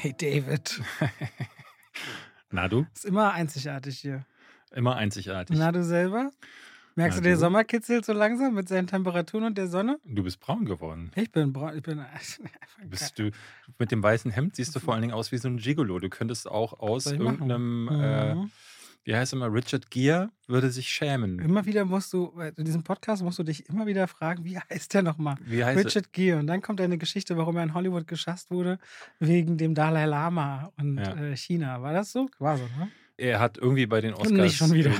Hey David. Na du? Ist immer einzigartig hier. Immer einzigartig. Na du selber? Merkst Na du, der du? Sommer kitzelt so langsam mit seinen Temperaturen und der Sonne? Du bist braun geworden. Ich bin braun. Ich bin. Bist du mit dem weißen Hemd siehst du vor allen Dingen aus wie so ein Gigolo. Du könntest auch aus irgendeinem, äh, Mhm. Wie heißt immer, Richard Gere würde sich schämen. Immer wieder musst du, in diesem Podcast musst du dich immer wieder fragen, wie heißt der nochmal? Wie heißt er? Richard Gere. Und dann kommt eine Geschichte, warum er in Hollywood geschasst wurde, wegen dem Dalai Lama und Ja. äh, China. War das so? War so, ne? Er hat irgendwie bei den Oscars Nicht schon wieder.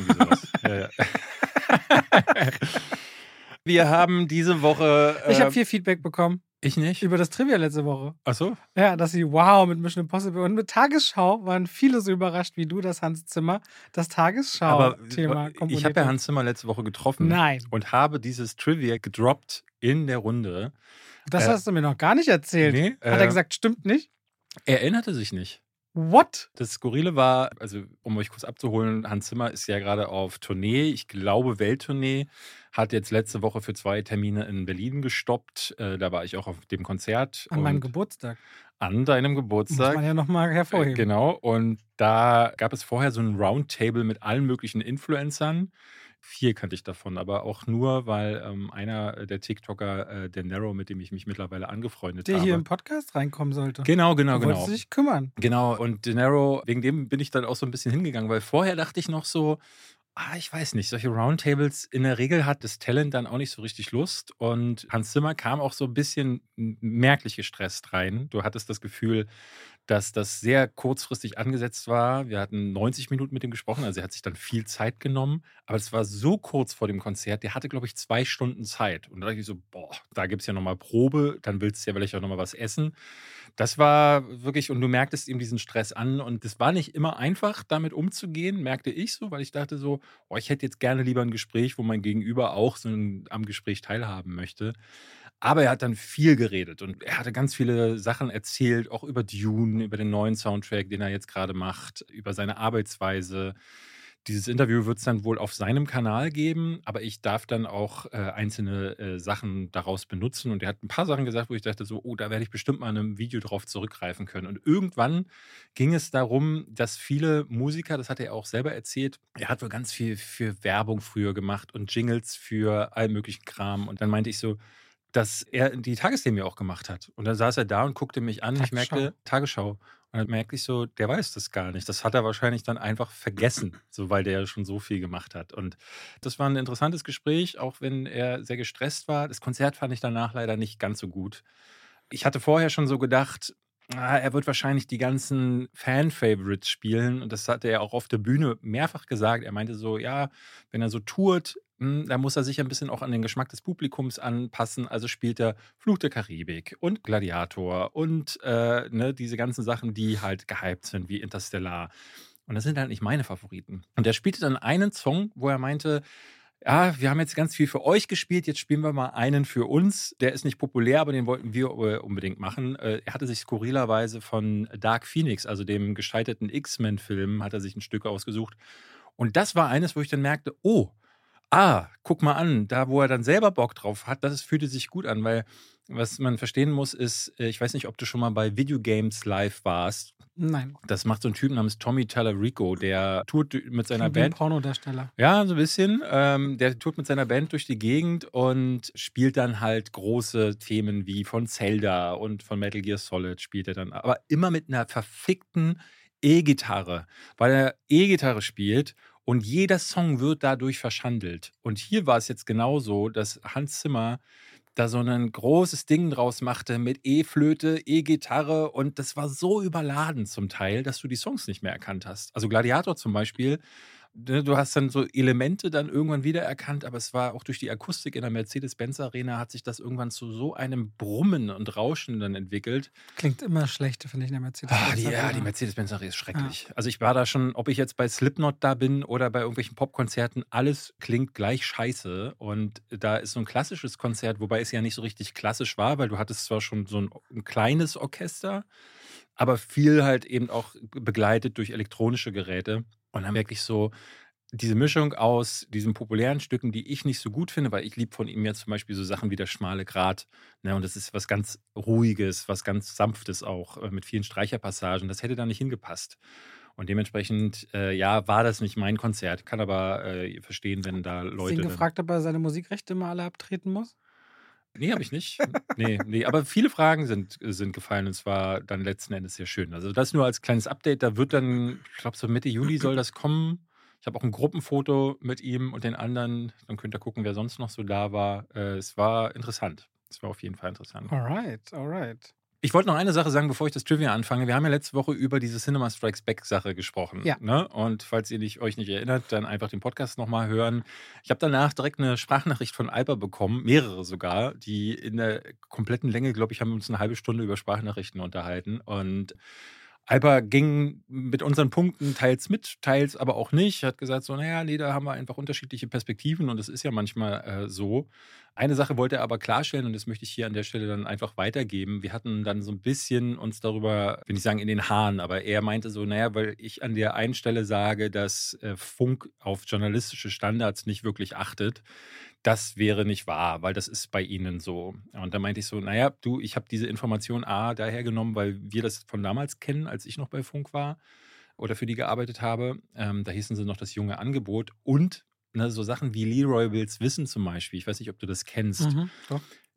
ja, ja. Wir haben diese Woche. Ich äh, habe viel Feedback bekommen ich nicht. über das Trivia letzte Woche. Achso. Ja, dass sie wow mit Mission Impossible und mit Tagesschau waren viele so überrascht wie du, dass Hans Zimmer das Tagesschau-Thema ich habe ja Hans Zimmer letzte Woche getroffen. Nein, Und habe dieses Trivia gedroppt in der Runde. das Äh, hast du mir noch gar nicht erzählt. Nee, Hat er äh, gesagt, stimmt nicht? Er erinnerte sich nicht. What? Das Skurrile war, also um euch kurz abzuholen, Hans Zimmer ist ja gerade auf Tournee, ich glaube Welttournee, hat jetzt letzte Woche für zwei Termine in Berlin gestoppt. Äh, da war ich auch auf dem Konzert. An meinem Geburtstag. An deinem Muss Geburtstag. man ja nochmal hervorheben. Äh, Genau, und da gab es vorher so ein Roundtable mit allen möglichen Influencern. Vier kannte ich davon, aber auch nur, weil ähm, einer der TikToker, äh, der Narrow, mit dem ich mich mittlerweile angefreundet Der habe. hier im Podcast reinkommen sollte. genau, genau, genau. dich kümmern. Genau, und De Niro, wegen dem bin ich dann auch so ein bisschen hingegangen, weil vorher dachte ich noch so, ah, ich weiß nicht, solche Roundtables, in der Regel hat das Talent dann auch nicht so richtig Lust und Hans Zimmer kam auch so ein bisschen merklich gestresst rein. Du hattest das Gefühl, dass das sehr kurzfristig angesetzt war. Wir hatten 90 Minuten mit ihm gesprochen, also er hat sich dann viel Zeit genommen, aber es war so kurz vor dem Konzert, der hatte, glaube ich, zwei Stunden Zeit. Und da dachte ich so, boah, da gibt es ja nochmal Probe, dann willst du ja vielleicht auch nochmal was essen. Das war wirklich, und du merktest ihm diesen Stress an. Und es war nicht immer einfach, damit umzugehen, merkte ich so, weil ich dachte so, oh, ich hätte jetzt gerne lieber ein Gespräch, wo mein Gegenüber auch so am Gespräch teilhaben möchte. Aber er hat dann viel geredet und er hatte ganz viele Sachen erzählt, auch über Dune, über den neuen Soundtrack, den er jetzt gerade macht, über seine Arbeitsweise. Dieses Interview wird es dann wohl auf seinem Kanal geben, aber ich darf dann auch äh, einzelne äh, Sachen daraus benutzen. Und er hat ein paar Sachen gesagt, wo ich dachte so, oh, da werde ich bestimmt mal in einem Video drauf zurückgreifen können. Und irgendwann ging es darum, dass viele Musiker, das hat er auch selber erzählt, er hat wohl ganz viel für Werbung früher gemacht und Jingles für all möglichen Kram. Und dann meinte ich so, dass er die Tagesthemen ja auch gemacht hat. Und dann saß er da und guckte mich an. Ich Tagesschau. merkte, Tagesschau. Und dann merkte ich so, der weiß das gar nicht. Das hat er wahrscheinlich dann einfach vergessen, so weil der ja schon so viel gemacht hat. Und das war ein interessantes Gespräch, auch wenn er sehr gestresst war. Das Konzert fand ich danach leider nicht ganz so gut. Ich hatte vorher schon so gedacht, er wird wahrscheinlich die ganzen Fan-Favorites spielen. Und das hat er auch auf der Bühne mehrfach gesagt. Er meinte so, ja, wenn er so tourt, hm, da muss er sich ein bisschen auch an den Geschmack des Publikums anpassen. Also spielt er Fluch der Karibik und Gladiator und äh, ne, diese ganzen Sachen, die halt gehypt sind, wie Interstellar. Und das sind halt nicht meine Favoriten. Und er spielte dann einen Song, wo er meinte, ja, wir haben jetzt ganz viel für euch gespielt, jetzt spielen wir mal einen für uns. Der ist nicht populär, aber den wollten wir äh, unbedingt machen. Äh, Er hatte sich skurrilerweise von Dark Phoenix, also dem gescheiterten X-Men-Film, hat er sich ein Stück ausgesucht. Und das war eines, wo ich dann merkte, oh, ah, guck mal an, da wo er dann selber Bock drauf hat, das fühlte sich gut an, weil was man verstehen muss, ist, äh, ich weiß nicht, ob du schon mal bei Videogames live warst. Nein. Das macht so ein Typ namens Tommy Tallarico, der tourt mit seiner wie ein Band. Pornodarsteller. Ja, so ein bisschen. Ähm, der tourt mit seiner Band durch die Gegend und spielt dann halt große Themen wie von Zelda und von Metal Gear Solid spielt er dann. Aber immer mit einer verfickten E-Gitarre, weil er E-Gitarre spielt und jeder Song wird dadurch verschandelt. Und hier war es jetzt genauso, dass Hans Zimmer da so ein großes Ding draus machte mit E-Flöte, E-Gitarre und das war so überladen zum Teil, dass du die Songs nicht mehr erkannt hast. Also Gladiator zum Beispiel, du hast dann so Elemente dann irgendwann wiedererkannt, aber es war auch durch die Akustik in der Mercedes-Benz Arena hat sich das irgendwann zu so einem Brummen und Rauschen dann entwickelt. Klingt immer schlechter, finde ich, in der Mercedes. Ah, ja, die Mercedes-Benz Arena ist schrecklich. Also ich war da schon, ob ich jetzt bei Slipknot da bin oder bei irgendwelchen Popkonzerten, alles klingt gleich scheiße. Und da ist so ein klassisches Konzert, wobei es ja nicht so richtig klassisch war, weil du hattest zwar schon so ein, ein kleines Orchester, aber viel halt eben auch begleitet durch elektronische Geräte. Und dann wirklich so, diese Mischung aus diesen populären Stücken, die ich nicht so gut finde, weil ich liebe von ihm ja zum Beispiel so Sachen wie der schmale Grat. Ne, und das ist was ganz Ruhiges, was ganz Sanftes auch, äh, mit vielen Streicherpassagen. Das hätte da nicht hingepasst. Und dementsprechend, äh, ja, war das nicht mein Konzert. Kann aber äh, verstehen, wenn da Leute. Du ihn gefragt, ob er seine Musikrechte mal alle abtreten muss? Nee, habe ich nicht. Nee, nee, aber viele Fragen sind, sind gefallen und zwar dann letzten Endes sehr schön. Also das nur als kleines Update. Da wird dann, ich glaube, so Mitte Juli soll das kommen. Ich habe auch ein Gruppenfoto mit ihm und den anderen. Dann könnt ihr gucken, wer sonst noch so da war. Äh, es war interessant. Es war auf jeden Fall interessant. Alright, alright. Ich wollte noch eine Sache sagen, bevor ich das Trivia anfange. Wir haben ja letzte Woche über diese Cinema Strikes Back Sache gesprochen. Ja. Ne? Und falls ihr nicht, euch nicht erinnert, dann einfach den Podcast nochmal hören. Ich habe danach direkt eine Sprachnachricht von Alba bekommen, mehrere sogar, die in der kompletten Länge, glaube ich, haben wir uns eine halbe Stunde über Sprachnachrichten unterhalten. Und Alba ging mit unseren Punkten teils mit, teils aber auch nicht. Hat gesagt, so, naja, nee, da haben wir einfach unterschiedliche Perspektiven und das ist ja manchmal äh, so. Eine Sache wollte er aber klarstellen und das möchte ich hier an der Stelle dann einfach weitergeben. Wir hatten dann so ein bisschen uns darüber, will ich sagen, in den Haaren, aber er meinte so, naja, weil ich an der einen Stelle sage, dass äh, Funk auf journalistische Standards nicht wirklich achtet das wäre nicht wahr, weil das ist bei Ihnen so. Und da meinte ich so, naja, du, ich habe diese Information A daher genommen, weil wir das von damals kennen, als ich noch bei Funk war oder für die gearbeitet habe. Ähm, da hießen sie noch das junge Angebot und ne, so Sachen wie Leroy Wills Wissen zum Beispiel. Ich weiß nicht, ob du das kennst. Mhm,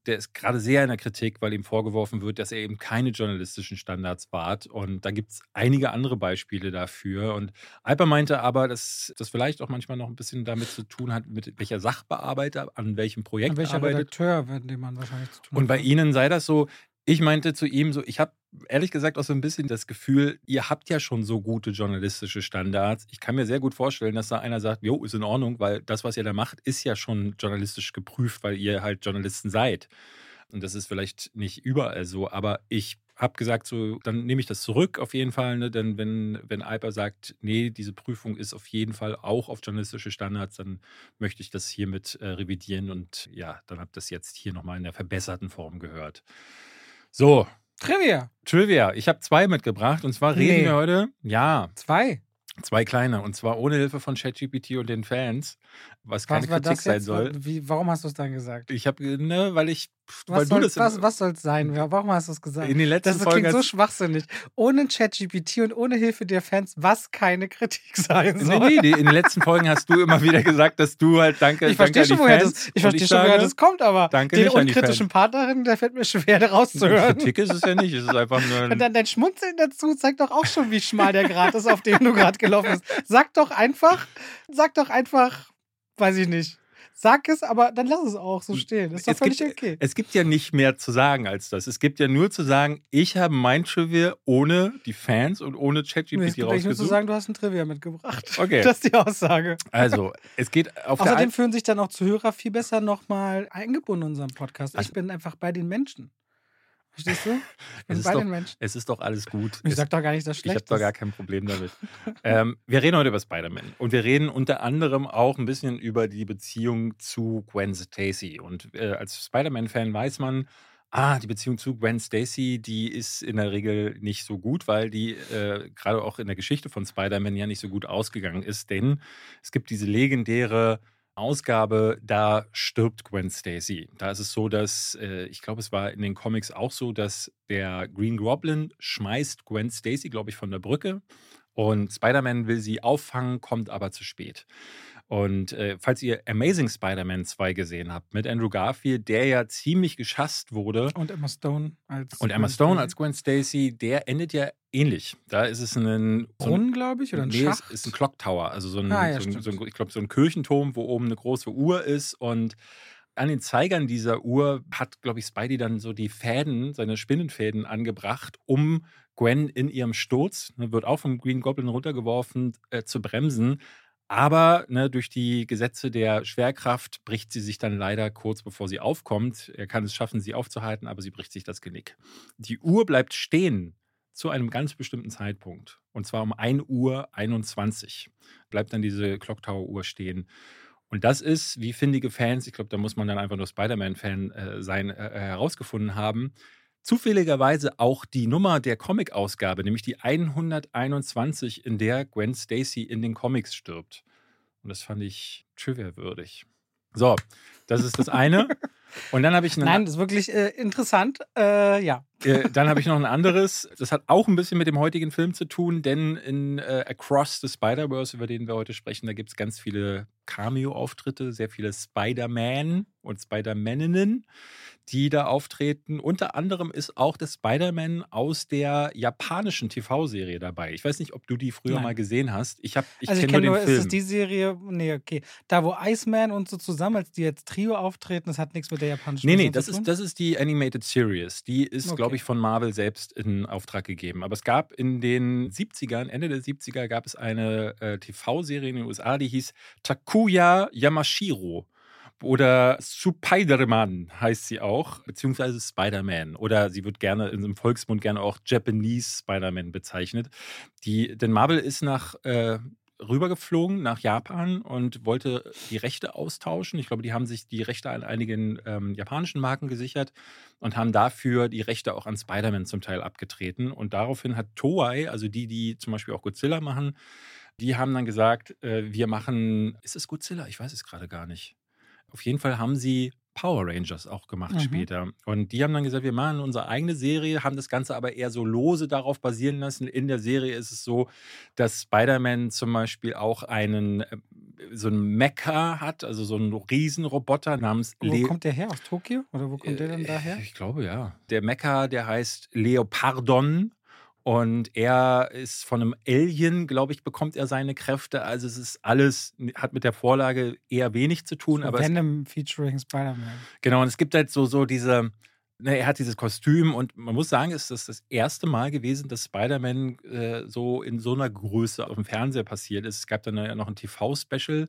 der ist gerade sehr in der Kritik, weil ihm vorgeworfen wird, dass er eben keine journalistischen Standards wahrt. Und da gibt es einige andere Beispiele dafür. Und Alper meinte aber, dass das vielleicht auch manchmal noch ein bisschen damit zu tun hat, mit welcher Sachbearbeiter an welchem Projekt an welcher arbeitet. Redakteur, mit dem man wahrscheinlich zu tun hat. Und bei Ihnen sei das so, ich meinte zu ihm so, ich habe ehrlich gesagt auch so ein bisschen das Gefühl, ihr habt ja schon so gute journalistische Standards. Ich kann mir sehr gut vorstellen, dass da einer sagt, jo, ist in Ordnung, weil das, was ihr da macht, ist ja schon journalistisch geprüft, weil ihr halt Journalisten seid. Und das ist vielleicht nicht überall so, aber ich habe gesagt, so, dann nehme ich das zurück auf jeden Fall. Ne? Denn wenn, wenn Alper sagt, nee, diese Prüfung ist auf jeden Fall auch auf journalistische Standards, dann möchte ich das hiermit äh, revidieren und ja, dann habt ihr das jetzt hier nochmal in der verbesserten Form gehört. So. Trivia. Trivia. Ich habe zwei mitgebracht und zwar reden nee. wir heute. Ja. Zwei. Zwei kleine und zwar ohne Hilfe von ChatGPT und den Fans, was keine was Kritik sein soll. Wie, warum hast du es dann gesagt? Ich habe, ne, weil ich was, soll, was, was soll es sein? Warum hast du es gesagt? In den letzten das Folgen klingt so schwachsinnig. Ohne ChatGPT und ohne Hilfe der Fans, was keine Kritik sein soll. Nee, nee, in den letzten Folgen hast du immer wieder gesagt, dass du halt danke. Ich verstehe schon, woher das, ich verstehe schon, woher das kommt, aber danke den unkritischen Partnerin, der fällt mir schwer, da rauszuhören. Kritik ist es ja nicht, es ist einfach nur. Und dann dein Schmunzeln dazu zeigt doch auch schon, wie schmal der Grad ist, auf dem du gerade gelaufen bist. Sag doch einfach, sag doch einfach, weiß ich nicht Sag es, aber dann lass es auch so stehen. Das ist doch es völlig gibt, okay. Es gibt ja nicht mehr zu sagen als das. Es gibt ja nur zu sagen, ich habe mein Trivia ohne die Fans und ohne ChatGPT nee, rausgesucht. Ich muss zu sagen, du hast ein Trivia mitgebracht. Okay. Das ist die Aussage. Also, es geht auf Außerdem fühlen sich dann auch Zuhörer viel besser nochmal eingebunden in unserem Podcast. Ich also, bin einfach bei den Menschen. Verstehst du? Ich bin bei doch, den Menschen. Es ist doch alles gut. Ich es, sag doch gar nicht, dass schlecht Ich habe doch gar kein Problem damit. ähm, wir reden heute über Spider-Man. Und wir reden unter anderem auch ein bisschen über die Beziehung zu Gwen Stacy. Und äh, als Spider-Man-Fan weiß man, ah, die Beziehung zu Gwen Stacy, die ist in der Regel nicht so gut, weil die äh, gerade auch in der Geschichte von Spider-Man ja nicht so gut ausgegangen ist. Denn es gibt diese legendäre Ausgabe, da stirbt Gwen Stacy. Da ist es so, dass, äh, ich glaube, es war in den Comics auch so, dass der Green Goblin schmeißt Gwen Stacy, glaube ich, von der Brücke. Und Spider-Man will sie auffangen, kommt aber zu spät. Und äh, falls ihr Amazing Spider-Man 2 gesehen habt mit Andrew Garfield, der ja ziemlich geschasst wurde. Und Emma Stone als. Und Emma Stone als Gwen Stacy, der endet ja ähnlich. Da ist es ein Brunnen, so glaube ich, oder ein nee, Schacht? Es ist ein Clock Tower, also so ein, ah, ja, so ein, so ein ich glaube, so ein Kirchenturm, wo oben eine große Uhr ist und an den Zeigern dieser Uhr hat, glaube ich, Spidey dann so die Fäden, seine Spinnenfäden angebracht, um Gwen in ihrem Sturz, ne, wird auch vom Green Goblin runtergeworfen, äh, zu bremsen. Aber ne, durch die Gesetze der Schwerkraft bricht sie sich dann leider kurz bevor sie aufkommt. Er kann es schaffen, sie aufzuhalten, aber sie bricht sich das Genick. Die Uhr bleibt stehen zu einem ganz bestimmten Zeitpunkt. Und zwar um 1 Uhr 21 bleibt dann diese Clock Tower Uhr stehen. Und das ist, wie findige Fans, ich glaube, da muss man dann einfach nur Spider-Man-Fan äh, sein, äh, herausgefunden haben, zufälligerweise auch die Nummer der Comic-Ausgabe, nämlich die 121, in der Gwen Stacy in den Comics stirbt. Und das fand ich trivia-würdig. So, das ist das eine. Und dann habe ich Nein, das ist wirklich äh, interessant. Äh, ja. Äh, dann habe ich noch ein anderes. Das hat auch ein bisschen mit dem heutigen Film zu tun, denn in äh, Across the Spider-Verse, über den wir heute sprechen, da gibt es ganz viele Cameo-Auftritte, sehr viele Spider-Man und Spider-Maninnen die da auftreten. Unter anderem ist auch der Spider-Man aus der japanischen TV-Serie dabei. Ich weiß nicht, ob du die früher Nein. mal gesehen hast. Ich, hab, ich also ich kenne nur nur, den ist Film. es die Serie, nee, okay. Da, wo Iceman und so zusammen, als die jetzt Trio auftreten, das hat nichts mit der japanischen Nee, nee, das ist, das ist die Animated Series. Die ist, Okay. glaube ich, von Marvel selbst in Auftrag gegeben. Aber es gab in den 70ern, Ende der 70er, gab es eine äh, TV-Serie in den USA, die hieß Takuya Yamashiro. Oder Spider-Man heißt sie auch, beziehungsweise Spider-Man. Oder sie wird gerne im Volksmund gerne auch Japanese Spider-Man bezeichnet. Die, denn Marvel ist nach äh, rübergeflogen nach Japan und wollte die Rechte austauschen. Ich glaube, die haben sich die Rechte an einigen ähm, japanischen Marken gesichert und haben dafür die Rechte auch an Spider-Man zum Teil abgetreten. Und daraufhin hat Toei, also die, die zum Beispiel auch Godzilla machen, die haben dann gesagt, äh, wir machen, ist es Godzilla? Ich weiß es gerade gar nicht. Auf jeden Fall haben sie Power Rangers auch gemacht Mhm. später. Und die haben dann gesagt, wir machen unsere eigene Serie, haben das Ganze aber eher so lose darauf basieren lassen. In der Serie ist es so, dass Spider-Man zum Beispiel auch einen, äh, so einen Mecha hat, also so einen Riesenroboter namens Wo Le kommt der her? Aus Tokio? Oder wo kommt der denn äh, daher? Ich glaube ja. Der Mecha, der heißt Leopardon. Und er ist von einem Alien, glaube ich, bekommt er seine Kräfte. Also es ist alles, hat mit der Vorlage eher wenig zu tun. So aber es, Venom featuring Spider-Man. genau, und es gibt halt so, so diese, ne, er hat dieses Kostüm und man muss sagen, es ist das erste Mal gewesen, dass Spider-Man äh, so in so einer Größe auf dem Fernseher passiert ist. Es gab dann ja noch ein TV-Special,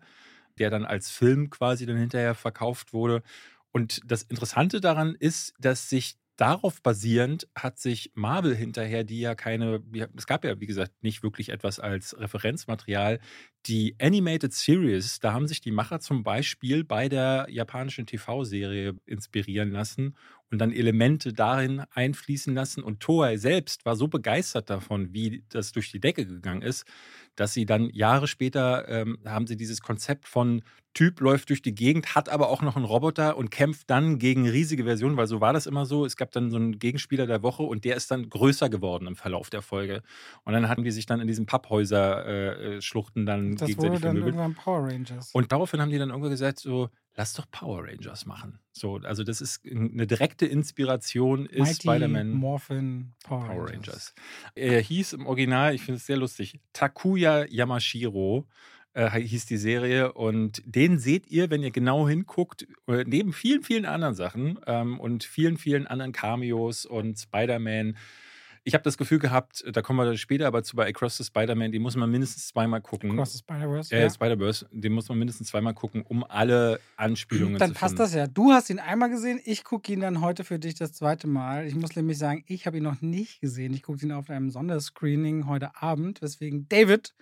der dann als Film quasi dann hinterher verkauft wurde. Und das Interessante daran ist, dass sich darauf basierend hat sich Marvel hinterher, die ja keine, es gab ja wie gesagt nicht wirklich etwas als Referenzmaterial, die Animated Series, da haben sich die Macher zum Beispiel bei der japanischen TV-Serie inspirieren lassen und dann Elemente darin einfließen lassen. Und Toei selbst war so begeistert davon, wie das durch die Decke gegangen ist, dass sie dann Jahre später ähm, haben sie dieses Konzept von Typ läuft durch die Gegend, hat aber auch noch einen Roboter und kämpft dann gegen riesige Versionen, weil so war das immer so. Es gab dann so einen Gegenspieler der Woche und der ist dann größer geworden im Verlauf der Folge. Und dann hatten die sich dann in diesen Papphäuser-Schluchten dann Das wurde gegenseitig dann vermöbelt. irgendwann Power Rangers. Und daraufhin haben die dann irgendwann gesagt, so, lass doch Power Rangers machen. So, also das ist eine direkte Inspiration, ist Spider-Man Morphin Power, Power Rangers. Rangers. Er hieß im Original, ich finde es sehr lustig, Takuya Yamashiro äh, hieß die Serie und den seht ihr, wenn ihr genau hinguckt, äh, neben vielen, vielen anderen Sachen ähm, und vielen, vielen anderen Cameos und Spider-Man. Ich habe das Gefühl gehabt, da kommen wir dann später aber zu bei Across the Spider-Man, die muss man mindestens zweimal gucken. Cross the Spider-Verse. Äh, ja. Spider-Verse, den muss man mindestens zweimal gucken, um alle Anspielungen Dann zu passt finden. das ja. Du hast ihn einmal gesehen, ich gucke ihn dann heute für dich das zweite Mal. Ich muss nämlich sagen, ich habe ihn noch nicht gesehen. Ich gucke ihn auf einem Sonderscreening heute Abend, weswegen David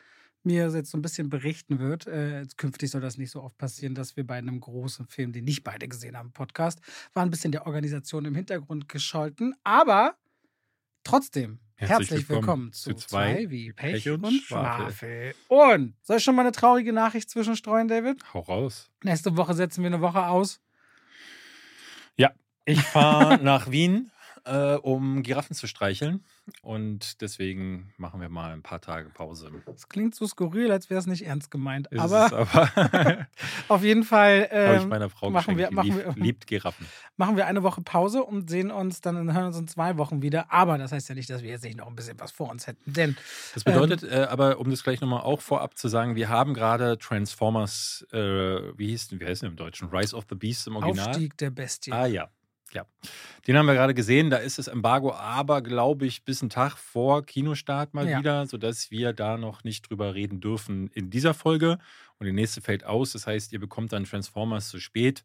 mir jetzt so ein bisschen berichten wird. Äh, künftig soll das nicht so oft passieren, dass wir bei einem großen Film, den nicht beide gesehen haben, Podcast, war ein bisschen der Organisation im Hintergrund gescholten. Aber trotzdem, Herzlich herzlich, willkommen willkommen, zu zu zwei zwei wie Pech, Pech und und, Schwafel. Schwafel. Und soll ich schon mal eine traurige Nachricht zwischenstreuen, David? Hau raus. Nächste Woche setzen wir eine Woche aus. Ich fahre nach Wien, äh, um Giraffen zu streicheln. Und deswegen machen wir mal ein paar Tage Pause. Das klingt so skurril, als wäre es nicht ernst gemeint. Ist aber aber auf jeden Fall ähm, meiner Frau machen wir- machen wir- liebt Giraffen. machen wir eine Woche Pause und sehen uns dann, hören uns in zwei Wochen wieder. Aber das heißt ja nicht, dass wir jetzt nicht noch ein bisschen was vor uns hätten. Denn Das bedeutet äh, aber, um das gleich nochmal auch vorab zu sagen, wir haben gerade Transformers, äh, wie hieß denn, wie heißt denn im Deutschen? Rise of the Beast im Original. Aufstieg der Bestie. Ah ja. Ja, den haben wir gerade gesehen. Da ist das Embargo aber, glaube ich, bis einen Tag vor Kinostart mal Ja. wieder, sodass wir da noch nicht drüber reden dürfen in dieser Folge. Und die nächste fällt aus. Das heißt, ihr bekommt dann Transformers zu spät.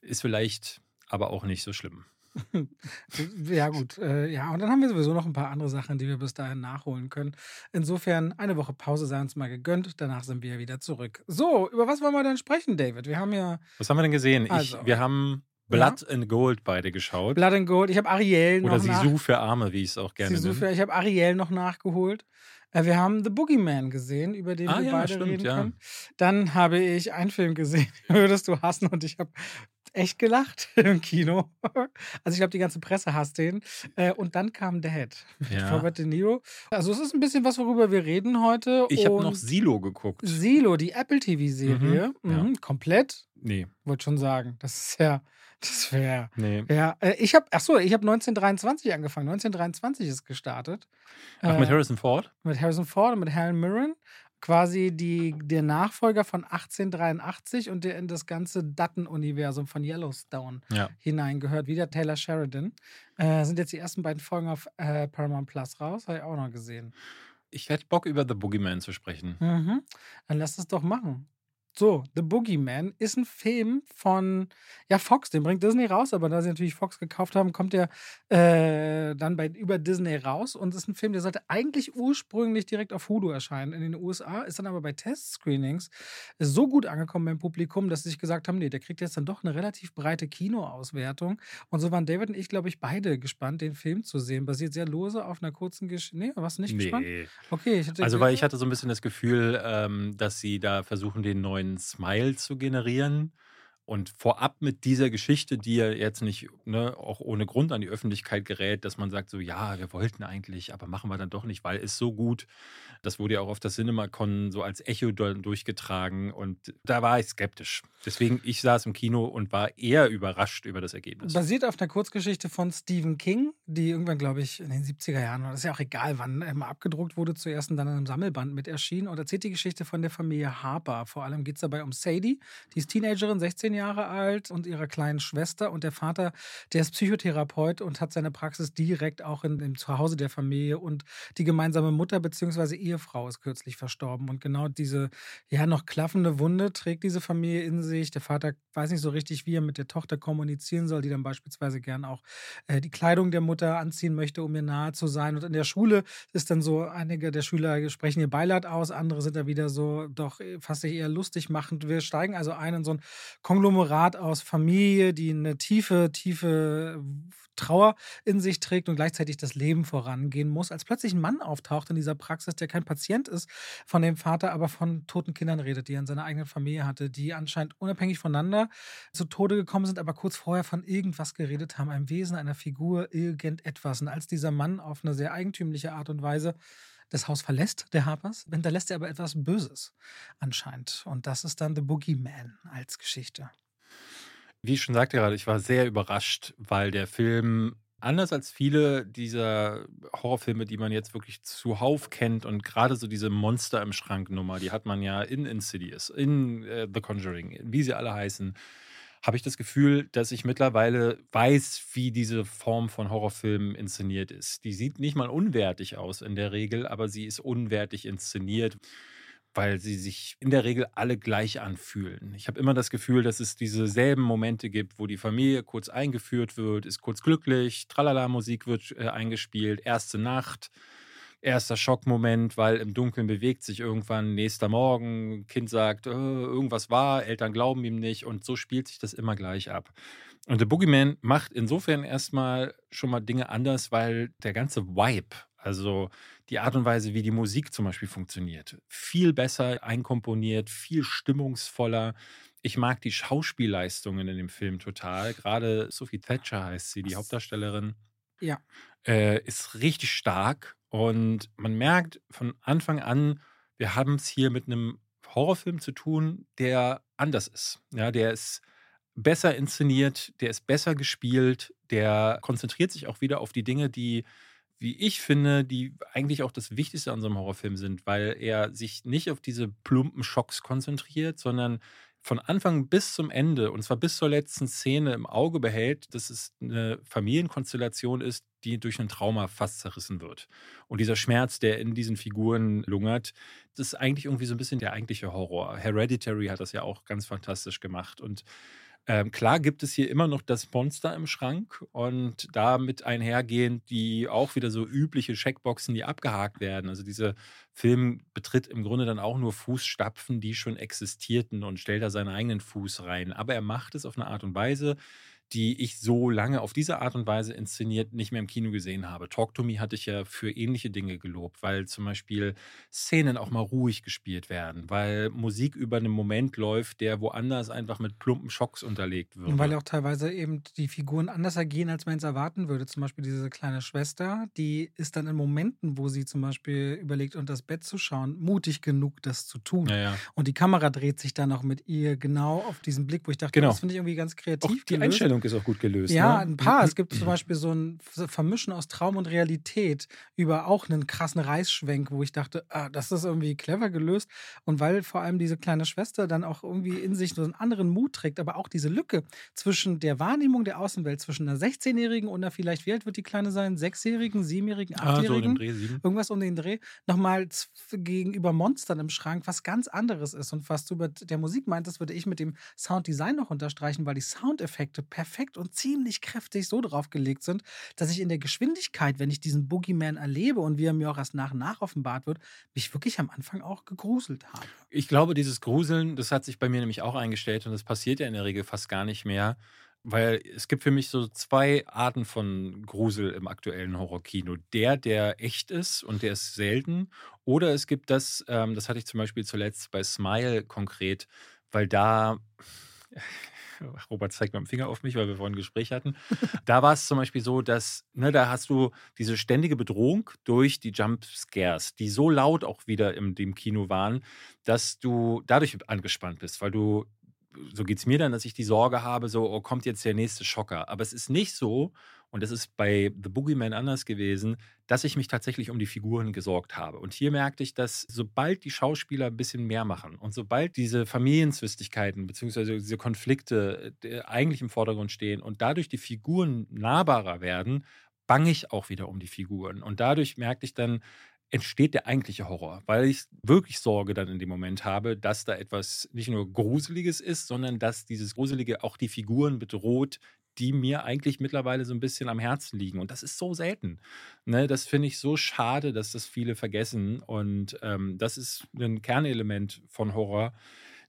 Ist vielleicht aber auch nicht so schlimm. Ja, gut. Äh, ja, und dann haben wir sowieso noch ein paar andere Sachen, die wir bis dahin nachholen können. Insofern, eine Woche Pause sei uns mal gegönnt. Danach sind wir wieder zurück. So, über was wollen wir denn sprechen, David? Wir haben ja. Was haben wir denn gesehen? Also. Ich, wir haben Blood and Gold beide geschaut. Blood and Gold. Ich habe Ariel noch Oder. Sisu für Arme, wie ich es auch gerne Sisu für, ich habe Ariel noch nachgeholt. Äh, Wir haben The Boogeyman gesehen, über den Ah, wir ja, beide stimmt, reden ja. können. Dann habe ich einen Film gesehen, würdest du hassen, und ich habe echt gelacht im Kino. Also ich glaube, die ganze Presse hasst den. Äh, Und dann kam Dead mit Ja. Robert De Niro. Also es ist ein bisschen was, worüber wir reden heute. Ich habe noch Silo geguckt. Silo, die Apple TV-Serie. Mhm, ja. Mhm, komplett. Nee, Wollte schon sagen. Das ist ja, das wäre. nee. Ja, äh, ich habe, ach so, ich habe 1923 angefangen. 1923 ist gestartet. Ach, mit Äh, Harrison Ford? mit Harrison Ford und mit Helen Mirren. Quasi die, der Nachfolger von 1883 und der in das ganze Dutton-Universum von Yellowstone Ja. hineingehört, wie der Taylor Sheridan. Äh, sind jetzt die ersten beiden Folgen auf äh, Paramount Plus raus, habe ich auch noch gesehen. Ich hätte Bock, über The Boogeyman zu sprechen. Mhm. Dann lass es doch machen. So, The Boogeyman ist ein Film von, ja, Fox, den bringt Disney raus, aber da sie natürlich Fox gekauft haben, kommt der äh, dann bei, über Disney raus und ist ein Film, der sollte eigentlich ursprünglich direkt auf Hulu erscheinen in den USA, ist dann aber bei Test-Screenings so gut angekommen beim Publikum, dass sie sich gesagt haben, nee, der kriegt jetzt dann doch eine relativ breite Kinoauswertung. Und so waren David und ich, glaube ich, beide gespannt, den Film zu sehen. Basiert sehr lose auf einer kurzen Geschichte. Nee, warst du nicht gespannt? Nee. Okay, ich hatte Also, weil ich hatte so ein bisschen das Gefühl, ähm, dass sie da versuchen, den neuen Smile zu generieren. Und vorab mit dieser Geschichte, die ja jetzt nicht ne, auch ohne Grund an die Öffentlichkeit gerät, dass man sagt, so ja, wir wollten eigentlich, aber machen wir dann doch nicht, weil es so gut. Das wurde ja auch auf das CinemaCon so als Echo durchgetragen und da war ich skeptisch. Deswegen, ich saß im Kino und war eher überrascht über das Ergebnis. Basiert auf einer Kurzgeschichte von Stephen King, die irgendwann, glaube ich, in den 70er Jahren, das ist ja auch egal, wann äh, mal abgedruckt wurde, zuerst und dann in einem Sammelband mit erschien und erzählt die Geschichte von der Familie Harper. Vor allem geht es dabei um Sadie, die ist Teenagerin, 16 Jahre alt und ihrer kleinen Schwester und der Vater, der ist Psychotherapeut und hat seine Praxis direkt auch in dem Zuhause der Familie und die gemeinsame Mutter bzw. Ehefrau ist kürzlich verstorben und genau diese ja noch klaffende Wunde trägt diese Familie in sich. Der Vater weiß nicht so richtig, wie er mit der Tochter kommunizieren soll, die dann beispielsweise gern auch äh, die Kleidung der Mutter anziehen möchte, um ihr nahe zu sein. Und in der Schule ist dann so, einige der Schüler sprechen ihr Beileid aus, andere sind da wieder so doch äh, fast sich eher lustig machend. Wir steigen also ein in so ein Konglomerat aus Familie, die eine tiefe, tiefe Trauer in sich trägt und gleichzeitig das Leben vorangehen muss, als plötzlich ein Mann auftaucht in dieser Praxis, der kein Patient ist von dem Vater, aber von toten Kindern redet, die er in seiner eigenen Familie hatte, die anscheinend unabhängig voneinander zu Tode gekommen sind, aber kurz vorher von irgendwas geredet haben, einem Wesen, einer Figur, irgendetwas. Und als dieser Mann auf eine sehr eigentümliche Art und Weise das Haus verlässt, der Harpers, hinterlässt er aber etwas Böses anscheinend. Und das ist dann The Boogeyman als Geschichte. Wie ich schon sagte gerade, ich war sehr überrascht, weil der Film, anders als viele dieser Horrorfilme, die man jetzt wirklich zuhauf kennt und gerade so diese Monster im Schrank-Nummer, die hat man ja in Insidious, in äh, The Conjuring, wie sie alle heißen, habe ich das Gefühl, dass ich mittlerweile weiß, wie diese Form von Horrorfilmen inszeniert ist. Die sieht nicht mal unwertig aus in der Regel, aber sie ist unwertig inszeniert weil sie sich in der Regel alle gleich anfühlen. Ich habe immer das Gefühl, dass es diese selben Momente gibt, wo die Familie kurz eingeführt wird, ist kurz glücklich, tralala, Musik wird äh, eingespielt, erste Nacht, erster Schockmoment, weil im Dunkeln bewegt sich irgendwann, nächster Morgen, Kind sagt, äh, irgendwas war, Eltern glauben ihm nicht und so spielt sich das immer gleich ab. Und The Boogeyman macht insofern erstmal schon mal Dinge anders, weil der ganze Vibe, also die Art und Weise, wie die Musik zum Beispiel funktioniert, viel besser einkomponiert, viel stimmungsvoller. Ich mag die Schauspielleistungen in dem Film total. Gerade Sophie Thatcher heißt sie, die Hauptdarstellerin. Ja. Äh, ist richtig stark und man merkt von Anfang an, wir haben es hier mit einem Horrorfilm zu tun, der anders ist. Ja, der ist besser inszeniert, der ist besser gespielt, der konzentriert sich auch wieder auf die Dinge, die, wie ich finde, die eigentlich auch das Wichtigste an so einem Horrorfilm sind, weil er sich nicht auf diese plumpen Schocks konzentriert, sondern von Anfang bis zum Ende, und zwar bis zur letzten Szene im Auge behält, dass es eine Familienkonstellation ist, die durch ein Trauma fast zerrissen wird. Und dieser Schmerz, der in diesen Figuren lungert, das ist eigentlich irgendwie so ein bisschen der eigentliche Horror. Hereditary hat das ja auch ganz fantastisch gemacht. Und ähm, klar gibt es hier immer noch das Monster im Schrank und damit einhergehend die auch wieder so übliche Checkboxen, die abgehakt werden. Also dieser Film betritt im Grunde dann auch nur Fußstapfen, die schon existierten und stellt da seinen eigenen Fuß rein. Aber er macht es auf eine Art und Weise, die ich so lange auf diese Art und Weise inszeniert nicht mehr im Kino gesehen habe. Talk to Me hatte ich ja für ähnliche Dinge gelobt, weil zum Beispiel Szenen auch mal ruhig gespielt werden, weil Musik über einen Moment läuft, der woanders einfach mit plumpen Schocks unterlegt wird. Und weil auch teilweise eben die Figuren anders agieren, als man es erwarten würde. Zum Beispiel diese kleine Schwester, die ist dann in Momenten, wo sie zum Beispiel überlegt, unter das Bett zu schauen, mutig genug, das zu tun. Ja, ja. Und die Kamera dreht sich dann auch mit ihr genau auf diesen Blick, wo ich dachte, Genau. das finde ich irgendwie ganz kreativ. Auch die gelöst. Einstellung ist auch gut gelöst. Ja, ne? ein paar. Es gibt zum Beispiel so ein Vermischen aus Traum und Realität über auch einen krassen Reißschwenk, wo ich dachte, ah, das ist irgendwie clever gelöst. Und weil vor allem diese kleine Schwester dann auch irgendwie in sich so einen anderen Mut trägt, aber auch diese Lücke zwischen der Wahrnehmung der Außenwelt, zwischen einer 16-Jährigen und einer vielleicht, wie alt wird die Kleine sein? Sechsjährigen, Siebenjährigen, Ah, so Achtjährigen? Dreh sieben. irgendwas um den Dreh, nochmal gegenüber Monstern im Schrank was ganz anderes ist. Und was du über der Musik meintest, würde ich mit dem Sounddesign noch unterstreichen, weil die Soundeffekte perfekt und ziemlich kräftig so draufgelegt sind, dass ich in der Geschwindigkeit, wenn ich diesen Boogeyman erlebe und wie er mir auch erst nach und nach offenbart wird, mich wirklich am Anfang auch gegruselt habe. Ich glaube, dieses Gruseln, das hat sich bei mir nämlich auch eingestellt und das passiert ja in der Regel fast gar nicht mehr. Weil es gibt für mich so zwei Arten von Grusel im aktuellen Horrorkino. Der, der echt ist und der ist selten. Oder es gibt das, ähm, das hatte ich zum Beispiel zuletzt bei Smile konkret, weil da, Robert zeigt mit dem Finger auf mich, weil wir vorhin ein Gespräch hatten. Da war es zum Beispiel so, dass, ne, da hast du diese ständige Bedrohung durch die Jumpscares, die so laut auch wieder im dem Kino waren, dass du dadurch angespannt bist, weil du, so geht es mir dann, dass ich die Sorge habe, so, oh, kommt jetzt der nächste Schocker. Aber es ist nicht so, und das ist bei The Boogeyman anders gewesen, dass ich mich tatsächlich um die Figuren gesorgt habe. Und hier merkte ich, dass sobald die Schauspieler ein bisschen mehr machen und sobald diese Familienzwistigkeiten bzw. diese Konflikte äh, eigentlich im Vordergrund stehen und dadurch die Figuren nahbarer werden, bange ich auch wieder um die Figuren. Und dadurch merkte ich dann, entsteht der eigentliche Horror, weil ich wirklich Sorge dann in dem Moment habe, dass da etwas nicht nur Gruseliges ist, sondern dass dieses Gruselige auch die Figuren bedroht, die mir eigentlich mittlerweile so ein bisschen am Herzen liegen. Und das ist so selten. Ne, das finde ich so schade, dass das viele vergessen. Und ähm, das ist ein Kernelement von Horror,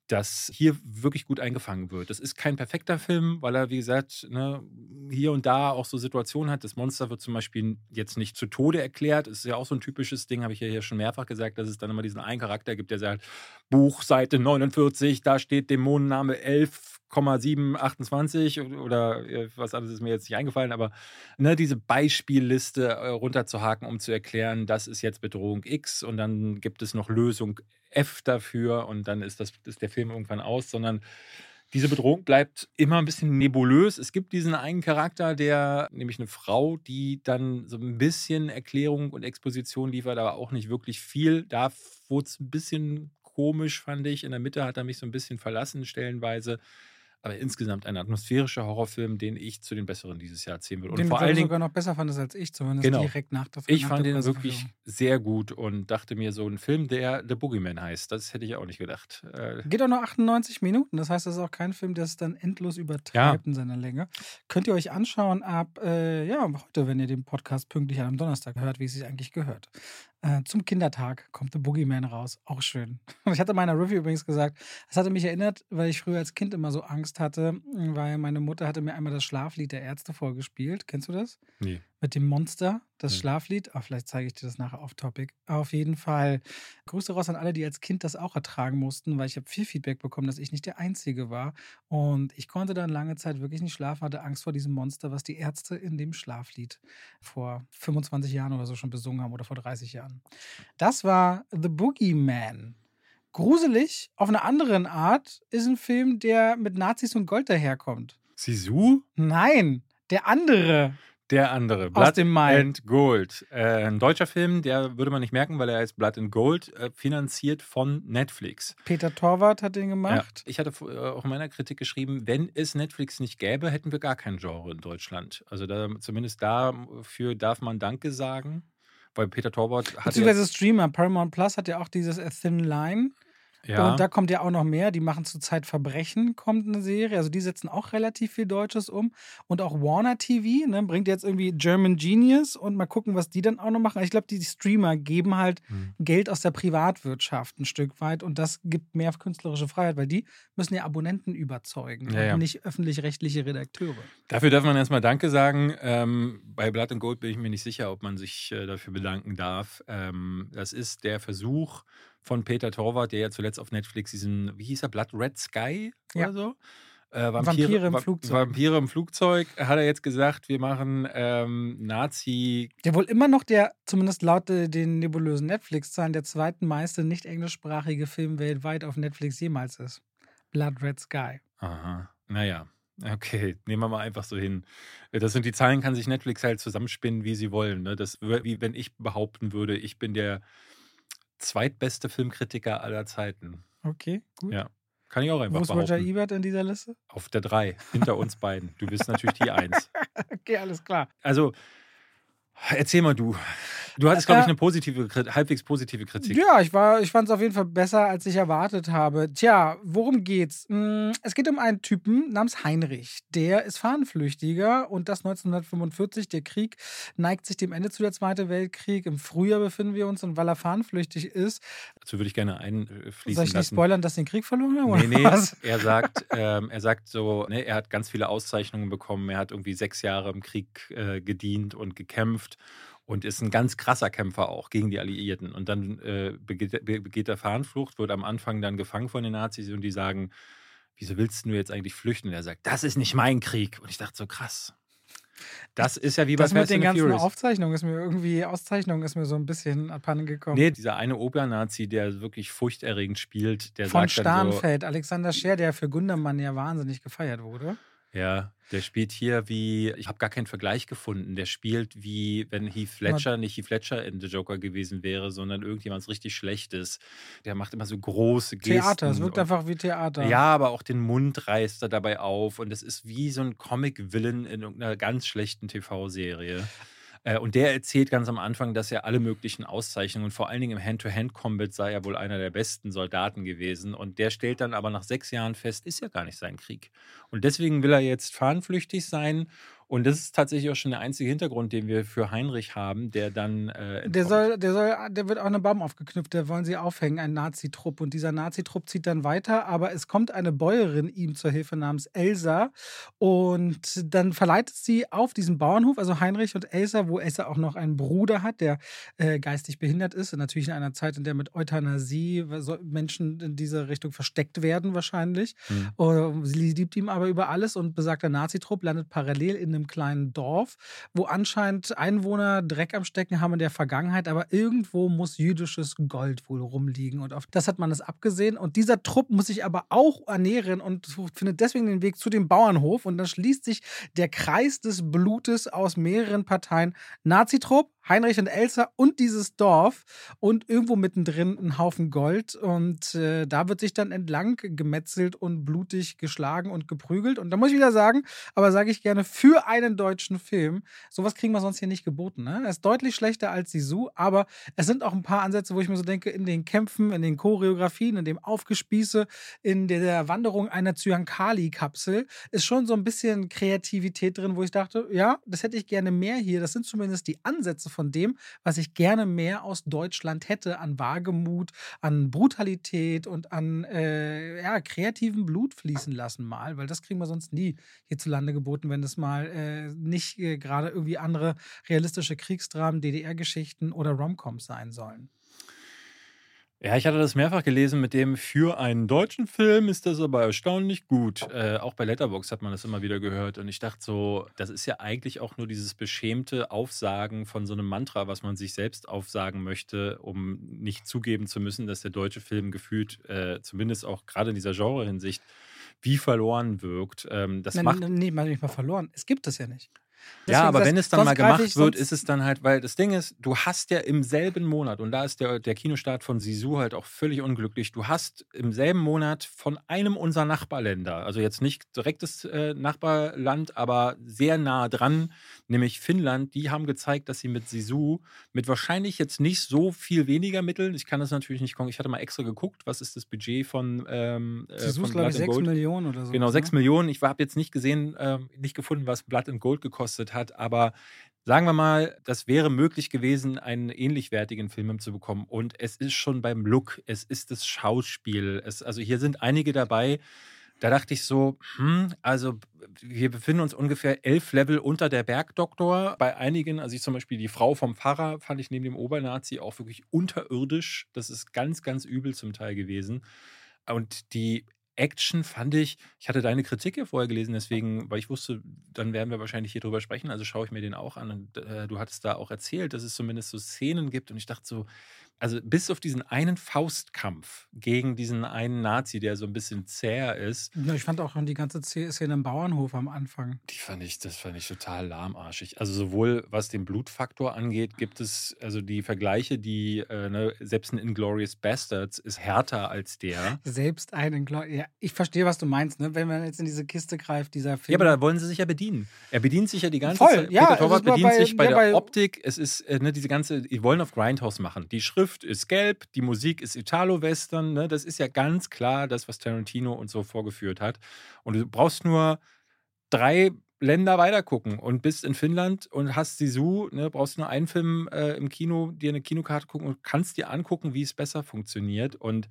das hier wirklich gut eingefangen wird. Das ist kein perfekter Film, weil er, wie gesagt, ne, hier und da auch so Situationen hat. Das Monster wird zum Beispiel jetzt nicht zu Tode erklärt. Das ist ja auch so ein typisches Ding, habe ich ja hier schon mehrfach gesagt, dass es dann immer diesen einen Charakter gibt, der sagt, Buch, Seite 49, da steht Dämonenname 11,728 oder äh, was anderes ist mir jetzt nicht eingefallen, aber ne, diese Beispielliste äh, runterzuhaken, um zu erklären, das ist jetzt Bedrohung X und dann gibt es noch Lösung F dafür und dann ist, das, ist der Film irgendwann aus, sondern diese Bedrohung bleibt immer ein bisschen nebulös. Es gibt diesen einen Charakter, der, nämlich eine Frau, die dann so ein bisschen Erklärung und Exposition liefert, aber auch nicht wirklich viel. Da wurde es ein bisschen komisch, fand ich. In der Mitte hat er mich so ein bisschen verlassen, stellenweise. Aber insgesamt ein atmosphärischer Horrorfilm, den ich zu den besseren dieses Jahr zählen würde. Und den vor allen Dingen, sogar noch besser fandest als ich, zumindest Genau. direkt nach der ich nach fand den wirklich sehr gut und dachte mir, so ein Film, der The Boogeyman heißt, das hätte ich auch nicht gedacht. Äh, Geht auch nur 98 Minuten. Das heißt, das ist auch kein Film, der es dann endlos übertreibt in seiner Länge. Könnt ihr euch anschauen ab, äh, ja, heute, wenn ihr den Podcast pünktlich einem Donnerstag hört, wie es sich eigentlich gehört. Äh, zum Kindertag kommt The Boogeyman raus. Auch schön. Ich hatte in meiner Review übrigens gesagt, es hatte mich erinnert, weil ich früher als Kind immer so Angst hatte, weil meine Mutter hatte mir einmal das Schlaflied der Ärzte vorgespielt. Kennst du das? nee. Mit dem Monster, das Nee. Schlaflied. Ah, vielleicht zeige ich dir das nachher auf Topic. Auf jeden Fall. Grüße raus an alle, die als Kind das auch ertragen mussten, weil ich habe viel Feedback bekommen, dass ich nicht der Einzige war. Und ich konnte dann lange Zeit wirklich nicht schlafen, hatte Angst vor diesem Monster, was die Ärzte in dem Schlaflied vor 25 Jahren oder so schon besungen haben oder vor 30 Jahren. Das war The Boogeyman. Gruselig auf einer anderen Art ist ein Film, der mit Nazis und Gold daherkommt. Sisu? Nein, der andere. Der andere, Aus Blood dem Mai. and Gold. Äh, ein deutscher Film, der würde man nicht merken, weil er heißt Blood and Gold, äh, finanziert von Netflix. Peter Torwart hat den Ja. gemacht. Ich hatte äh, auch in meiner Kritik geschrieben, wenn es Netflix nicht gäbe, hätten wir gar kein Genre in Deutschland. Also da, zumindest dafür darf man Danke sagen, weil Peter Torwart hat ja, Beziehungsweise Streamer. Paramount Plus hat ja auch dieses A Thin Line. Ja. Und da kommt ja auch noch mehr. Die machen zurzeit Verbrechen, kommt eine Serie. Also die setzen auch relativ viel Deutsches um. Und auch Warner TV ne, bringt jetzt irgendwie German Genius und mal gucken, was die dann auch noch machen. Ich glaube, die Streamer geben halt Hm. Geld aus der Privatwirtschaft ein Stück weit und das gibt mehr künstlerische Freiheit, weil die müssen ja Abonnenten überzeugen Ja, und ja. nicht öffentlich-rechtliche Redakteure. Dafür darf man erstmal Danke sagen. Ähm, bei Blood and Gold bin ich mir nicht sicher, ob man sich äh, dafür bedanken darf. Ähm, das ist der Versuch von Peter Torwart, der ja zuletzt auf Netflix diesen, wie hieß er, Blood Red Sky Ja. oder so? Äh, Vampire im Va- Flugzeug. Vampire im Flugzeug, hat er jetzt gesagt, wir machen ähm, Nazi. Der wohl immer noch der, zumindest laut äh, den nebulösen Netflix-Zahlen, der zweitmeiste nicht englischsprachige Film weltweit auf Netflix jemals ist. Blood Red Sky. Aha, naja. Okay, nehmen wir mal einfach so hin. Äh, Das sind die Zahlen, kann sich Netflix halt zusammenspinnen, wie sie wollen. Ne? Das wie wenn ich behaupten würde, ich bin der zweitbeste Filmkritiker aller Zeiten. Okay, gut. Ja, kann ich auch einfach Wo ist Roger behaupten. Ebert in dieser Liste? Auf der 3, hinter uns beiden. Du bist natürlich die 1. Okay, alles klar. Also, erzähl mal du. Du hattest, glaube ich, Äh, eine positive, halbwegs positive Kritik. Ja, ich, war, ich fand es auf jeden Fall besser, als ich erwartet habe. Tja, worum geht's? Mm, Es geht um einen Typen namens Heinrich. Der ist Fahnenflüchtiger und das 1945. Der Krieg neigt sich dem Ende zu, der Zweite Weltkrieg. Im Frühjahr befinden wir uns und weil er fahnenflüchtig ist, Dazu würde ich gerne einfließen soll ich nicht spoilern, dass sie den Krieg verloren haben? Nee, oder nee, was? er sagt, ähm, er sagt so, ne, er hat ganz viele Auszeichnungen bekommen. Er hat irgendwie sechs Jahre im Krieg äh, gedient und gekämpft und ist ein ganz krasser Kämpfer auch gegen die Alliierten. Und dann äh, begeht, be- begeht er Fahnenflucht, wird am Anfang dann gefangen von den Nazis und die sagen, wieso willst du jetzt eigentlich flüchten? Und er sagt, das ist nicht mein Krieg. Und ich dachte so, krass. Das ist ja wie bei Das mit Fast den and the ganzen Furious. Aufzeichnungen ist mir irgendwie, Auszeichnungen ist mir so ein bisschen abhanden gekommen. Nee, dieser eine Obernazi, der wirklich furchterregend spielt, der Von sagt dann so, Starnfeld, Alexander Scher, der für Gundermann ja wahnsinnig gefeiert wurde. Ja, der spielt hier wie, ich habe gar keinen Vergleich gefunden. Der spielt wie, wenn Heath Ledger nicht Heath Ledger in The Joker gewesen wäre, sondern irgendjemand richtig Schlechtes. Der macht immer so große Gesten. Theater, es wirkt und- einfach wie Theater. Ja, aber auch den Mund reißt er dabei auf und es ist wie so ein Comic-Villain in irgendeiner ganz schlechten TV-Serie. Äh, Und der erzählt ganz am Anfang, dass er alle möglichen Auszeichnungen, vor allen Dingen im Hand-to-Hand-Combat, sei er wohl einer der besten Soldaten gewesen. Und der stellt dann aber nach sechs Jahren fest, ist ja gar nicht sein Krieg. Und deswegen will er jetzt fahnenflüchtig sein. Und das ist tatsächlich auch schon der einzige Hintergrund, den wir für Heinrich haben, der dann. Äh, Der soll, der soll, der wird auch eine Baum aufgeknüpft, der wollen sie aufhängen, ein Nazi-Trupp. Und dieser Nazi-Trupp zieht dann weiter, aber es kommt eine Bäuerin ihm zur Hilfe namens Elsa. Und dann verleitet sie auf diesen Bauernhof, also Heinrich und Elsa, wo Elsa auch noch einen Bruder hat, der äh, geistig behindert ist. Und natürlich in einer Zeit, in der mit Euthanasie Menschen in diese Richtung versteckt werden, wahrscheinlich. Hm. Uh, Sie liebt ihn aber über alles und besagter Nazi-Trupp landet parallel in einem kleinen Dorf, wo anscheinend Einwohner Dreck am Stecken haben in der Vergangenheit, aber irgendwo muss jüdisches Gold wohl rumliegen und auf das hat man es abgesehen. Und dieser Trupp muss sich aber auch ernähren und findet deswegen den Weg zu dem Bauernhof und dann schließt sich der Kreis des Blutes aus mehreren Parteien. Nazi-Trupp, Heinrich und Elsa und dieses Dorf und irgendwo mittendrin ein Haufen Gold. Und äh, da wird sich dann entlang gemetzelt und blutig geschlagen und geprügelt. Und da muss ich wieder sagen, aber sage ich gerne, für einen deutschen Film, sowas kriegen wir sonst hier nicht geboten. Ne? Er ist deutlich schlechter als Sisu, aber es sind auch ein paar Ansätze, wo ich mir so denke, in den Kämpfen, in den Choreografien, in dem Aufgespieße, in der Wanderung einer Zyankali-Kapsel ist schon so ein bisschen Kreativität drin, wo ich dachte, ja, das hätte ich gerne mehr hier. Das sind zumindest die Ansätze von dem, was ich gerne mehr aus Deutschland hätte an Wagemut, an Brutalität und an äh, ja, kreativen Blut fließen lassen mal, weil das kriegen wir sonst nie hierzulande geboten, wenn es mal äh, nicht äh, gerade irgendwie andere realistische Kriegsdramen, DDR-Geschichten oder Romcoms sein sollen. Ja, ich hatte das mehrfach gelesen mit dem, für einen deutschen Film ist das aber erstaunlich gut. Äh, auch bei Letterbox hat man das immer wieder gehört. Und ich dachte so, das ist ja eigentlich auch nur dieses beschämte Aufsagen von so einem Mantra, was man sich selbst aufsagen möchte, um nicht zugeben zu müssen, dass der deutsche Film gefühlt, äh, zumindest auch gerade in dieser Genre-Hinsicht, wie verloren wirkt. Ähm, das Nein, macht. nein, nee, mal nicht mal verloren. Es gibt es ja nicht. Deswegen, ja, aber das, wenn es dann mal gemacht wird, ist es dann halt, weil das Ding ist, du hast ja im selben Monat, und da ist der, der Kinostart von Sisu halt auch völlig unglücklich, du hast im selben Monat von einem unserer Nachbarländer, also jetzt nicht direktes äh, Nachbarland, aber sehr nah dran, nämlich Finnland, die haben gezeigt, dass sie mit Sisu mit wahrscheinlich jetzt nicht so viel weniger Mitteln, ich kann das natürlich nicht gucken, ich hatte mal extra geguckt, was ist das Budget von ähm, äh, Sisu ist, glaube ich, 6 Millionen oder so. Genau, 6 ne? Millionen. Ich habe jetzt nicht gesehen, äh, nicht gefunden, was Blood and Gold gekostet hat, aber sagen wir mal, das wäre möglich gewesen, einen ähnlich wertigen Film zu bekommen. Und es ist schon beim Look, es ist das Schauspiel. Es, also hier sind einige dabei, da dachte ich so, hm, also wir befinden uns ungefähr elf Level unter der Bergdoktor. Bei einigen, also ich zum Beispiel die Frau vom Pfarrer, fand ich neben dem Obernazi auch wirklich unterirdisch. Das ist ganz, ganz übel zum Teil gewesen. Und die Action fand ich, ich hatte deine Kritik ja vorher gelesen, deswegen, weil ich wusste, dann werden wir wahrscheinlich hier drüber sprechen, also schaue ich mir den auch an. Und äh, du hattest da auch erzählt, dass es zumindest so Szenen gibt. Und ich dachte so, also bis auf diesen einen Faustkampf gegen diesen einen Nazi, der so ein bisschen zäher ist. Ja, ich fand auch die ganze Szene im Bauernhof am Anfang. Die fand ich, das fand ich total lahmarschig. Also sowohl was den Blutfaktor angeht, gibt es also die Vergleiche, die äh, ne, selbst ein Inglorious Bastards ist härter als der. Selbst ein Inglorious, ja, ich verstehe, was du meinst, ne? wenn man jetzt in diese Kiste greift, dieser Film. Ja, aber da wollen sie sich ja bedienen. Er bedient sich ja die ganze Voll, Zeit. Ja, Peter Torwart bedient bei, sich bei ja, der bei Optik. Es ist äh, ne, diese ganze, die wollen auf Grindhouse machen. Die Schrift Schrift ist gelb, die Musik ist Italo-Western. Ne? Das ist ja ganz klar das, was Tarantino und so vorgeführt hat. Und du brauchst nur drei Länder weitergucken und bist in Finnland und hast Sisu, ne, brauchst nur einen Film äh, im Kino, dir eine Kinokarte gucken und kannst dir angucken, wie es besser funktioniert. Und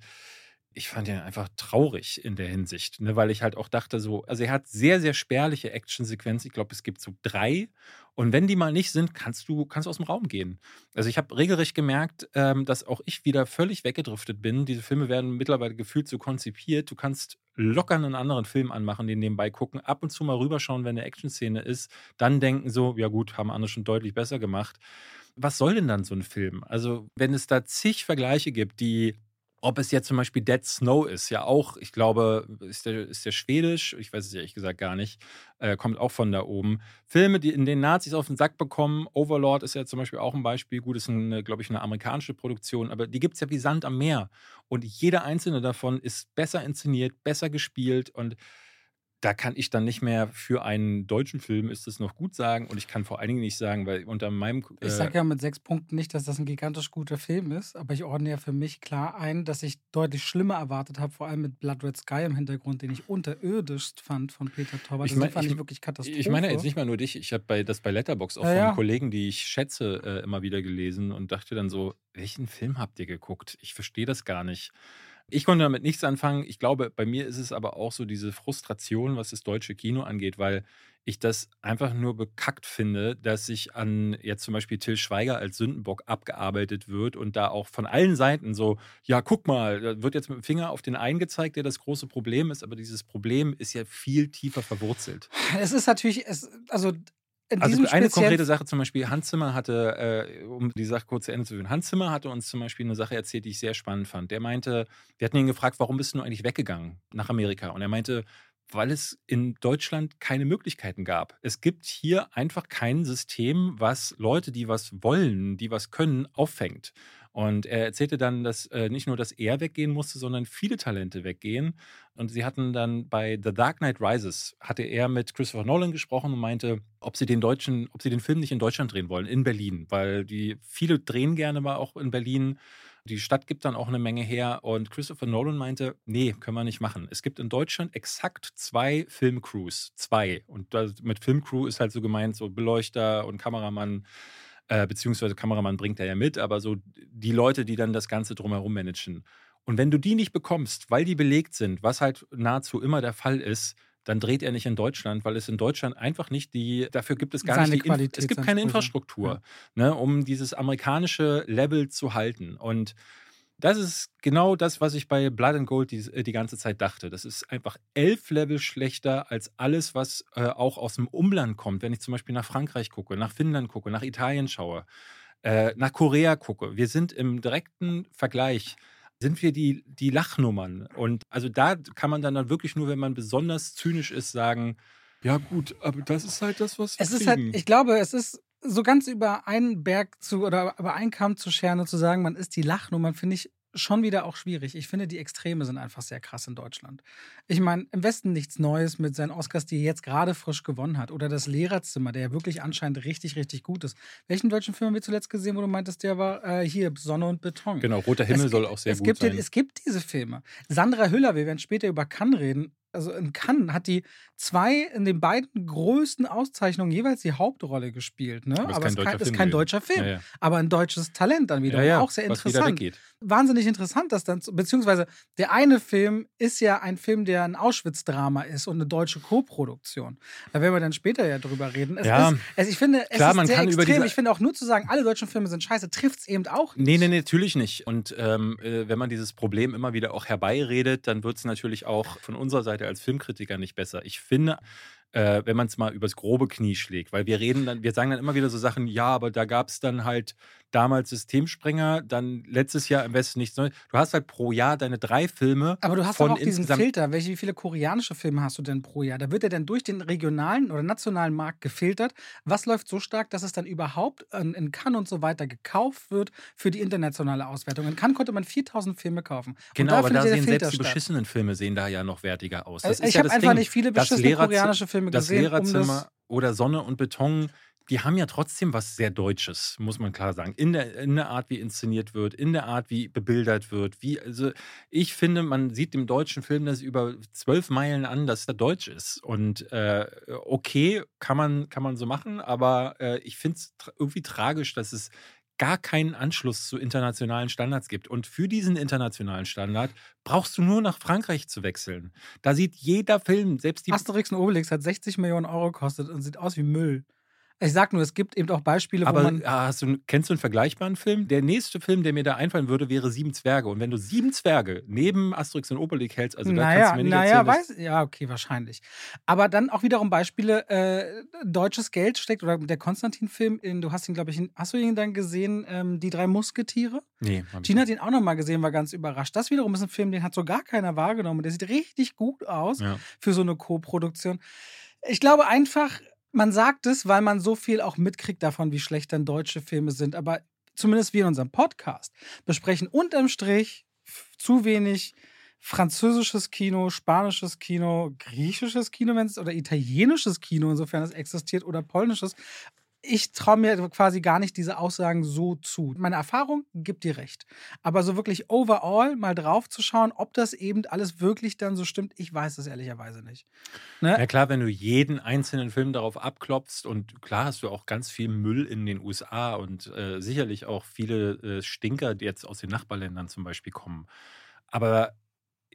ich fand ihn einfach traurig in der Hinsicht, ne, weil ich halt auch dachte, so, also er hat sehr, sehr spärliche Actionsequenzen. Ich glaube, es gibt so drei. Und wenn die mal nicht sind, kannst du, kannst du aus dem Raum gehen. Also ich habe regelrecht gemerkt, ähm, dass auch ich wieder völlig weggedriftet bin. Diese Filme werden mittlerweile gefühlt so konzipiert. Du kannst locker einen anderen Film anmachen, den nebenbei gucken, ab und zu mal rüberschauen, wenn eine Action-Szene ist, dann denken so, ja gut, haben andere schon deutlich besser gemacht. Was soll denn dann so ein Film? Also, wenn es da zig Vergleiche gibt, die ob es jetzt zum Beispiel Dead Snow ist, ja auch, ich glaube, ist der, ist der schwedisch, ich weiß es ehrlich gesagt gar nicht, äh, kommt auch von da oben. Filme, die in den Nazis auf den Sack bekommen, Overlord ist ja zum Beispiel auch ein Beispiel, gut, ist, glaube ich, eine amerikanische Produktion, aber die gibt es ja wie Sand am Meer. Und jeder einzelne davon ist besser inszeniert, besser gespielt und da kann ich dann nicht mehr für einen deutschen Film ist es noch gut sagen und ich kann vor allen Dingen nicht sagen, weil unter meinem. Äh ich sage ja mit sechs Punkten nicht, dass das ein gigantisch guter Film ist, aber ich ordne ja für mich klar ein, dass ich deutlich schlimmer erwartet habe, vor allem mit Blood Red Sky im Hintergrund, den ich unterirdischst fand von Peter Torwart. Ich, mein, fand ich, ich wirklich katastrophal. Ich meine jetzt nicht mal nur dich, ich habe bei, das bei Letterbox auch ja, von ja. Kollegen, die ich schätze, äh, immer wieder gelesen und dachte dann so, welchen Film habt ihr geguckt? Ich verstehe das gar nicht. Ich konnte damit nichts anfangen. Ich glaube, bei mir ist es aber auch so diese Frustration, was das deutsche Kino angeht, weil ich das einfach nur bekackt finde, dass sich an jetzt zum Beispiel Till Schweiger als Sündenbock abgearbeitet wird und da auch von allen Seiten so, ja, guck mal, da wird jetzt mit dem Finger auf den einen gezeigt, der das große Problem ist, aber dieses Problem ist ja viel tiefer verwurzelt. Es ist natürlich, es, also also eine konkrete Sache zum Beispiel, Hans Zimmer hatte, äh, um die Sache kurz zu Ende zu führen, Hans Zimmer hatte uns zum Beispiel eine Sache erzählt, die ich sehr spannend fand. Der meinte, wir hatten ihn gefragt, warum bist du eigentlich weggegangen nach Amerika? Und er meinte, weil es in Deutschland keine Möglichkeiten gab. Es gibt hier einfach kein System, was Leute, die was wollen, die was können, auffängt. Und er erzählte dann, dass äh, nicht nur, dass er weggehen musste, sondern viele Talente weggehen. Und sie hatten dann bei The Dark Knight Rises, hatte er mit Christopher Nolan gesprochen und meinte, ob sie den deutschen, ob sie den Film nicht in Deutschland drehen wollen, in Berlin, weil die viele drehen gerne mal auch in Berlin. Die Stadt gibt dann auch eine Menge her und Christopher Nolan meinte, nee, können wir nicht machen. Es gibt in Deutschland exakt zwei Filmcrews, zwei. Und mit Filmcrew ist halt so gemeint, so Beleuchter und Kameramann äh, beziehungsweise Kameramann bringt er ja mit, aber so die Leute, die dann das Ganze drumherum managen. Und wenn du die nicht bekommst, weil die belegt sind, was halt nahezu immer der Fall ist, dann dreht er nicht in Deutschland, weil es in Deutschland einfach nicht die, dafür gibt es gar Seine nicht die, Qualität es gibt keine Infrastruktur, ja. ne, um dieses amerikanische Level zu halten. Und das ist genau das, was ich bei Blood and Gold die, äh, die ganze Zeit dachte. Das ist einfach elf Level schlechter als alles, was äh, auch aus dem Umland kommt. Wenn ich zum Beispiel nach Frankreich gucke, nach Finnland gucke, nach Italien schaue, äh, nach Korea gucke. Wir sind im direkten Vergleich sind wir die, die Lachnummern. Und also da kann man dann, dann wirklich nur, wenn man besonders zynisch ist, sagen, Ja, gut, aber das ist halt das, was wir Es ist halt, kriegen. ich glaube, es ist so ganz über einen Berg zu oder über einen Kamm zu scheren und zu sagen, man ist die Lachnummer, finde ich schon wieder auch schwierig. Ich finde, die Extreme sind einfach sehr krass in Deutschland. Ich meine, im Westen nichts Neues mit seinen Oscars, die er jetzt gerade frisch gewonnen hat. Oder das Lehrerzimmer, der ja wirklich anscheinend richtig, richtig gut ist. Welchen deutschen Film haben wir zuletzt gesehen, wo du meintest, der war äh, hier Sonne und Beton? Genau, Roter Himmel Es soll gibt- auch sehr gut gibt, sein. Es gibt diese Filme. Sandra Hüller, wir werden später über Cannes reden. Also in Cannes hat die zwei in den beiden größten Auszeichnungen jeweils die Hauptrolle gespielt. Ne? Aber Aber kein es ist kein gewesen. deutscher Film. Ja, ja. Aber ein deutsches Talent dann wieder. Ja, auch sehr interessant. Wahnsinnig interessant, dass dann, beziehungsweise der eine Film ist ja ein Film, der ein Auschwitz-Drama ist und eine deutsche Co-Produktion. Da werden wir dann später ja drüber reden. Es Ja. ist, also ich finde, es Klar, ist man sehr kann über extrem. diese- ich finde auch nur zu sagen, alle deutschen Filme sind scheiße, trifft es eben auch nicht. Nee, nee, nee, natürlich nicht. Und ähm, äh, wenn man dieses Problem immer wieder auch herbeiredet, dann wird es natürlich auch von unserer Seite als Filmkritiker nicht besser. Ich finde, äh, wenn man es mal übers grobe Knie schlägt, weil wir reden dann, wir sagen dann immer wieder so Sachen, ja, aber da gab es dann halt damals Systemsprenger, dann letztes Jahr im Westen nichts Neues. Du hast halt pro Jahr deine drei Filme. Aber du hast von auch diesen Filter. Welche, wie viele koreanische Filme hast du denn pro Jahr? Da wird er dann durch den regionalen oder nationalen Markt gefiltert. Was läuft so stark, dass es dann überhaupt in, in Cannes und so weiter gekauft wird für die internationale Auswertung? In Cannes konnte man 4000 Filme kaufen. Genau, aber findet da sehen selbst die beschissenen Filme sehen da ja noch wertiger aus. Das Also ich ja habe das einfach Ding. nicht viele Das beschissene koreanische Filme Das gesehen. Um Lehrerzimmer das, oder Sonne und Beton, die haben ja trotzdem was sehr Deutsches, muss man klar sagen. In der, in der Art, wie inszeniert wird, in der Art, wie bebildert wird. Wie, also ich finde, man sieht dem deutschen Film das über zwölf Meilen an, dass er deutsch ist. Und äh, okay, kann man, kann man so machen, aber äh, ich finde es irgendwie tragisch, dass es gar keinen Anschluss zu internationalen Standards gibt. Und für diesen internationalen Standard brauchst du nur nach Frankreich zu wechseln. Da sieht jeder Film, selbst die Asterix und Obelix hat 60 Millionen Euro gekostet und sieht aus wie Müll. Ich sag nur, es gibt eben auch Beispiele, wo Aber man. ah, hast du, kennst du einen vergleichbaren Film? Der nächste Film, der mir da einfallen würde, wäre Sieben Zwerge. Und wenn du Sieben Zwerge neben Asterix und Obelix hältst, also da kannst naja, du mir nicht naja, erzählen, weiß, ja, okay, wahrscheinlich. Aber dann auch wiederum Beispiele, äh, deutsches Geld steckt, oder der Konstantin-Film, in- du hast ihn, glaube ich, in, hast du ihn dann gesehen, ähm, Die drei Musketiere? Nee, Gina hat ihn auch nochmal gesehen, war ganz überrascht. Das wiederum ist ein Film, den hat so gar keiner wahrgenommen. Der sieht richtig gut aus Ja. für so eine Co-Produktion. Ich glaube einfach, man sagt es, weil man so viel auch mitkriegt davon, wie schlecht dann deutsche Filme sind. Aber zumindest wir in unserem Podcast besprechen unterm Strich zu wenig französisches Kino, spanisches Kino, griechisches Kino, wenn es oder italienisches Kino, insofern es existiert, oder polnisches. Ich traue mir quasi gar nicht diese Aussagen so zu. Meine Erfahrung gibt dir recht. Aber so wirklich overall mal drauf zu schauen, ob das eben alles wirklich dann so stimmt, ich weiß es ehrlicherweise nicht. Ne? Ja klar, wenn du jeden einzelnen Film darauf abklopfst und klar hast du auch ganz viel Müll in den USA und äh, sicherlich auch viele äh, Stinker, die jetzt aus den Nachbarländern zum Beispiel kommen. Aber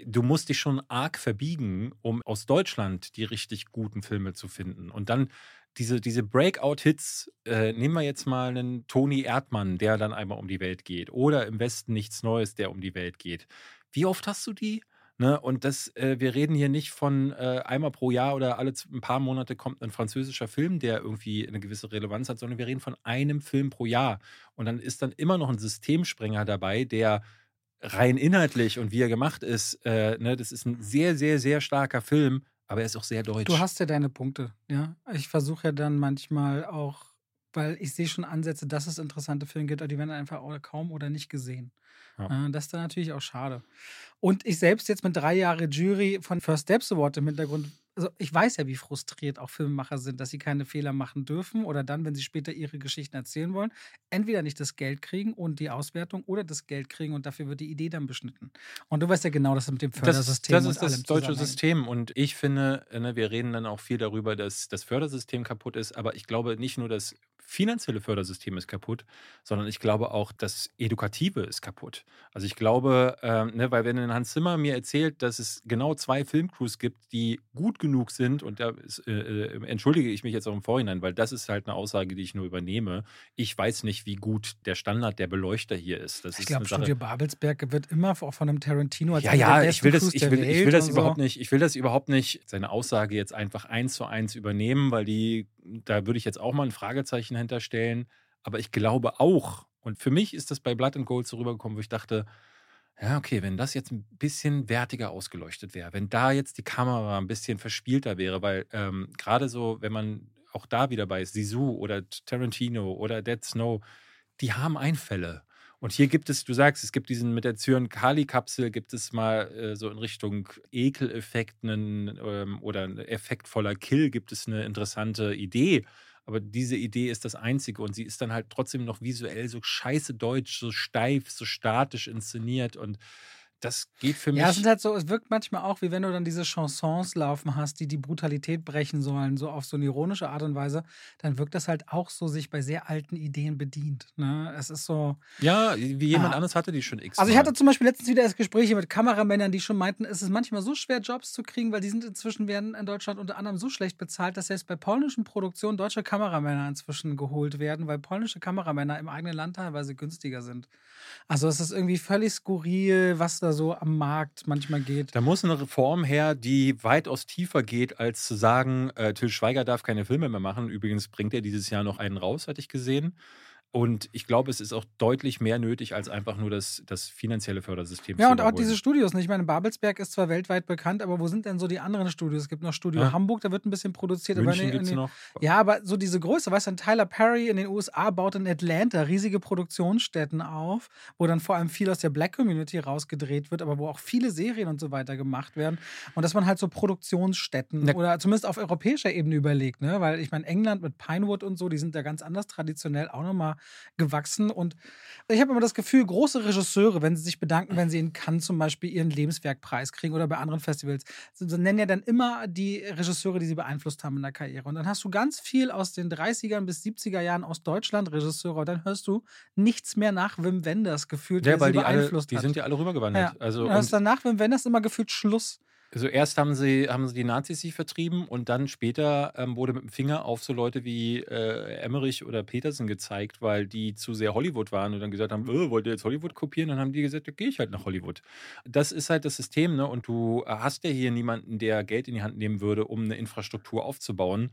du musst dich schon arg verbiegen, um aus Deutschland die richtig guten Filme zu finden. Und dann diese, diese Breakout-Hits, äh, nehmen wir jetzt mal einen Toni Erdmann, der dann einmal um die Welt geht. Oder im Westen nichts Neues, der um die Welt geht. Wie oft hast du die? Ne? Und das, äh, wir reden hier nicht von äh, einmal pro Jahr oder alle ein paar Monate kommt ein französischer Film, der irgendwie eine gewisse Relevanz hat, sondern wir reden von einem Film pro Jahr. Und dann ist dann immer noch ein Systemsprenger dabei, der rein inhaltlich und wie er gemacht ist, äh, ne, das ist ein sehr, sehr, sehr starker Film, aber er ist auch sehr deutsch. Du hast ja deine Punkte, ja. Ich versuche ja dann manchmal auch, weil ich sehe schon Ansätze, dass es interessante Filme gibt, aber die werden einfach kaum oder nicht gesehen. Ja. Ja, das ist dann natürlich auch schade. Und ich selbst jetzt mit drei Jahren Jury von First Steps Award im Hintergrund, also ich weiß ja, wie frustriert auch Filmemacher sind, dass sie keine Fehler machen dürfen oder dann, wenn sie später ihre Geschichten erzählen wollen, entweder nicht das Geld kriegen und die Auswertung oder das Geld kriegen und dafür wird die Idee dann beschnitten. Und du weißt ja genau, dass das mit dem Das, Fördersystem das und ist das deutsche. System und ich finde, ne, wir reden dann auch viel darüber, dass das Fördersystem kaputt ist, aber ich glaube nicht nur das finanzielle Fördersystem ist kaputt, sondern ich glaube auch das Edukative ist kaputt. Also ich glaube, ähm, ne, weil wenn Hans Zimmer mir erzählt, dass es genau zwei Filmcrews gibt, die gut genug sind und da ist, äh, äh, entschuldige ich mich jetzt auch im Vorhinein, weil das ist halt eine Aussage, die ich nur übernehme. Ich weiß nicht, wie gut der Standard der Beleuchter hier ist. Das Ich glaube. Studio Babelsberg wird immer auch von einem Tarantino als Ja, ja, der ich will das, ich will, ich will das und so. überhaupt nicht, ich will das überhaupt nicht, seine Aussage jetzt einfach eins zu eins übernehmen, weil die, da würde ich jetzt auch mal ein Fragezeichen hinterstellen. Aber ich glaube auch, und für mich ist das bei Blood and Gold so rübergekommen, wo ich dachte, ja, okay, wenn das jetzt ein bisschen wertiger ausgeleuchtet wäre, wenn da jetzt die Kamera ein bisschen verspielter wäre, weil ähm, gerade so, wenn man auch da wieder bei Sisu oder Tarantino oder Dead Snow, die haben Einfälle. Und hier gibt es, du sagst, es gibt diesen mit der Zyan-Kali-Kapsel, gibt es mal äh, so in Richtung Ekeleffekten ähm, oder ein effektvoller Kill, gibt es eine interessante Idee. Aber diese Idee ist das Einzige und sie ist dann halt trotzdem noch visuell so scheiße deutsch, so steif, so statisch inszeniert und das geht für mich. Ja, es ist halt so, es wirkt manchmal auch, wie wenn du dann diese Chansons laufen hast, die die Brutalität brechen sollen, so auf so eine ironische Art und Weise, dann wirkt das halt auch so sich bei sehr alten Ideen bedient. Ne? Es ist so. Ja, wie jemand ah. anderes hatte die schon x. Also ich hatte zum Beispiel letztens wieder das Gespräch mit Kameramännern, die schon meinten, es ist manchmal so schwer, Jobs zu kriegen, weil die sind inzwischen werden in Deutschland unter anderem so schlecht bezahlt, dass selbst bei polnischen Produktionen deutsche Kameramänner inzwischen geholt werden, weil polnische Kameramänner im eigenen Land teilweise günstiger sind. Also es ist irgendwie völlig skurril, was da so am Markt manchmal geht. Da muss eine Reform her, die weitaus tiefer geht, als zu sagen, äh, Till Schweiger darf keine Filme mehr machen. Übrigens bringt er dieses Jahr noch einen raus, hatte ich gesehen. Und ich glaube, es ist auch deutlich mehr nötig, als einfach nur das, das finanzielle Fördersystem ja, und auch diese Studios. Ich meine, Babelsberg ist zwar weltweit bekannt, aber wo sind denn so die anderen Studios? Es gibt noch Studio ja. Hamburg, da wird ein bisschen produziert. München aber nee, nee, noch. Ja, aber so diese Größe, weißt du, Tyler Perry in den USA baut in Atlanta riesige Produktionsstätten auf, wo dann vor allem viel aus der Black Community rausgedreht wird, aber wo auch viele Serien und so weiter gemacht werden. Und dass man halt so Produktionsstätten ja. oder zumindest auf europäischer Ebene überlegt, ne? Weil ich meine, England mit Pinewood und so, die sind da ganz anders traditionell auch nochmal gewachsen. Und ich habe immer das Gefühl, große Regisseure, wenn sie sich bedanken, wenn sie in Cannes zum Beispiel ihren Lebenswerkpreis kriegen oder bei anderen Festivals, sie nennen ja dann immer die Regisseure, die sie beeinflusst haben in der Karriere. Und dann hast du ganz viel aus den 30er bis 70er Jahren aus Deutschland Regisseure. Und dann hörst du nichts mehr nach Wim Wenders gefühlt, ja, weil die beeinflusst alle, Die sind ja alle rübergewandert. Ja. Also, und hast dann nach Wim Wenders immer gefühlt Schluss. Also erst haben sie, haben sie die Nazis sich vertrieben und dann später ähm, wurde mit dem Finger auf so Leute wie äh, Emmerich oder Petersen gezeigt, weil die zu sehr Hollywood waren und dann gesagt haben, oh, wollt ihr jetzt Hollywood kopieren? Dann haben die gesagt, ja, gehe ich halt nach Hollywood. Das ist halt das System, ne? Und du hast ja hier niemanden, der Geld in die Hand nehmen würde, um eine Infrastruktur aufzubauen.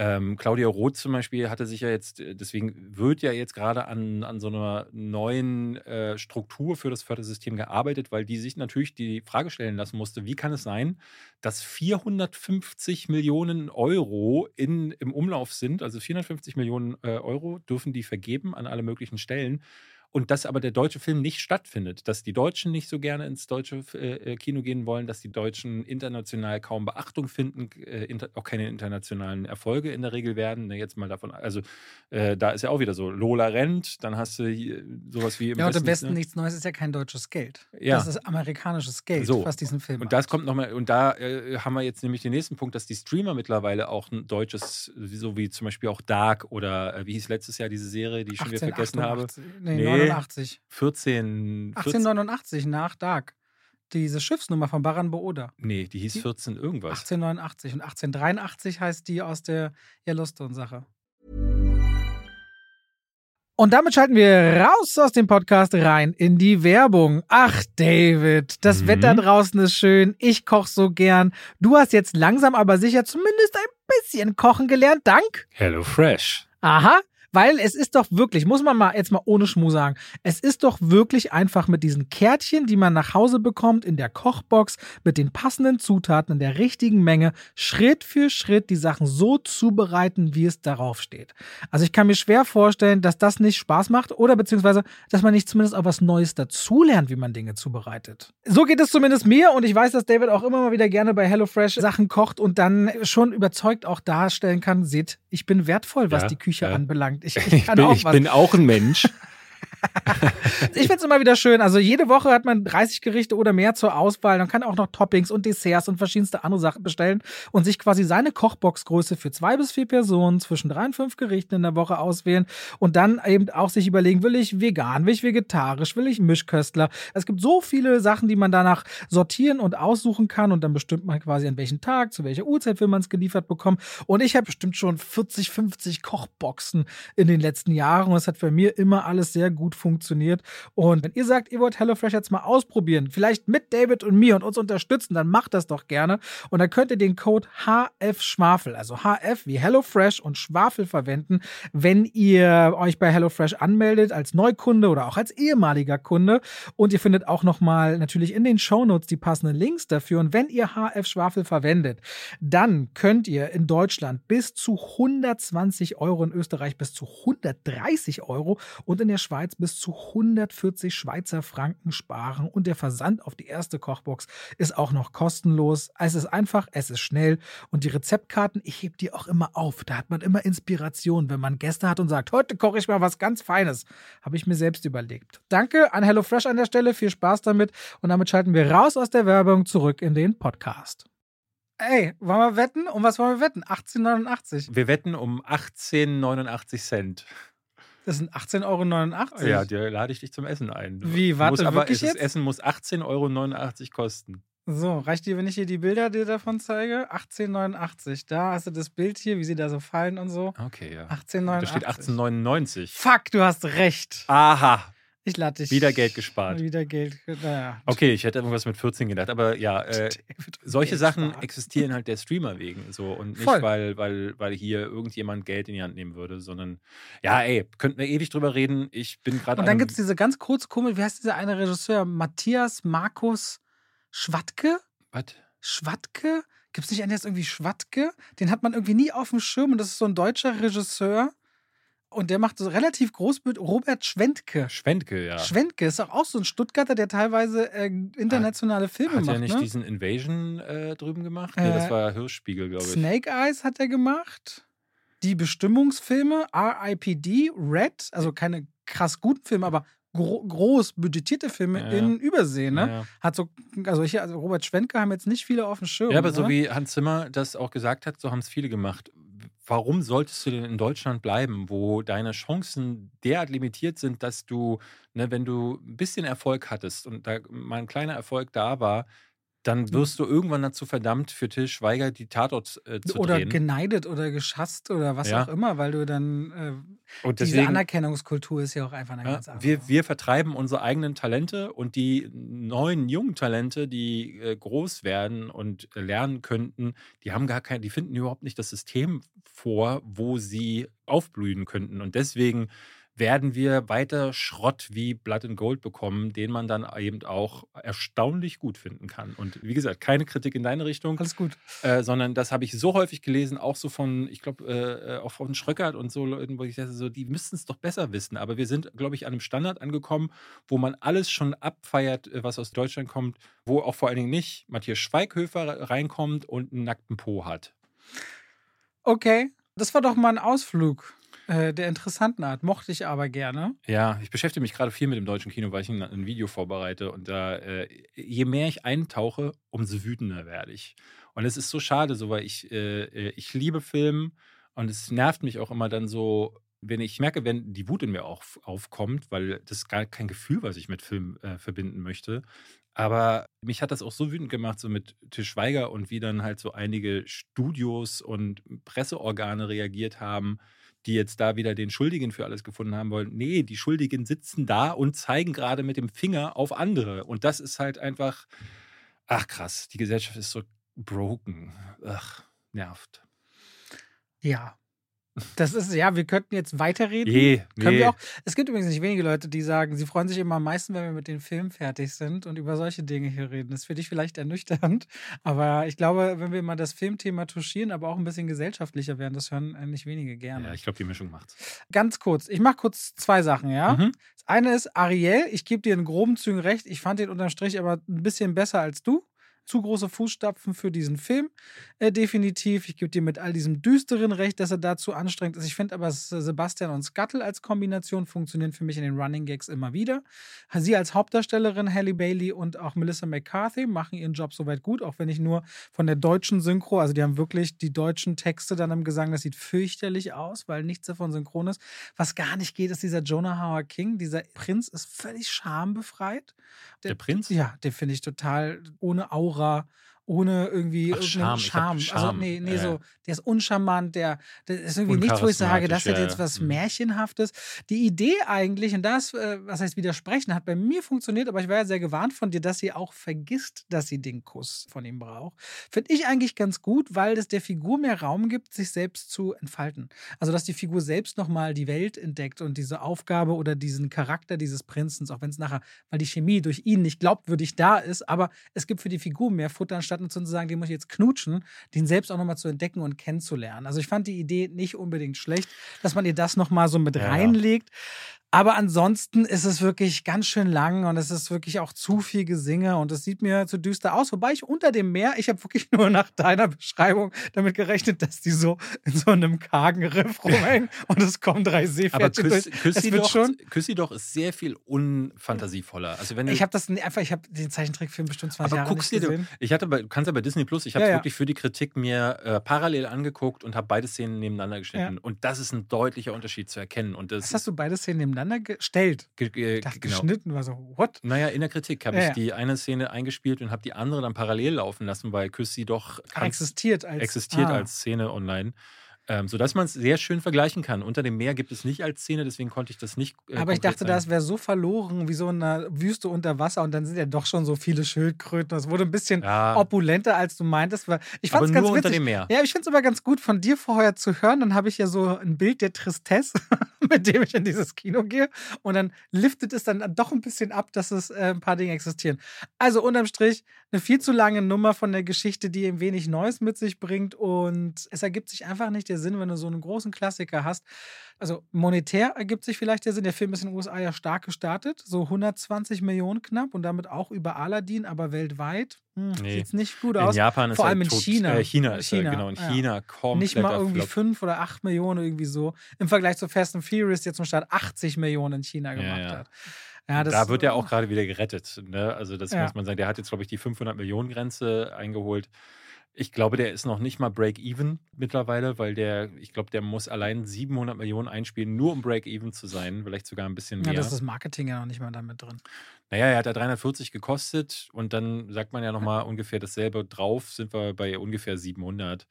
Ähm, Claudia Roth zum Beispiel hatte sich ja jetzt, äh, deswegen wird ja jetzt gerade an, an so einer neuen äh, Struktur für das Fördersystem gearbeitet, weil die sich natürlich die Frage stellen lassen musste, wie kann es sein, dass 450 Millionen Euro in, im Umlauf sind, also 450 Millionen äh, Euro dürfen die vergeben an alle möglichen Stellen und dass aber der deutsche Film nicht stattfindet, dass die Deutschen nicht so gerne ins deutsche äh, Kino gehen wollen, dass die Deutschen international kaum Beachtung finden, äh, inter, auch keine internationalen Erfolge in der Regel werden. Ne, jetzt mal davon, also äh, da ist ja auch wieder so, Lola rennt, dann hast du hier, sowas wie im Ja, und im Westen ne? nichts Neues ist ja kein deutsches Geld. Ja. Das ist amerikanisches Geld, so. was diesen Film Und das kommt nochmal, und da äh, haben wir jetzt nämlich den nächsten Punkt, dass die Streamer mittlerweile auch ein deutsches, so wie zum Beispiel auch Dark oder äh, wie hieß letztes Jahr diese Serie, die ich schon wieder vergessen 88, habe. Nee, nee 1889. 14, 1889 nach Dark. Diese Schiffsnummer von Baran Booda. Nee, die hieß 14 irgendwas. 1889 und 1883 heißt die aus der Yellowstone-Sache. Und damit schalten wir raus aus dem Podcast rein in die Werbung. Ach, David, das mhm. Wetter draußen ist schön. Ich koche so gern. Du hast jetzt langsam aber sicher zumindest ein bisschen kochen gelernt. Dank Hello Fresh. Aha. Weil es ist doch wirklich, muss man mal jetzt mal ohne Schmu sagen, es ist doch wirklich einfach mit diesen Kärtchen, die man nach Hause bekommt, in der Kochbox, mit den passenden Zutaten in der richtigen Menge, Schritt für Schritt die Sachen so zubereiten, wie es darauf steht. Also ich kann mir schwer vorstellen, dass das nicht Spaß macht oder beziehungsweise, dass man nicht zumindest auch was Neues dazulernt, wie man Dinge zubereitet. So geht es zumindest mir und ich weiß, dass David auch immer mal wieder gerne bei HelloFresh Sachen kocht und dann schon überzeugt auch darstellen kann, seht, ich bin wertvoll, was ja, die Küche ja. anbelangt. Ich, ich, kann bin, ich bin auch ein Mensch. ich finde es immer wieder schön. Also jede Woche hat man 30 Gerichte oder mehr zur Auswahl. Man kann auch noch Toppings und Desserts und verschiedenste andere Sachen bestellen und sich quasi seine Kochboxgröße für zwei bis vier Personen zwischen drei und fünf Gerichten in der Woche auswählen und dann eben auch sich überlegen, will ich vegan, will ich vegetarisch, will ich Mischköstler. Es gibt so viele Sachen, die man danach sortieren und aussuchen kann und dann bestimmt man quasi an welchem Tag, zu welcher Uhrzeit will man es geliefert bekommen. Und ich habe bestimmt schon 40, 50 Kochboxen in den letzten Jahren und es hat für mir immer alles sehr gut gut funktioniert. Und wenn ihr sagt, ihr wollt HelloFresh jetzt mal ausprobieren, vielleicht mit David und mir und uns unterstützen, dann macht das doch gerne. Und dann könnt ihr den Code HF Schwafel, also HF wie HelloFresh und Schwafel verwenden, wenn ihr euch bei HelloFresh anmeldet als Neukunde oder auch als ehemaliger Kunde. Und ihr findet auch nochmal natürlich in den Shownotes die passenden Links dafür. Und wenn ihr HF Schwafel verwendet, dann könnt ihr in Deutschland bis zu 120 Euro, in Österreich bis zu 130 Euro und in der Schweiz bis zu 140 Schweizer Franken sparen. Und der Versand auf die erste Kochbox ist auch noch kostenlos. Es ist einfach, es ist schnell und die Rezeptkarten, ich hebe die auch immer auf. Da hat man immer Inspiration, wenn man Gäste hat und sagt, heute koche ich mal was ganz Feines. Habe ich mir selbst überlegt. Danke an HelloFresh an der Stelle, viel Spaß damit und damit schalten wir raus aus der Werbung zurück in den Podcast. Ey, wollen wir wetten? Um was wollen wir wetten? 18,89. Wir wetten um 18,89 Cent. Das sind 18,89 Euro. Ja, da lade ich dich zum Essen ein. Wie, warte, muss aber, wirklich das jetzt? Essen muss 18,89 Euro kosten. So, reicht dir, wenn ich dir die Bilder dir davon zeige? 18,89. Da hast du das Bild hier, wie sie da so fallen und so. Okay, ja. 18,89. Da steht 18,99. Fuck, du hast recht. Aha, Ich lade dich. wieder Geld gespart. Wieder Geld. Naja. Okay, ich hätte irgendwas mit 14 gedacht, aber ja, äh, solche Sachen existieren halt der Streamer wegen so und nicht, Voll. weil, weil, weil hier irgendjemand Geld in die Hand nehmen würde, sondern ja, ey, könnten wir ewig drüber reden. Ich bin gerade Und dann gibt es diese ganz kurz komisch, wie heißt dieser eine Regisseur? Matthias Markus Schwatke? Was? Schwatke? Gibt es nicht einen, der ist irgendwie Schwatke? Den hat man irgendwie nie auf dem Schirm und das ist so ein deutscher Regisseur. Und der macht so relativ groß mit Robert Schwentke. Schwendke, ja. Schwentke ist auch, auch so ein Stuttgarter, der teilweise äh, internationale Filme Hat macht. er nicht ne? diesen Invasion äh, drüben gemacht? Nee, das Äh, war Hirschspiegel, glaube ich. Snake Eyes hat er gemacht. Die Bestimmungsfilme, R.I.P.D., Red, also keine krass guten Filme, aber gro groß budgetierte Filme Ja. in Übersee, ne? Ja. Hat so, also hier, also Robert Schwentke haben jetzt nicht viele auf dem Schirm. Ja, aber so ne? wie Hans Zimmer das auch gesagt hat, so haben es viele gemacht. Warum solltest du denn in Deutschland bleiben, wo deine Chancen derart limitiert sind, dass du, ne, wenn du ein bisschen Erfolg hattest und da mal ein kleiner Erfolg da war, dann wirst du irgendwann dazu verdammt, für Til Schweiger die Tatort äh, zu oder drehen. geneidet oder geschasst oder was Ja. auch immer, weil du dann äh, Und diese deswegen, Anerkennungskultur ist ja auch einfach eine ja, ganz andere. wir, wir vertreiben unsere eigenen Talente und die neuen jungen Talente, die äh, groß werden und lernen könnten, die haben gar kein, die finden überhaupt nicht das System vor, wo sie aufblühen könnten. Und deswegen werden wir weiter Schrott wie Blood and Gold bekommen, den man dann eben auch erstaunlich gut finden kann. Und wie gesagt, keine Kritik in deine Richtung, Alles gut. äh, sondern das habe ich so häufig gelesen, auch so von, ich glaube, äh, äh, auch von Schröckert und so Leuten, wo ich dachte, so, die müssten es doch besser wissen. Aber wir sind, glaube ich, an einem Standard angekommen, wo man alles schon abfeiert, äh, was aus Deutschland kommt, wo auch vor allen Dingen nicht Matthias Schweighöfer reinkommt und einen nackten Po hat. Okay, das war doch mal ein Ausflug äh, der interessanten Art. Mochte ich aber gerne. Ja, ich beschäftige mich gerade viel mit dem deutschen Kino, weil ich ein, ein Video vorbereite. Und da, äh, je mehr ich eintauche, umso wütender werde ich. Und es ist so schade, so, weil ich, äh, äh, ich liebe Film und es nervt mich auch immer dann so, wenn ich merke, wenn die Wut in mir auch aufkommt, weil das ist gar kein Gefühl, was ich mit Film äh, verbinden möchte. Aber mich hat das auch so wütend gemacht, so mit Til Schweiger und wie dann halt so einige Studios und Presseorgane reagiert haben, die jetzt da wieder den Schuldigen für alles gefunden haben wollen. Nee, die Schuldigen sitzen da und zeigen gerade mit dem Finger auf andere. Und das ist halt einfach, ach krass, die Gesellschaft ist so broken. Ach, nervt. Ja. Das ist, ja, wir könnten jetzt weiterreden. Je, Können nee. wir auch. Es gibt übrigens nicht wenige Leute, die sagen, sie freuen sich immer am meisten, wenn wir mit den Filmen fertig sind und über solche Dinge hier reden. Das ist für dich vielleicht ernüchternd, aber ich glaube, wenn wir mal das Filmthema touchieren, aber auch ein bisschen gesellschaftlicher werden, das hören äh, nicht wenige gerne. Ja, ich glaube, die Mischung macht's. Ganz kurz, ich mache kurz zwei Sachen, ja? Mhm. Das eine ist Ariel, ich gebe dir in groben Zügen recht, ich fand den unterm Strich aber ein bisschen besser als du. Zu große Fußstapfen für diesen Film, äh, definitiv. Ich gebe dir mit all diesem Düsteren recht, dass er dazu anstrengend ist. Ich finde aber, Sebastian und Scuttle als Kombination funktionieren für mich in den Running Gags immer wieder. Sie als Hauptdarstellerin, Halle Bailey und auch Melissa McCarthy, machen ihren Job soweit gut, auch wenn ich nur von der deutschen Synchro, also die haben wirklich die deutschen Texte dann im Gesang, das sieht fürchterlich aus, weil nichts davon synchron ist. Was gar nicht geht, ist dieser Jonah Howard King. Dieser Prinz ist völlig schambefreit. Der Prinz? Ja, den finde ich total ohne Aura ohne irgendwie Ach, irgendeinen Charme, Charme. Also, nee, nee, Ja, so, der ist uncharmant, der, der ist irgendwie nichts, wo ich sage, das hat ja, jetzt was Mhm. Märchenhaftes. Die Idee eigentlich, und das, äh, was heißt widersprechen, hat bei mir funktioniert, aber ich war ja sehr gewarnt von dir, dass sie auch vergisst, dass sie den Kuss von ihm braucht. Finde ich eigentlich ganz gut, weil es der Figur mehr Raum gibt, sich selbst zu entfalten. Also, dass die Figur selbst nochmal die Welt entdeckt und diese Aufgabe oder diesen Charakter dieses Prinzens, auch wenn es nachher, weil die Chemie durch ihn nicht glaubwürdig da ist, aber es gibt für die Figur mehr Futter, anstatt nur zu sagen, den muss ich jetzt knutschen, den selbst auch nochmal zu entdecken und kennenzulernen. Also, ich fand die Idee nicht unbedingt schlecht, dass man ihr das nochmal so mit ja. reinlegt. Aber ansonsten ist es wirklich ganz schön lang und es ist wirklich auch zu viel Gesinge und es sieht mir zu düster aus. Wobei ich unter dem Meer, ich habe wirklich nur nach deiner Beschreibung damit gerechnet, dass die so in so einem kargen Riff rumhängen und es kommen drei Aber Seepferdchen Küss, durch. Küss, Es sie doch, schon. Küss sie doch ist sehr viel unfantasievoller. Also wenn du, Ich habe das einfach, ich habe den Zeichentrickfilm bestimmt 20 aber Jahre guckst nicht gesehen. ich hatte bei, du kannst ja bei Disney Plus, ich habe Ja, es ja. wirklich für die Kritik mir äh, parallel angeguckt und habe beide Szenen nebeneinander geschnitten. Und das ist ein deutlicher Unterschied zu erkennen. Und das Was hast du beide Szenen nebeneinander gestellt? ge- ge- Ich dachte, genau. geschnitten war so, what? Naja, in der Kritik habe Ja, ich die eine Szene eingespielt und habe die andere dann parallel laufen lassen, weil Küss sie doch ganz existiert als. existiert ah. als Szene online. Ähm, sodass man es sehr schön vergleichen kann. Unter dem Meer gibt es nicht als Szene, deswegen konnte ich das nicht. Äh, Aber ich dachte, zeigen. das wäre so verloren wie so eine Wüste unter Wasser und dann sind ja doch schon so viele Schildkröten. Das wurde ein bisschen Ja, opulenter, als du meintest. Ich fand es nur ganz unter witzig. dem Meer. Ja, ich finde es aber ganz gut, von dir vorher zu hören. Dann habe ich ja so ein Bild der Tristesse, mit dem ich in dieses Kino gehe. Und dann liftet es dann doch ein bisschen ab, dass es äh, ein paar Dinge existieren. Also unterm Strich eine viel zu lange Nummer von der Geschichte, die eben wenig Neues mit sich bringt. Und es ergibt sich einfach nicht der Sinn, wenn du so einen großen Klassiker hast. Also monetär ergibt sich vielleicht der Sinn. Der Film ist in den USA ja stark gestartet, so 120 Millionen knapp und damit auch über Aladdin, aber weltweit hm, Nee. sieht es nicht gut In aus. Japan ist Vor er allem in tot, China. Äh, China ist China, er, genau. In ja. China komplett Nicht mal irgendwie Flop. fünf oder acht Millionen irgendwie so. Im Vergleich zu Fast and Furious, der zum Start 80 Millionen in China Ja, gemacht ja. hat. Ja, da wird er auch gerade wieder gerettet. Ne? Also, das Ja. muss man sagen. Der hat jetzt, glaube ich, die 500-Millionen-Grenze eingeholt. Ich glaube, der ist noch nicht mal Break-Even mittlerweile, weil der, ich glaube, der muss allein 700 Millionen einspielen, nur um Break-Even zu sein. Vielleicht sogar ein bisschen Ja, mehr. das ist das Marketing ja noch nicht mal damit drin. Naja, er hat ja 340 gekostet und dann sagt man ja nochmal ungefähr dasselbe drauf, sind wir bei ungefähr 700.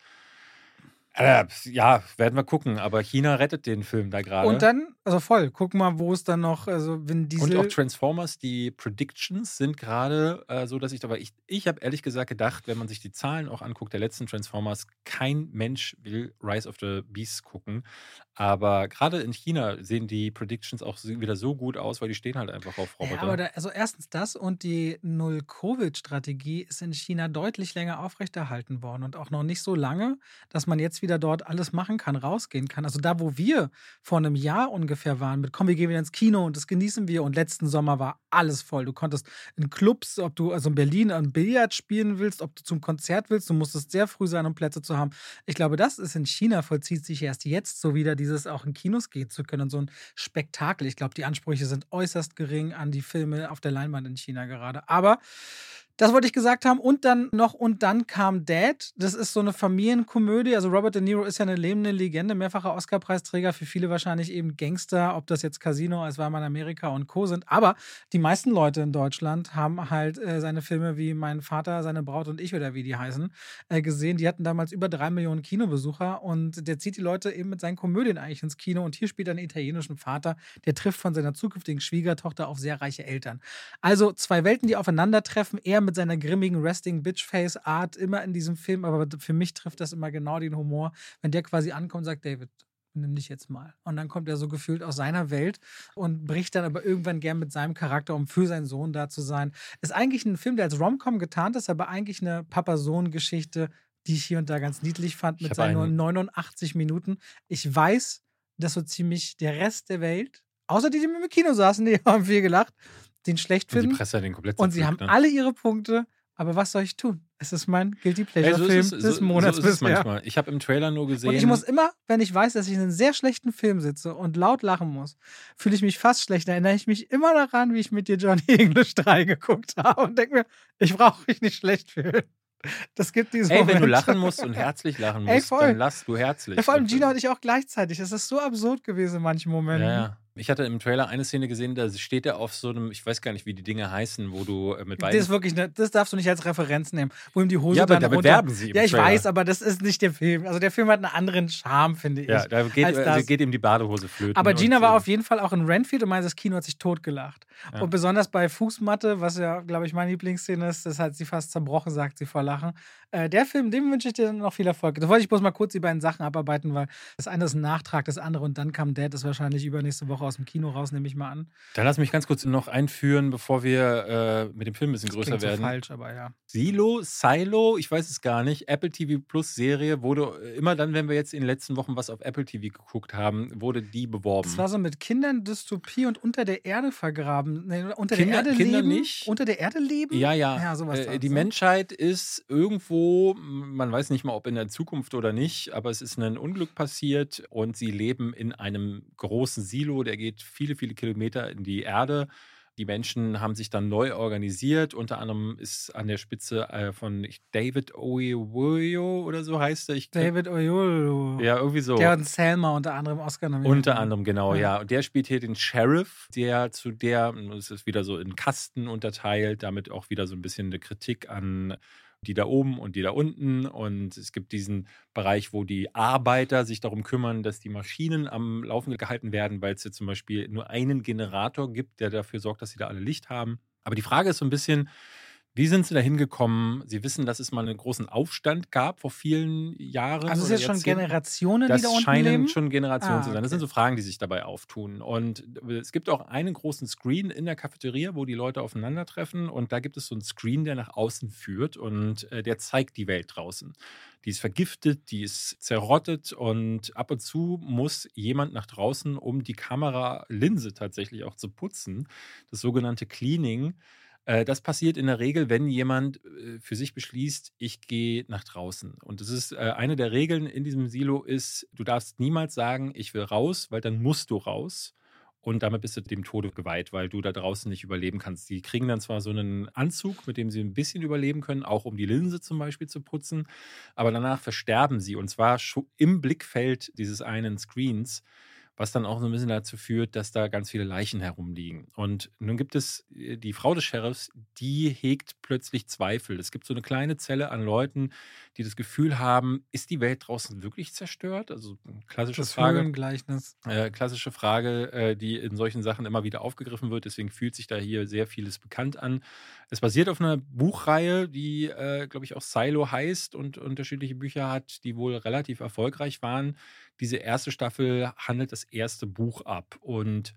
Äh, ja, werden wir gucken, aber China rettet den Film da gerade. Und dann, also voll, guck mal, wo es dann noch, also wenn Und Diesel. auch Transformers, die Predictions sind gerade äh, so, dass ich aber ich, ich habe ehrlich gesagt gedacht, wenn man sich die Zahlen auch anguckt, der letzten Transformers, kein Mensch will Rise of the Beasts gucken. Aber gerade in China sehen die Predictions auch wieder so gut aus, weil die stehen halt einfach auf Roboter. Ja, aber da, also erstens das und die Null-Covid-Strategie ist in China deutlich länger aufrechterhalten worden und auch noch nicht so lange, dass man jetzt wieder dort alles machen kann, rausgehen kann. Also da, wo wir vor einem Jahr ungefähr waren, mit komm, wir gehen wieder ins Kino und das genießen wir und letzten Sommer war alles voll. Du konntest in Clubs, ob du also in Berlin ein Billard spielen willst, ob du zum Konzert willst, du musstest sehr früh sein, um Plätze zu haben. Ich glaube, das ist in China, vollzieht sich erst jetzt so wieder, dieses auch in Kinos gehen zu können und so ein Spektakel. Ich glaube, die Ansprüche sind äußerst gering an die Filme auf der Leinwand in China gerade. Aber das wollte ich gesagt haben. Und dann noch, und dann kam Dad. Das ist so eine Familienkomödie. Also Robert De Niro ist ja eine lebende Legende, mehrfacher Oscar-Preisträger, für viele wahrscheinlich eben Gangster, ob das jetzt Casino, als war man Amerika und Co. sind. Aber die meisten Leute in Deutschland haben halt äh, seine Filme wie Mein Vater, seine Braut und ich oder wie die heißen, äh, gesehen. Die hatten damals über drei Millionen Kinobesucher und der zieht die Leute eben mit seinen Komödien eigentlich ins Kino. Und hier spielt er einen italienischen Vater, der trifft von seiner zukünftigen Schwiegertochter auf sehr reiche Eltern. Also zwei Welten, die aufeinandertreffen. Er mit seiner grimmigen Resting Bitch Face Art immer in diesem Film, aber für mich trifft das immer genau den Humor, wenn der quasi ankommt und sagt, David, nimm dich jetzt mal. Und dann kommt er so gefühlt aus seiner Welt und bricht dann aber irgendwann gern mit seinem Charakter, um für seinen Sohn da zu sein. Ist eigentlich ein Film, der als Rom-Com getarnt ist, aber eigentlich eine Papa-Sohn-Geschichte, die ich hier und da ganz niedlich fand, mit seinen nur einen- 89 Minuten. Ich weiß, dass so ziemlich der Rest der Welt, außer die, die mit im Kino saßen, die haben viel gelacht, den schlecht und die finden. Presse hat den komplett Und sie haben ne? alle ihre Punkte, aber was soll ich tun? Es ist mein Guilty Ey, Pleasure-Film so ist es- des so- Monats so ist es bisher. manchmal. Ich habe im Trailer nur gesehen. Und ich muss immer, wenn ich weiß, dass ich in einem sehr schlechten Film sitze und laut lachen muss, fühle ich mich fast schlecht. Da erinnere ich mich immer daran, wie ich mit dir Johnny English 3 geguckt habe und denke mir, ich brauche mich nicht schlecht fühlen. Das gibt diese Ey, wenn du lachen musst und herzlich lachen Ey, musst, voll. dann lass du herzlich. Ja, vor allem Gina und ich auch gleichzeitig. Das ist so absurd gewesen in manchen Momenten. Ja, ja. Ich hatte im Trailer eine Szene gesehen, da steht er auf so einem, ich weiß gar nicht, wie die Dinge heißen, wo du äh, mit Das beiden. ist wirklich, ne, das darfst du nicht als Referenz nehmen, wo ihm die Hose Ja, aber dann damit runter. werben sie im Ja, ich Trailer. weiß, aber das ist nicht der Film. Also der Film hat einen anderen Charme, finde ich. ja, da geht, als das. geht ihm die Badehose flöten. Aber Gina war auf jeden Fall auch in Renfield und meinte, das Kino hat sich totgelacht. Ja. Und besonders bei Fußmatte, was ja, glaube ich, meine Lieblingsszene ist, das hat sie fast zerbrochen, sagt sie vor Lachen. Äh, der Film, dem wünsche ich dir noch viel Erfolg. Da wollte ich bloß mal kurz die beiden Sachen abarbeiten, weil das eine ist ein Nachtrag, das andere und dann kam Dad, ist wahrscheinlich übernächste Woche aus dem Kino raus, nehme ich mal an. Dann lass mich ganz kurz noch einführen, bevor wir äh, mit dem Film ein bisschen größer Klingt so werden. falsch, aber ja. Silo, Silo, ich weiß es gar nicht. Apple TV Plus Serie wurde äh, immer dann, wenn wir jetzt in den letzten Wochen was auf Apple TV geguckt haben, wurde die beworben. Das war so mit Kindern, Dystopie und unter der Erde vergraben. Nee, unter Kinder- der Erde Kinder leben? nicht. Unter der Erde leben? Ja, ja. Ja, sowas äh, die ne? Menschheit ist irgendwo, man weiß nicht mal, ob in der Zukunft oder nicht, aber es ist ein Unglück passiert und sie leben in einem großen Silo, der geht viele, viele Kilometer in die Erde. Die Menschen haben sich dann neu organisiert. Unter anderem ist an der Spitze äh, von David Oyewoyo oder so heißt er. Ich, David Oyolo. Ja, irgendwie so. Der und Selma unter anderem Oscar nominiert. Unter anderem, genau, Ja. ja. Und der spielt hier den Sheriff, der zu der, es ist wieder so in Kasten unterteilt, damit auch wieder so ein bisschen eine Kritik an die da oben und die da unten. Und es gibt diesen Bereich, wo die Arbeiter sich darum kümmern, dass die Maschinen am Laufen gehalten werden, weil es jetzt zum Beispiel nur einen Generator gibt, der dafür sorgt, dass sie da alle Licht haben. Aber die Frage ist so ein bisschen, wie sind Sie da hingekommen? Sie wissen, dass es mal einen großen Aufstand gab vor vielen Jahren. Also es ist schon. Generationen, Das die da unten scheinen leben? schon Generationen Ah, zu sein. Das sind so Fragen, die sich dabei auftun. Und es gibt auch einen großen Screen in der Cafeteria, wo die Leute aufeinandertreffen. Und da gibt es so einen Screen, der nach außen führt und äh, der zeigt die Welt draußen. Die ist vergiftet, die ist zerrottet und ab und zu muss jemand nach draußen, um die Kameralinse tatsächlich auch zu putzen. Das sogenannte Cleaning. Äh, Das passiert in der Regel, wenn jemand äh, für sich beschließt, ich gehe nach draußen. Und das ist äh, eine der Regeln in diesem Silo ist, du darfst niemals sagen, ich will raus, weil dann musst du raus. Und damit bist du dem Tode geweiht, weil du da draußen nicht überleben kannst. Die kriegen dann zwar so einen Anzug, mit dem sie ein bisschen überleben können, auch um die Linse zum Beispiel zu putzen, aber danach versterben sie. Und zwar im Blickfeld dieses einen Screens was dann auch so ein bisschen dazu führt, dass da ganz viele Leichen herumliegen. Und nun gibt es äh, die Frau des Sheriffs, die hegt plötzlich Zweifel. Es gibt so eine kleine Zelle an Leuten, die das Gefühl haben, ist die Welt draußen wirklich zerstört? Also eine klassische Das Frage. Äh, klassische Frage, äh, die in solchen Sachen immer wieder aufgegriffen wird. Deswegen fühlt sich da hier sehr vieles bekannt an. Es basiert auf einer Buchreihe, die, äh, glaube ich, auch Silo heißt und unterschiedliche Bücher hat, die wohl relativ erfolgreich waren. Diese erste Staffel handelt das erste Buch ab. Und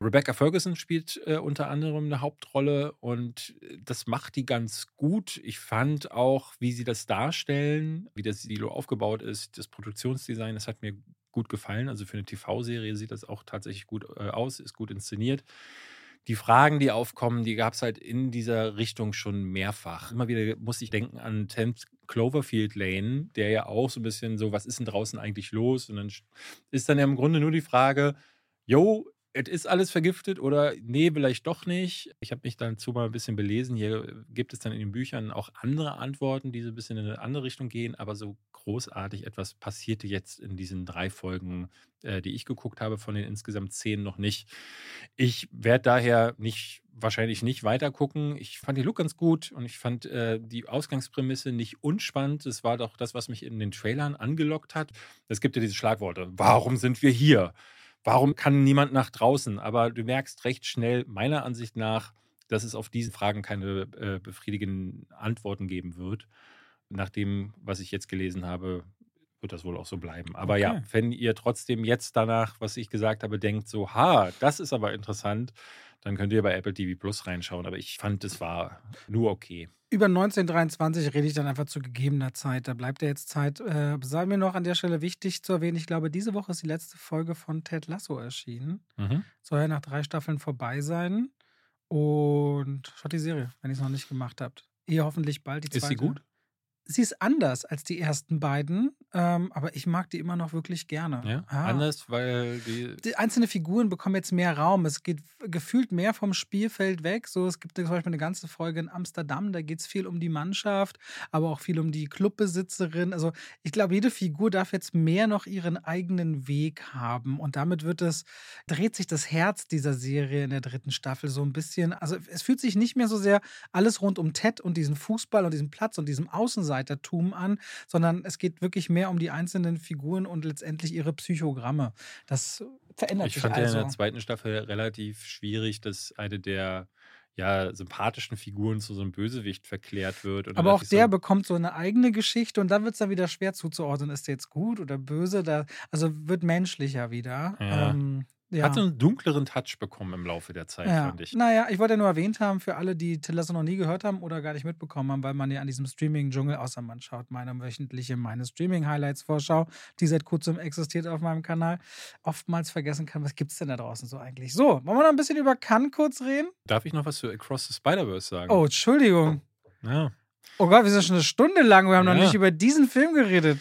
Rebecca Ferguson spielt äh, unter anderem eine Hauptrolle und äh, das macht die ganz gut. Ich fand auch, wie sie das darstellen, wie das Silo aufgebaut ist, das Produktionsdesign, das hat mir gut gefallen. Also für eine TV-Serie sieht das auch tatsächlich gut äh, aus, ist gut inszeniert. Die Fragen, die aufkommen, die gab es halt in dieser Richtung schon mehrfach. Immer wieder muss ich denken an 10 Cloverfield Lane, der ja auch so ein bisschen so, was ist denn draußen eigentlich los? Und dann ist dann ja im Grunde nur die Frage, yo, es ist alles vergiftet oder nee, vielleicht doch nicht. Ich habe mich dazu mal ein bisschen belesen. Hier gibt es dann in den Büchern auch andere Antworten, die so ein bisschen in eine andere Richtung gehen, aber so großartig etwas passierte jetzt in diesen drei Folgen, äh, die ich geguckt habe, von den insgesamt zehn noch nicht. Ich werde daher nicht wahrscheinlich nicht weiter gucken. Ich fand die Look ganz gut und ich fand äh, die Ausgangsprämisse nicht unspannend. Es war doch das, was mich in den Trailern angelockt hat. Es gibt ja diese Schlagworte. Warum sind wir hier? Warum kann niemand nach draußen? Aber du merkst recht schnell, meiner Ansicht nach, dass es auf diese Fragen keine äh, befriedigenden Antworten geben wird. Nach dem, was ich jetzt gelesen habe, wird das wohl auch so bleiben. Aber ja, Okay. wenn ihr trotzdem jetzt danach, was ich gesagt habe, denkt, so, ha, das ist aber interessant, dann könnt ihr bei Apple TV Plus reinschauen. Aber ich fand, es war nur okay. Über 1923 rede ich dann einfach zu gegebener Zeit. Da bleibt ja jetzt Zeit. Äh, sei mir noch an der Stelle wichtig zu erwähnen, ich glaube, diese Woche ist die letzte Folge von Ted Lasso erschienen. Mhm. Soll ja nach drei Staffeln vorbei sein. Und schaut die Serie, wenn ihr es noch nicht gemacht habt. Ihr hoffentlich bald die zweite. Ist sie gut? Sie ist anders als die ersten beiden, ähm, aber ich mag die immer noch wirklich gerne. Ja, ah. anders, weil die. Die einzelnen Figuren bekommen jetzt mehr Raum. Es geht gefühlt mehr vom Spielfeld weg. So, es gibt zum Beispiel eine ganze Folge in Amsterdam, da geht es viel um die Mannschaft, aber auch viel um die Clubbesitzerin. Also ich glaube, jede Figur darf jetzt mehr noch ihren eigenen Weg haben. Und damit wird es, dreht sich das Herz dieser Serie in der dritten Staffel so ein bisschen. Also es fühlt sich nicht mehr so sehr alles rund um Ted und diesen Fußball und diesen Platz und diesem Außenseiter Außenseitertum an, sondern es geht wirklich mehr um die einzelnen Figuren und letztendlich ihre Psychogramme. Das verändert ich sich fand also. ja in der zweiten Staffel relativ schwierig, dass eine der ja, sympathischen Figuren zu so einem Bösewicht verklärt wird. Aber auch der so bekommt so eine eigene Geschichte und da wird es dann wieder schwer zuzuordnen, ist der jetzt gut oder böse. Da, also wird menschlicher wieder. Ja. Ähm, ja. Hat so einen dunkleren Touch bekommen im Laufe der Zeit, ja. fand ich. Naja, ich wollte ja nur erwähnt haben, für alle, die Telesso noch nie gehört haben oder gar nicht mitbekommen haben, weil man ja an diesem Streaming-Dschungel, außer man schaut meine wöchentliche, meine Streaming-Highlights-Vorschau, die seit kurzem existiert auf meinem Kanal, oftmals vergessen kann, was gibt es denn da draußen so eigentlich? So, wollen wir noch ein bisschen über Khan kurz reden? Darf ich noch was zu Across the Spider-Verse sagen? Oh, Entschuldigung. Ja. Oh Gott, wir sind schon eine Stunde lang, wir haben ja. noch nicht über diesen Film geredet.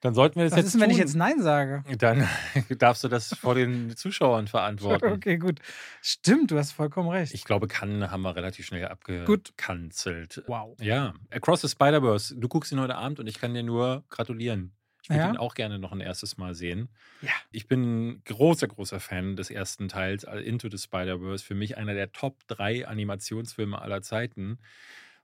Dann sollten wir das Was jetzt. ist, wenn ich jetzt Nein sage? Dann darfst du das vor den Zuschauern verantworten. Okay, gut. Stimmt, du hast vollkommen recht. Ich glaube, Cannes haben wir relativ schnell abgekanzelt. Wow. Ja. Across the Spider-Verse. Du guckst ihn heute Abend und ich kann dir nur gratulieren. Ich würde ja? ihn auch gerne noch ein erstes Mal sehen. Ja. Ich bin ein großer, großer Fan des ersten Teils, Into the Spider-Verse. Für mich einer der Top 3 Animationsfilme aller Zeiten.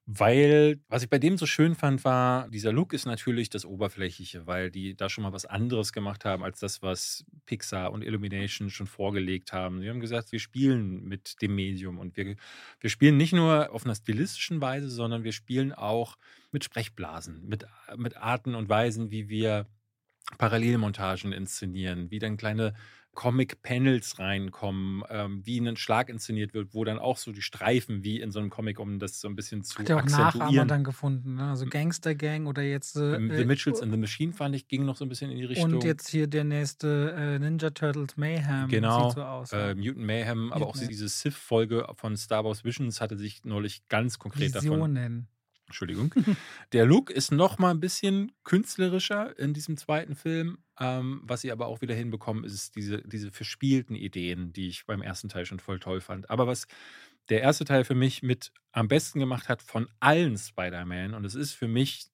Weil, was ich bei dem so schön fand, war, dieser Look ist natürlich das Oberflächliche, weil die da schon mal was anderes gemacht haben als das, was Pixar und Illumination schon vorgelegt haben. Sie haben gesagt, wir spielen mit dem Medium und wir, wir spielen nicht nur auf einer stilistischen Weise, sondern wir spielen auch mit Sprechblasen, mit, mit Arten und Weisen, wie wir Parallelmontagen inszenieren, wie dann kleine Comic-Panels reinkommen, ähm, wie ein Schlag inszeniert wird, wo dann auch so die Streifen wie in so einem Comic, um das so ein bisschen zu Hat ja auch Nachahmer dann gefunden, ne? also Gangster Gang oder jetzt äh, The äh, Mitchells and the Machine fand ich, ging noch so ein bisschen in die Richtung. Und jetzt hier der nächste äh, Ninja Turtles Mayhem genau, sieht so aus. Äh, Mutant Mayhem, Mutant aber auch Mayhem. diese Sith-Folge von Star Wars Visions hatte sich neulich ganz konkret Visionen. davon Entschuldigung. Der Look ist noch mal ein bisschen künstlerischer in diesem zweiten Film. Ähm, was sie aber auch wieder hinbekommen, ist diese, diese verspielten Ideen, die ich beim ersten Teil schon voll toll fand. Aber was der erste Teil für mich mit am besten gemacht hat von allen Spider-Man, und es ist für mich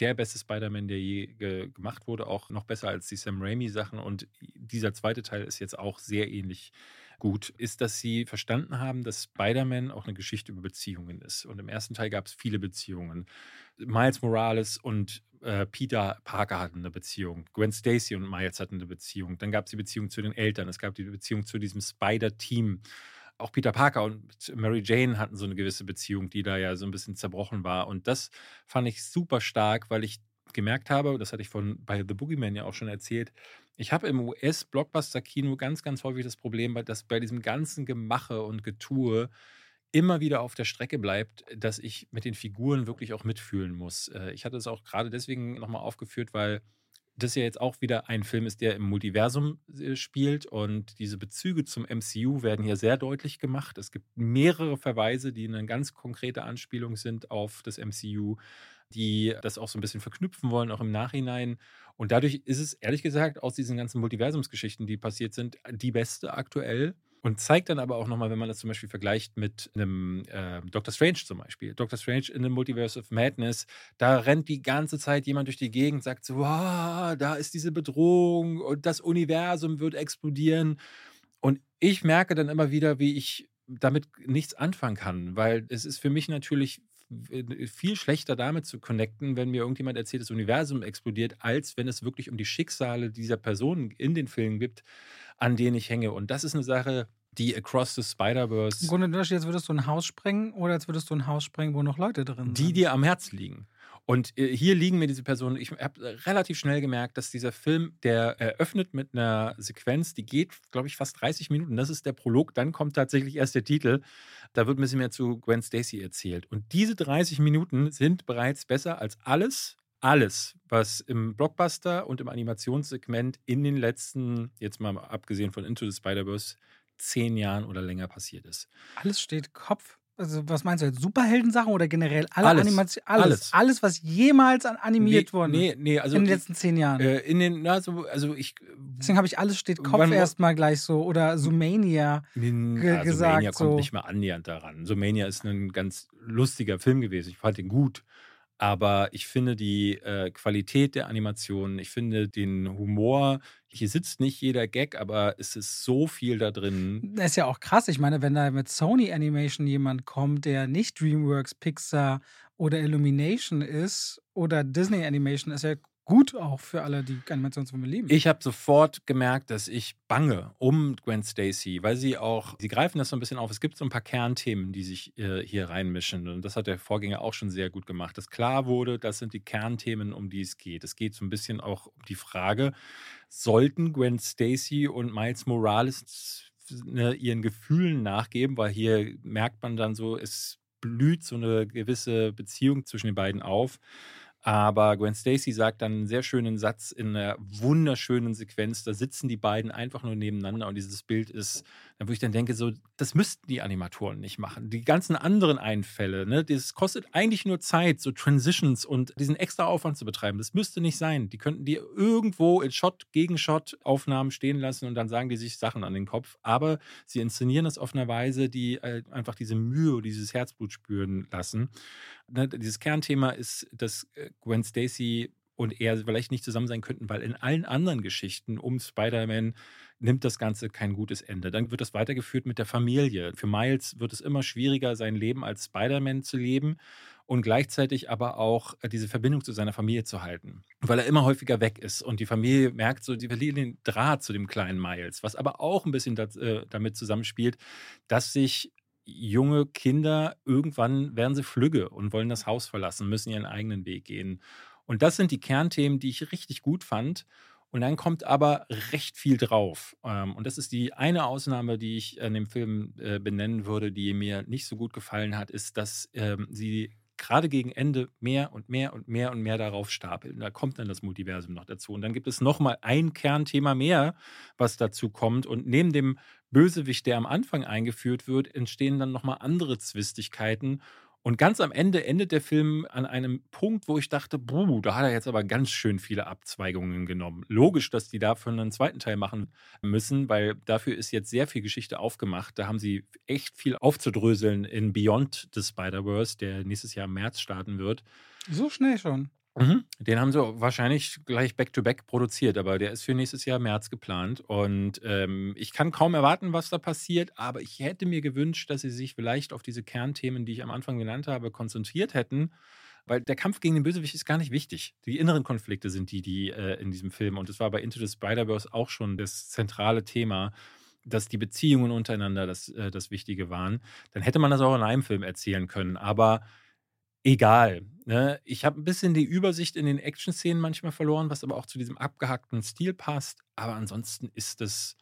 der beste Spider-Man, der je ge gemacht wurde, auch noch besser als die Sam Raimi-Sachen. Und dieser zweite Teil ist jetzt auch sehr ähnlich gut, ist, dass sie verstanden haben, dass Spider-Man auch eine Geschichte über Beziehungen ist. Und im ersten Teil gab es viele Beziehungen. Miles Morales und äh, Peter Parker hatten eine Beziehung. Gwen Stacy und Miles hatten eine Beziehung. Dann gab es die Beziehung zu den Eltern. Es gab die Beziehung zu diesem Spider-Team. Auch Peter Parker und Mary Jane hatten so eine gewisse Beziehung, die da ja so ein bisschen zerbrochen war. Und das fand ich super stark, weil ich gemerkt habe, das hatte ich von bei The Boogeyman ja auch schon erzählt, ich habe im US-Blockbuster-Kino ganz, ganz häufig das Problem, dass bei diesem ganzen Gemache und Getue immer wieder auf der Strecke bleibt, dass ich mit den Figuren wirklich auch mitfühlen muss. Äh, ich hatte es auch gerade deswegen nochmal aufgeführt, weil das ja jetzt auch wieder ein Film ist, der im Multiversum äh, spielt und diese Bezüge zum MCU werden hier sehr deutlich gemacht. Es gibt mehrere Verweise, die eine ganz konkrete Anspielung sind auf das MCU die das auch so ein bisschen verknüpfen wollen, auch im Nachhinein. Und dadurch ist es, ehrlich gesagt, aus diesen ganzen Multiversumsgeschichten, die passiert sind, die beste aktuell. Und zeigt dann aber auch nochmal, wenn man das zum Beispiel vergleicht mit einem äh, Doctor Strange zum Beispiel. Doctor Strange in the Multiverse of Madness, da rennt die ganze Zeit jemand durch die Gegend, sagt so, wow, da ist diese Bedrohung und das Universum wird explodieren. Und ich merke dann immer wieder, wie ich damit nichts anfangen kann, weil es ist für mich natürlich viel schlechter damit zu connecten, wenn mir irgendjemand erzählt, das Universum explodiert, als wenn es wirklich um die Schicksale dieser Personen in den Filmen gibt, an denen ich hänge. Und das ist eine Sache, die Across the Spider-Verse. Im Grunde, jetzt würdest du ein Haus sprengen oder jetzt würdest du ein Haus sprengen, wo noch Leute drin sind. Die dir am Herz liegen. Und äh, hier liegen mir diese Personen, ich habe relativ schnell gemerkt, dass dieser Film, der eröffnet mit einer Sequenz, die geht, glaube ich, fast 30 Minuten. Das ist der Prolog, dann kommt tatsächlich erst der Titel. Da wird ein bisschen mehr zu Gwen Stacy erzählt. Und diese 30 Minuten sind bereits besser als alles, alles, was im Blockbuster und im Animationssegment in den letzten, jetzt mal abgesehen von Into the Spider-Verse, zehn Jahren oder länger passiert ist. Alles steht Kopf Also, was meinst du jetzt? Superheldensachen oder generell alle Alles. Animationen? Alles. Alles. alles. was jemals an animiert nee, worden Nee, nee, also in den letzten zehn Jahren. äh, in den, na, so, also ich. Deswegen habe ich alles steht Kopf erstmal gleich so oder. Nin- ge- also gesagt, Mania kommt so. nicht mal annähernd daran. So Mania ist ein ganz lustiger Film gewesen. Ich fand ihn gut. Aber ich finde die äh, Qualität der Animationen, ich finde den Humor, hier sitzt nicht jeder Gag, aber es ist so viel da drin. Das ist ja auch krass. Ich meine, wenn da mit Sony Animation jemand kommt, der nicht DreamWorks, Pixar oder Illumination ist oder Disney Animation, ist ja gut auch für alle, die Animationsfilme lieben. Ich habe sofort gemerkt, dass ich bange um Gwen Stacy, weil sie auch, sie greifen das so ein bisschen auf. Es gibt so ein paar Kernthemen, die sich äh, hier reinmischen. Und das hat der Vorgänger auch schon sehr gut gemacht. Dass klar wurde, das sind die Kernthemen, um die es geht. Es geht so ein bisschen auch um die Frage, sollten Gwen Stacy und Miles Morales ne, ihren Gefühlen nachgeben, weil hier merkt man dann so, es blüht so eine gewisse Beziehung zwischen den beiden auf. Aber Gwen Stacy sagt dann einen sehr schönen Satz in einer wunderschönen Sequenz. Da sitzen die beiden einfach nur nebeneinander und dieses Bild ist, wo ich dann denke, so, das müssten die Animatoren nicht machen. Die ganzen anderen Einfälle, ne, das kostet eigentlich nur Zeit, so Transitions und diesen extra Aufwand zu betreiben. Das müsste nicht sein. Die könnten die irgendwo in Shot gegen Shot Aufnahmen stehen lassen und dann sagen die sich Sachen an den Kopf. Aber sie inszenieren das auf einer Weise, die äh, einfach diese Mühe, dieses Herzblut spüren lassen. Ne, dieses Kernthema ist, dass äh, Gwen Stacy und er vielleicht nicht zusammen sein könnten, weil in allen anderen Geschichten um Spider-Man nimmt das Ganze kein gutes Ende. Dann wird das weitergeführt mit der Familie. Für Miles wird es immer schwieriger, sein Leben als Spider-Man zu leben und gleichzeitig aber auch äh, diese Verbindung zu seiner Familie zu halten, weil er immer häufiger weg ist und die Familie merkt so, die verlieren den Draht zu dem kleinen Miles, was aber auch ein bisschen dat, äh, damit zusammenspielt, dass sich junge Kinder irgendwann werden sie flügge und wollen das Haus verlassen, müssen ihren eigenen Weg gehen. Und das sind die Kernthemen, die ich richtig gut fand. Und dann kommt aber recht viel drauf. Ähm, Und das ist die eine Ausnahme, die ich an dem Film äh, benennen würde, die mir nicht so gut gefallen hat, ist, dass ähm, sie gerade gegen Ende mehr und mehr und mehr und mehr darauf stapeln. Da kommt dann das Multiversum noch dazu. Und dann gibt es nochmal ein Kernthema mehr, was dazu kommt. Und neben dem Bösewicht, der am Anfang eingeführt wird, entstehen dann nochmal andere Zwistigkeiten. Und ganz am Ende endet der Film an einem Punkt, wo ich dachte, buh, da hat er jetzt aber ganz schön viele Abzweigungen genommen. Logisch, dass die davon einen zweiten Teil machen müssen, weil dafür ist jetzt sehr viel Geschichte aufgemacht. Da haben sie echt viel aufzudröseln in Beyond the Spider-Verse, der nächstes Jahr im März starten wird. so schnell schon. Mhm. Den haben sie wahrscheinlich gleich back-to-back produziert, aber der ist für nächstes Jahr März geplant. Und ähm, ich kann kaum erwarten, was da passiert, aber ich hätte mir gewünscht, dass sie sich vielleicht auf diese Kernthemen, die ich am Anfang genannt habe, konzentriert hätten. Weil der Kampf gegen den Bösewicht ist gar nicht wichtig. Die inneren Konflikte sind die, die äh, in diesem Film, und es war bei Into the Spider-Verse auch schon das zentrale Thema, dass die Beziehungen untereinander das, äh, das Wichtige waren. Dann hätte man das auch in einem Film erzählen können. Aber egal. Ne? Ich habe ein bisschen die Übersicht in den Action-Szenen manchmal verloren, was aber auch zu diesem abgehackten Stil passt. Aber ansonsten ist das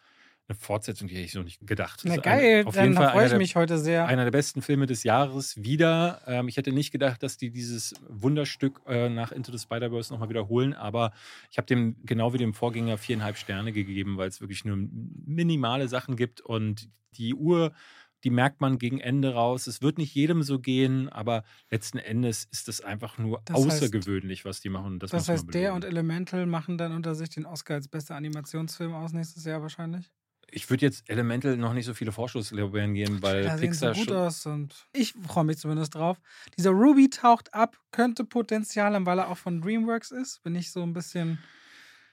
eine Fortsetzung, die hätte ich so nicht gedacht. Na geil, ein, auf dann jeden Fall freue ich der, mich heute sehr. einer der besten Filme des Jahres wieder. Ähm, ich hätte nicht gedacht, dass die dieses Wunderstück äh, nach Into the Spider-Verse nochmal wiederholen, aber ich habe dem genau wie dem Vorgänger viereinhalb Sterne gegeben, weil es wirklich nur minimale Sachen gibt und die Uhr die merkt man gegen Ende raus. Es wird nicht jedem so gehen, aber letzten Endes ist es einfach nur Das heißt- außergewöhnlich, was die machen. Das, Das heißt, der und. Elemental machen dann unter sich den Oscar als bester Animationsfilm aus nächstes Jahr wahrscheinlich. Ich würde jetzt Elemental noch nicht so viele Vorschusslorbeeren geben, weil Da sehen Pixar gut schon. aus und ich freue mich zumindest drauf. Dieser Ruby taucht ab, könnte Potenzial haben, weil er auch von DreamWorks ist. Bin ich so ein bisschen.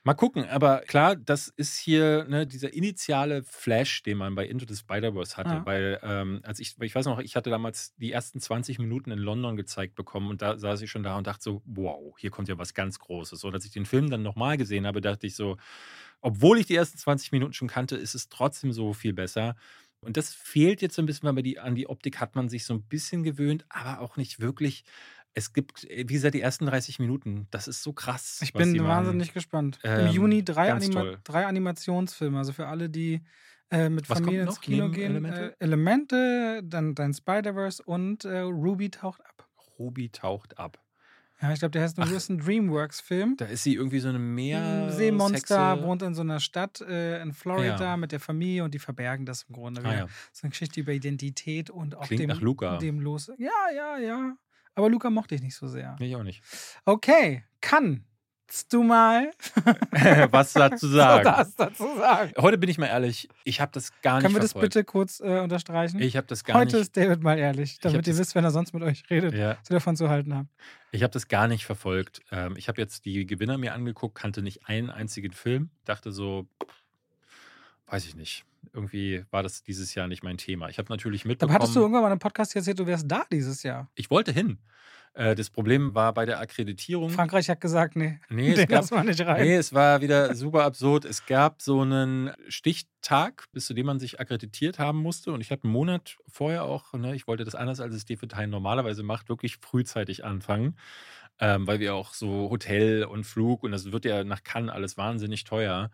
Mal gucken, aber klar, das ist hier ne, dieser initiale Flash, den man bei Into the Spider-Verse hatte, Ja. weil ähm, als ich, ich weiß noch, ich hatte damals die ersten 20 Minuten in London gezeigt bekommen und da saß ich schon da und dachte so, wow, hier kommt ja was ganz Großes. Und als ich den Film dann nochmal gesehen habe, dachte ich so, obwohl ich die ersten 20 Minuten schon kannte, ist es trotzdem so viel besser. Und das fehlt jetzt so ein bisschen, weil man die, an die Optik hat man sich so ein bisschen gewöhnt, aber auch nicht wirklich. Es gibt, wie gesagt, die ersten 30 Minuten, das ist so krass. Ich bin die machen. wahnsinnig gespannt. Im Ähm, Juni drei, Anima drei Animationsfilme. Also für alle, die äh, mit Was noch ins Kino gehen. Elemente? Äh, Elemente, dann dein Spider-Verse und äh, Ruby taucht ab. Ruby taucht ab. Ja, ich glaube, der heißt nur ein Dreamworks-Film. Da ist sie irgendwie so eine Meer. Ein Seemonster Hexe. wohnt in so einer Stadt äh, in Florida Ja. mit der Familie und die verbergen das im Grunde. Ah, ja. So eine Geschichte über Identität und auch Klingt dem, nach Luca. dem Los. Ja, ja, ja. Aber Luca mochte ich nicht so sehr. Ich auch nicht. Okay, kannst du mal Was dazu sagen? das dazu sagen? Heute bin ich mal ehrlich, ich habe das gar Können wir nicht das verfolgt. bitte kurz äh, unterstreichen? Ich habe das gar Heute nicht. ist David mal ehrlich, damit ihr wisst, wenn er sonst mit euch redet, Ja, was ihr davon zu halten habt. ich habe das gar nicht verfolgt. Ähm, ich habe jetzt die Gewinner mir angeguckt, kannte nicht einen einzigen Film, dachte so, weiß ich nicht. Irgendwie war das dieses Jahr nicht mein Thema. Ich habe natürlich mitbekommen. hattest du irgendwann mal einen Podcast erzählt, du wärst da dieses Jahr. ich wollte hin. Äh, das Problem war bei der Akkreditierung. Frankreich hat gesagt, nee, Nee, es den gab, wir nicht rein. Nee, es war wieder super absurd. Es gab so einen Stichtag, bis zu dem man sich akkreditiert haben musste. Und ich habe einen Monat vorher auch, ne, ich wollte das anders als es DFTI normalerweise macht, wirklich frühzeitig anfangen. Ähm, weil wir auch so Hotel und Flug und das wird ja nach Cannes alles wahnsinnig teuer.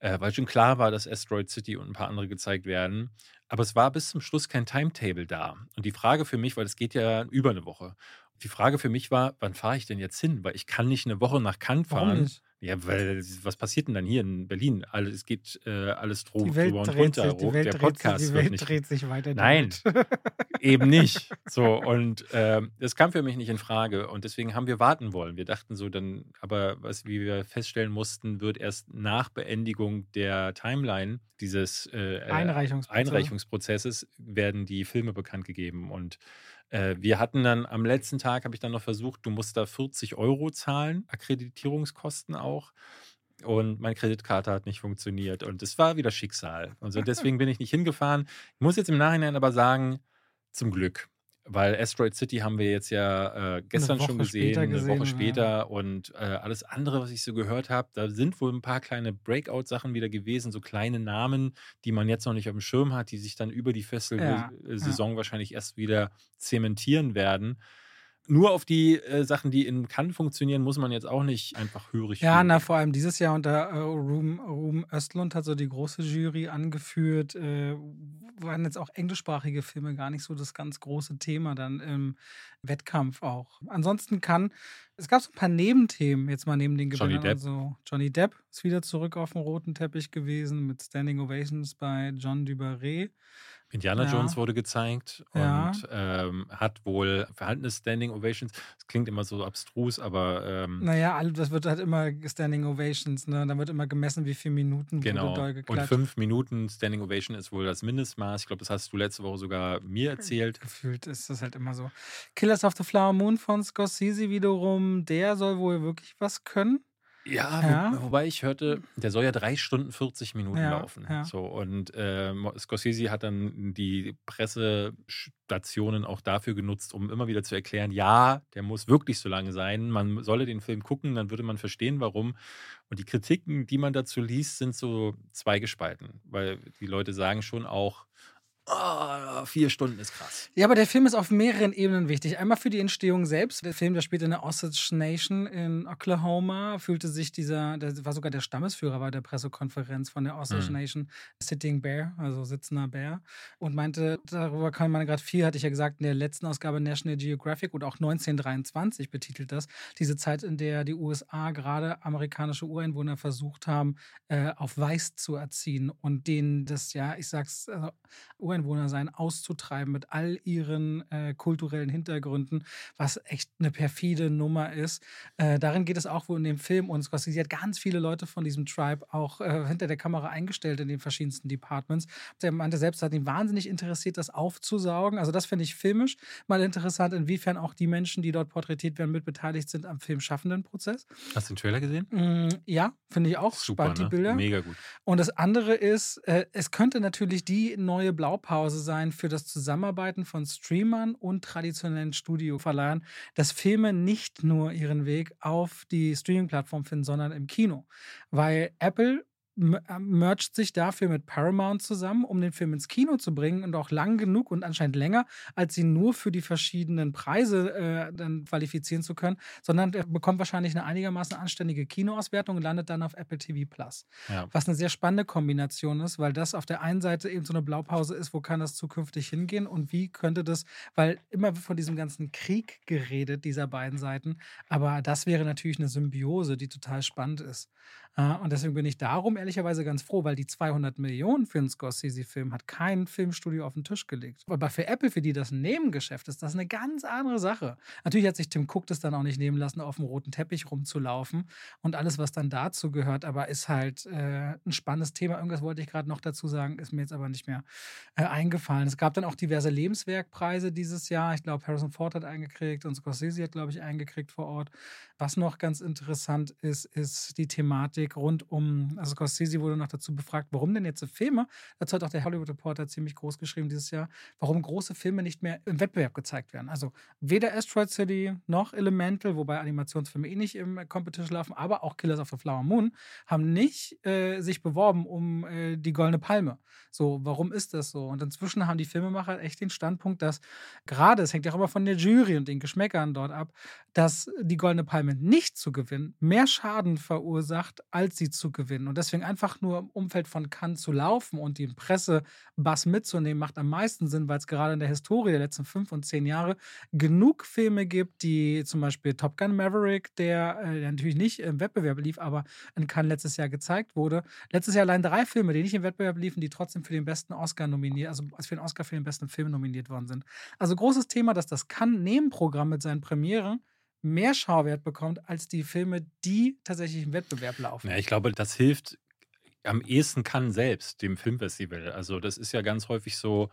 Äh, weil schon klar war, dass Asteroid City und ein paar andere gezeigt werden. Aber es war bis zum Schluss kein Timetable da. Und die Frage für mich, weil es geht ja über eine Woche. Die Frage für mich war, wann fahre ich denn jetzt hin? Weil ich kann nicht eine Woche nach Cannes fahren. Ja, weil was passiert denn dann hier in Berlin? Alles, es geht äh, alles dro Die Welt drüber und runter. sich, die Welt, Der Podcast sich, die Welt nicht. dreht sich weiter. Nein. Eben nicht. So, und ähm, das kam für mich nicht in Frage. Und deswegen haben wir warten wollen. Wir dachten so, dann, aber was, wie wir feststellen mussten, wird erst nach Beendigung der Timeline dieses äh, äh, Einreichungsprozess. Einreichungsprozesses werden die Filme bekannt gegeben. Und äh, wir hatten dann am letzten Tag, habe ich dann noch versucht, du musst da 40 Euro zahlen, Akkreditierungskosten auch. Und meine Kreditkarte hat nicht funktioniert. Und es war wieder Schicksal. Also deswegen bin ich nicht hingefahren. Ich muss jetzt im Nachhinein aber sagen, zum Glück. Weil Asteroid City haben wir jetzt ja äh, gestern schon gesehen, eine gesehen, Woche ja. später. Und äh, alles andere, was ich so gehört habe, da sind wohl ein paar kleine Breakout-Sachen wieder gewesen, so kleine Namen, die man jetzt noch nicht auf dem Schirm hat, die sich dann über die Ja, Festival-Saison wahrscheinlich erst wieder zementieren werden. Nur auf die äh, Sachen, die in Cannes funktionieren, muss man jetzt auch nicht einfach hörig Ja, fühlen. na, vor allem dieses Jahr unter äh, Ruben, Ruben Östlund hat so die große Jury angeführt. Äh, waren jetzt auch englischsprachige Filme gar nicht so das ganz große Thema dann im Wettkampf auch. Ansonsten kann, es gab so ein paar Nebenthemen, jetzt mal neben den Johnny Gewinnern. Depp. Also Johnny Depp ist wieder zurück auf dem roten Teppich gewesen mit Standing Ovations bei John Dubarret. Indiana Ja. Jones wurde gezeigt Ja. und ähm, hat wohl verhaltene Standing Ovations. Das klingt immer so abstrus, aber ähm, Naja, das wird halt immer Standing Ovations, ne? Da wird immer gemessen, wie viele Minuten genau. wurde doll Und geklatscht. fünf Minuten Standing Ovation ist wohl das Mindestmaß. Ich glaube, das hast du letzte Woche sogar mir erzählt. Gefühlt ist das halt immer so. Killers of the Flower Moon von Scorsese wiederum, der soll wohl wirklich was können. Ja, Ja. Wo, wobei ich hörte, der soll ja drei Stunden 40 Minuten Ja, laufen. ja. So, und äh, Scorsese hat dann die Pressestationen auch dafür genutzt, um immer wieder zu erklären, ja, der muss wirklich so lange sein. Man solle den Film gucken, dann würde man verstehen, warum. Und die Kritiken, die man dazu liest, sind so zweigespalten, weil die Leute sagen schon auch, "Ah, vier Stunden ist krass. Ja, aber der Film ist auf mehreren Ebenen wichtig. Einmal für die Entstehung selbst. Der Film, der spielt in der Osage Nation in Oklahoma, fühlte sich dieser, der war sogar der Stammesführer bei der Pressekonferenz von der Osage Mhm. Nation, Sitting Bear, also sitzender Bär, und meinte, darüber kann man gerade viel, hatte ich ja gesagt, in der letzten Ausgabe National Geographic und auch 1923 betitelt das, diese Zeit, in der die USA gerade amerikanische Ureinwohner versucht haben, äh, auf Weiß zu erziehen und denen das, ja, ich sag's, also Ureinwohner sein auszutreiben mit all ihren äh, kulturellen Hintergründen, was echt eine perfide Nummer ist. Äh, darin geht es auch wohl in dem Film und Scorsese hat ganz viele Leute von diesem Tribe auch äh, hinter der Kamera eingestellt in den verschiedensten Departments. Der meinte selbst, hat ihn wahnsinnig interessiert, das aufzusaugen. Also das finde ich filmisch mal interessant, inwiefern auch die Menschen, die dort porträtiert werden, mitbeteiligt sind am filmschaffenden Prozess. Hast du den Trailer gesehen? Mm, ja, finde ich auch Super, spannend, ne? die Bilder. Mega gut. Und das andere ist, äh, es könnte natürlich die neue Blaupause sein für das Zusammenarbeiten von Streamern und traditionellen Studioverleihern, dass Filme nicht nur ihren Weg auf die Streaming-Plattform finden, sondern im Kino. Weil Apple mercht sich dafür mit Paramount zusammen, um den Film ins Kino zu bringen und auch lang genug und anscheinend länger, als sie nur für die verschiedenen Preise äh, dann qualifizieren zu können, sondern er bekommt wahrscheinlich eine einigermaßen anständige Kinoauswertung und landet dann auf Apple TV Plus. Ja. Was eine sehr spannende Kombination ist, weil das auf der einen Seite eben so eine Blaupause ist, wo kann das zukünftig hingehen und wie könnte das, weil immer von diesem ganzen Krieg geredet, dieser beiden Seiten, aber das wäre natürlich eine Symbiose, die total spannend ist. Äh, und deswegen bin ich darum ehrlicherweise ganz froh, weil die 200 Millionen für einen Scorsese-Film hat kein Filmstudio auf den Tisch gelegt. Aber für Apple, für die das ein Nebengeschäft ist, das eine ganz andere Sache. Natürlich hat sich Tim Cook das dann auch nicht nehmen lassen, auf dem roten Teppich rumzulaufen und alles, was dann dazu gehört, aber ist halt äh, ein spannendes Thema. Irgendwas wollte ich gerade noch dazu sagen, ist mir jetzt aber nicht mehr äh, eingefallen. Es gab dann auch diverse Lebenswerkpreise dieses Jahr. Ich glaube, Harrison Ford hat eingekriegt und Scorsese hat, glaube ich, eingekriegt vor Ort. Was noch ganz interessant ist, ist die Thematik rund um, also Scorsese wurde noch dazu befragt, warum denn jetzt so Filme, dazu hat auch der Hollywood Reporter ziemlich groß geschrieben dieses Jahr, warum große Filme nicht mehr im Wettbewerb gezeigt werden. Also weder Asteroid City noch Elemental, wobei Animationsfilme eh nicht im Competition laufen, aber auch Killers of the Flower Moon haben nicht äh, sich beworben um äh, die Goldene Palme. So, warum ist das so? Und inzwischen haben die Filmemacher echt den Standpunkt, dass gerade, es hängt ja auch immer von der Jury und den Geschmäckern dort ab, dass die Goldene Palme damit nicht zu gewinnen, mehr Schaden verursacht, als sie zu gewinnen. Und deswegen einfach nur im Umfeld von Cannes zu laufen und den Pressebass mitzunehmen, macht am meisten Sinn, weil es gerade in der Historie der letzten fünf und zehn Jahre genug Filme gibt, die zum Beispiel Top Gun Maverick, der, äh, der natürlich nicht im Wettbewerb lief, aber in Cannes letztes Jahr gezeigt wurde. Letztes Jahr allein drei Filme, die nicht im Wettbewerb liefen, die trotzdem für den besten Oscar nominiert, also für den Oscar für den besten Film nominiert worden sind. Also großes Thema, dass das Cannes-Nebenprogramm mit seinen Premieren mehr Schauwert bekommt als die Filme, die tatsächlich im Wettbewerb laufen. Ja, ich glaube, das hilft am ehesten kann selbst dem Filmfestival. Also das ist ja ganz häufig so,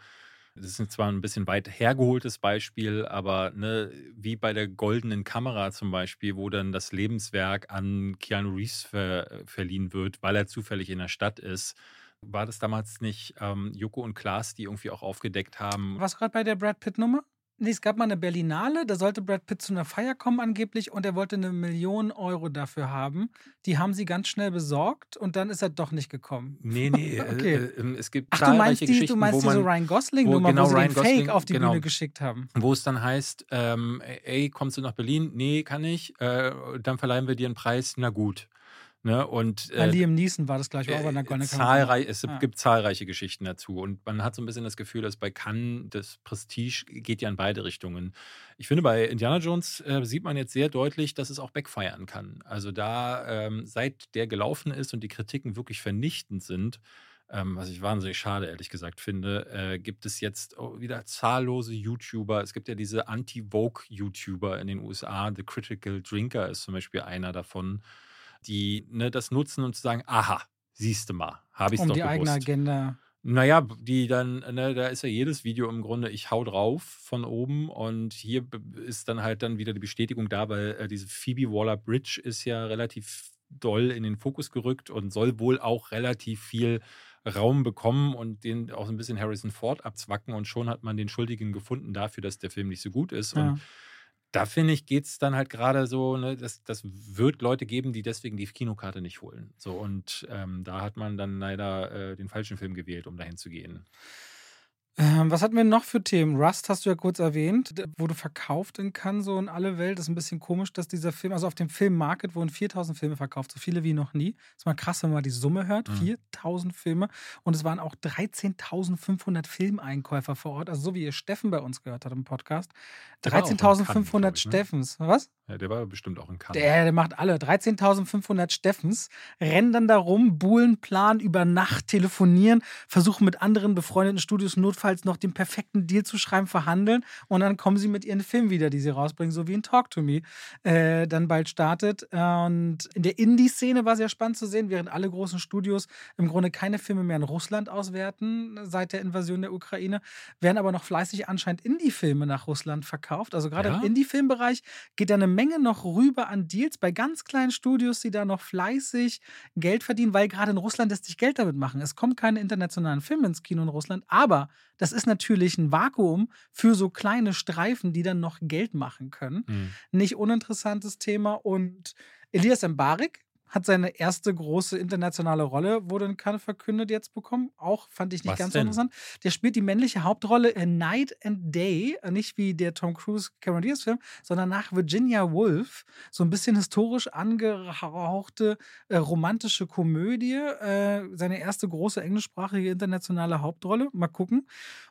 das ist zwar ein bisschen weit hergeholtes Beispiel, aber ne, wie bei der Goldenen Kamera zum Beispiel, wo dann das Lebenswerk an Keanu Reeves ver verliehen wird, weil er zufällig in der Stadt ist. War das damals nicht ähm, Joko und Klaas, die irgendwie auch aufgedeckt haben? Was gerade bei der Brad Pitt-Nummer? Nee, es gab mal eine Berlinale, da sollte Brad Pitt zu einer Feier kommen angeblich und er wollte eine Million Euro dafür haben. Die haben sie ganz schnell besorgt und dann ist er doch nicht gekommen. Nee, nee, okay. äh, äh, es gibt Ach, du meinst die, Geschichten, du meinst diese Ryan Gosling-Nummer, wo, genau, wo sie Ryan den Gosling, Fake auf die genau, Bühne geschickt haben. Wo es dann heißt, ähm, ey, kommst du nach Berlin? Nee, kann ich. Äh, dann verleihen wir dir einen Preis. Na gut. Ne? Und, äh, Liam Neeson war das gleich auch bei der Goldene zahlreich, Es ja. gibt zahlreiche Geschichten dazu. Und man hat so ein bisschen das Gefühl, dass bei Cannes das Prestige geht ja in beide Richtungen. Ich finde, bei Indiana Jones äh, sieht man jetzt sehr deutlich, dass es auch backfeiern kann. Also da, ähm, seit der gelaufen ist und die Kritiken wirklich vernichtend sind, ähm, was ich wahnsinnig schade, ehrlich gesagt, finde, äh, gibt es jetzt wieder zahllose YouTuber. Es gibt ja diese Anti-Vogue-YouTuber in den USA. The Critical Drinker ist zum Beispiel einer davon die ne, das nutzen, um zu sagen, aha, siehst du mal, habe ich es um doch die gewusst. eigene Agenda. Naja, die dann, ne, da ist ja jedes Video im Grunde, ich hau drauf von oben und hier ist dann halt dann wieder die Bestätigung da, weil äh, diese Phoebe Waller-Bridge ist ja relativ doll in den Fokus gerückt und soll wohl auch relativ viel Raum bekommen und den auch ein bisschen Harrison Ford abzwacken und schon hat man den Schuldigen gefunden dafür, dass der Film nicht so gut ist. Ja. Und da finde ich, geht es dann halt gerade so, ne, das, das wird Leute geben, die deswegen die Kinokarte nicht holen. So, und ähm, da hat man dann leider äh, den falschen Film gewählt, um dahin zu gehen. Ähm, was hatten wir noch für Themen? Rust hast du ja kurz erwähnt, wurde verkauft in Cannes so in alle Welt. Das ist ein bisschen komisch, dass dieser Film, also auf dem Filmmarket wurden 4000 Filme verkauft, so viele wie noch nie. Das ist mal krass, wenn man mal die Summe hört. Mhm. 4000 Filme. Und es waren auch 13.500 Filmeinkäufer vor Ort. Also so wie ihr Steffen bei uns gehört hat im Podcast. 13.500 ne? Steffens. Was? Ja, der war bestimmt auch in Cannes. Der, der macht alle. 13.500 Steffens rennen dann da rum, buhlen, planen, über Nacht telefonieren, versuchen mit anderen befreundeten Studios notfalls noch den perfekten Deal zu schreiben, verhandeln und dann kommen sie mit ihren Filmen wieder, die sie rausbringen, so wie in Talk to Me äh, dann bald startet. Und in der Indie-Szene war sehr spannend zu sehen, während alle großen Studios im Grunde keine Filme mehr in Russland auswerten seit der Invasion der Ukraine, werden aber noch fleißig anscheinend Indie-Filme nach Russland verkauft. Also gerade ja? im Indie-Filmbereich geht da eine Menge noch rüber an Deals bei ganz kleinen Studios, die da noch fleißig Geld verdienen, weil gerade in Russland lässt sich Geld damit machen. Es kommen keine internationalen Filme ins Kino in Russland, aber das ist natürlich ein Vakuum für so kleine Streifen, die dann noch Geld machen können. Mhm. Nicht uninteressantes Thema. Und Elias Mbarek hat seine erste große internationale Rolle, wurde in Cannes verkündet, jetzt bekommen. Auch fand ich nicht Was ganz so denn? interessant. Der spielt die männliche Hauptrolle in Night and Day, äh, nicht wie der Tom Cruise Cameron Diaz Film, sondern nach Virginia Woolf. So ein bisschen historisch angehauchte äh, romantische Komödie. Äh, seine erste große englischsprachige internationale Hauptrolle. Mal gucken.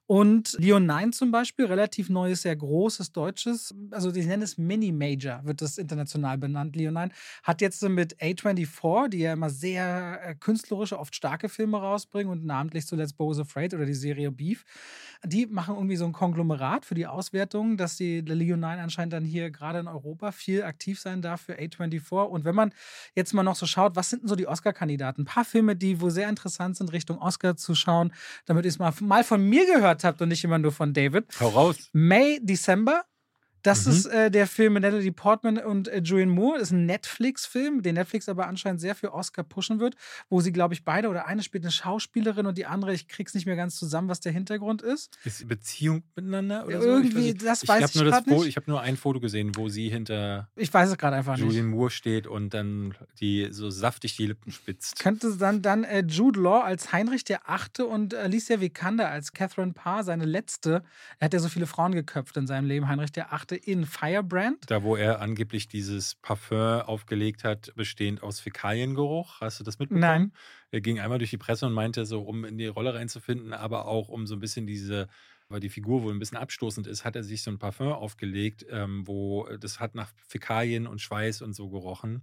Und Leon 9 zum Beispiel, relativ neues, sehr großes deutsches, also ich nenne es Mini-Major, wird das international benannt. Leon 9 hat jetzt mit A24, die ja immer sehr äh, künstlerische, oft starke Filme rausbringen und namentlich zuletzt Bo's Afraid oder die Serie Beef, die machen irgendwie so ein Konglomerat für die Auswertung, dass die Leon 9 anscheinend dann hier gerade in Europa viel aktiv sein darf für A24. Und wenn man jetzt mal noch so schaut, was sind denn so die Oscar-Kandidaten? Ein paar Filme, die wo sehr interessant sind, Richtung Oscar zu schauen, damit es mal, mal von mir gehört habt und nicht immer nur von David. Hau raus. May, December. Das Mhm. ist äh, der Film mit Natalie Portman und äh, Julianne Moore. Das ist ein Netflix-Film, den Netflix aber anscheinend sehr für Oscar pushen wird, wo sie, glaube ich, beide oder eine spielt eine Schauspielerin und die andere, ich krieg's nicht mehr ganz zusammen, was der Hintergrund ist. Ist die Beziehung miteinander oder Irgendwie, so? das ich weiß hab ich nur das grad Foto, nicht. Ich habe nur ein Foto gesehen, wo sie hinter Ich weiß es gerade einfach nicht. Julian Moore steht und dann die so saftig die Lippen spitzt. Könnte dann, dann äh, Jude Law als Heinrich der Achte und Alicia Vikander als Catherine Parr, seine letzte. Er hat ja so viele Frauen geköpft in seinem Leben, Heinrich der Achte in Firebrand. Da, wo er angeblich dieses Parfum aufgelegt hat, bestehend aus Fäkaliengeruch. Hast du das mitbekommen? Nein. Er ging einmal durch die Presse und meinte so, um in die Rolle reinzufinden, aber auch um so ein bisschen diese, weil die Figur wohl ein bisschen abstoßend ist, hat er sich so ein Parfum aufgelegt, ähm, wo das hat nach Fäkalien und Schweiß und so gerochen.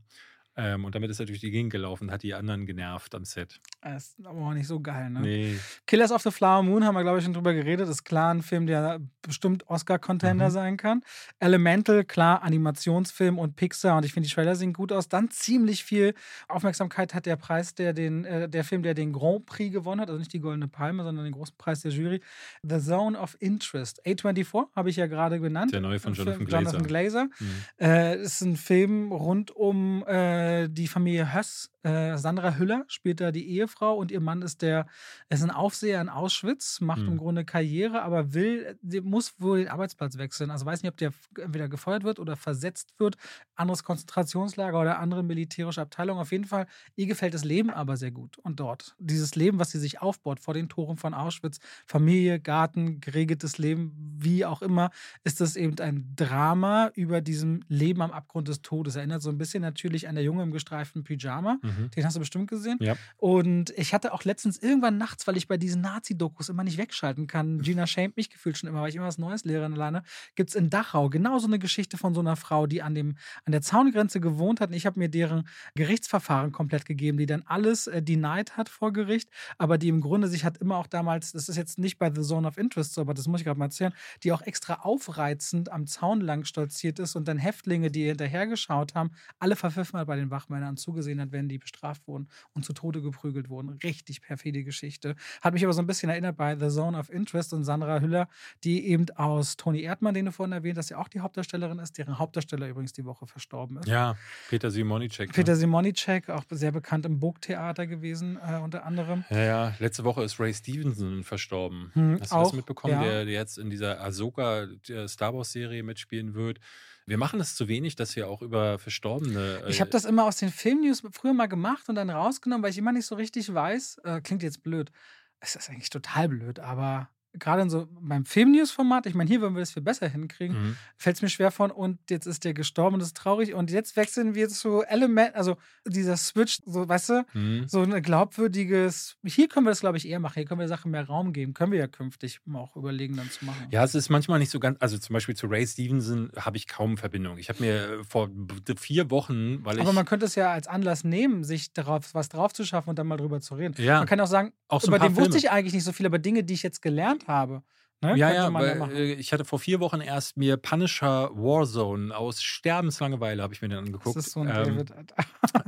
Ähm, und damit ist er durch die Gegend gelaufen und hat die anderen genervt am Set. Das ist aber auch nicht so geil, ne? Nee. Killers of the Flower Moon haben wir, glaube ich, schon drüber geredet. Ist klar ein Film, der bestimmt Oscar-Contender Mhm. sein kann. Elemental, klar, Animationsfilm und Pixar. Und ich finde, die Trailer sehen gut aus. Dann ziemlich viel Aufmerksamkeit hat der Preis, der den, äh, der Film, der den Grand Prix gewonnen hat. Also nicht die Goldene Palme, sondern den großen Preis der Jury. The Zone of Interest. A24 habe ich ja gerade genannt. Der neue von Film- Jonathan Glazer. Jonathan Glazer. Mhm. Äh, ist ein Film rund um äh, die Familie Höss. Äh, Sandra Hüller spielt da die Ehefrau und ihr Mann ist der, ist ein Aufseher in Auschwitz, macht Mhm. im Grunde Karriere, aber will, muss wohl den Arbeitsplatz wechseln. Also weiß nicht, ob der entweder gefeuert wird oder versetzt wird, anderes Konzentrationslager oder andere militärische Abteilung. Auf jeden Fall, ihr gefällt das Leben aber sehr gut. Und dort, dieses Leben, was sie sich aufbaut vor den Toren von Auschwitz, Familie, Garten, geregeltes Leben, wie auch immer, ist das eben ein Drama über diesem Leben am Abgrund des Todes. Erinnert so ein bisschen natürlich an der Junge im gestreiften Pyjama. Mhm. Den hast du bestimmt gesehen. Ja. Und ich hatte auch letztens irgendwann nachts, weil ich bei diesen Nazi-Dokus immer nicht wegschalten kann, Gina schämt mich gefühlt schon immer, weil ich immer was Neues lehre alleine, gibt es in Dachau genau so eine Geschichte von so einer Frau, die an, dem, an der Zaungrenze gewohnt hat. Und ich habe mir deren Gerichtsverfahren komplett gegeben, die dann alles äh, denied hat vor Gericht, aber die im Grunde sich hat immer auch damals, das ist jetzt nicht bei The Zone of Interest so, aber das muss ich gerade mal erzählen, die auch extra aufreizend am Zaun lang stolziert ist und dann Häftlinge, die ihr hinterhergeschaut haben, alle verpfiffen hat bei den Wachmännern zugesehen hat, wenn die bestraft wurden und zu Tode geprügelt wurden. Richtig perfide Geschichte. Hat mich aber so ein bisschen erinnert bei The Zone of Interest und Sandra Hüller, die eben aus Toni Erdmann, den du vorhin erwähnt hast, ja auch die Hauptdarstellerin ist, deren Hauptdarsteller übrigens die Woche verstorben ist. Ja, Peter Simonicek. Peter Simonicek, auch sehr bekannt im Burgtheater gewesen, äh, unter anderem. Ja, ja, letzte Woche ist Ray Stevenson verstorben. Hm, Hast du auch, das mitbekommen, ja. der, der jetzt in dieser Ahsoka der Star Wars-Serie mitspielen wird? Wir machen es zu wenig, dass wir auch über Verstorbene. Ich habe das immer aus den Filmnews früher mal gemacht und dann rausgenommen, weil ich immer nicht so richtig weiß. Äh, klingt jetzt blöd. Es ist eigentlich total blöd, aber gerade in so beim Filmnews-Format, ich meine, hier würden wir das viel besser hinkriegen, Mhm. fällt es mir schwer von und jetzt ist der gestorben und das ist traurig und jetzt wechseln wir zu Element, also dieser Switch, so, weißt du, Mhm. so ein glaubwürdiges, hier können wir das, glaube ich, eher machen, hier können wir der Sache mehr Raum geben, können wir ja künftig auch überlegen, dann zu machen. Ja, es ist manchmal nicht so ganz, also zum Beispiel zu Ray Stevenson habe ich kaum Verbindung. Ich habe mir vor b- vier Wochen, weil ich. Aber man könnte es ja als Anlass nehmen, sich darauf was drauf zu schaffen und dann mal drüber zu reden. Ja. Man kann auch sagen, Auch so über den wusste Filme. ich eigentlich nicht so viel, aber Dinge, die ich jetzt gelernt habe, ne, ja, ja, weil, äh, ich hatte vor vier Wochen erst mir Punisher Warzone aus Sterbenslangeweile habe ich mir den angeguckt. das ist so ein Ähm, David.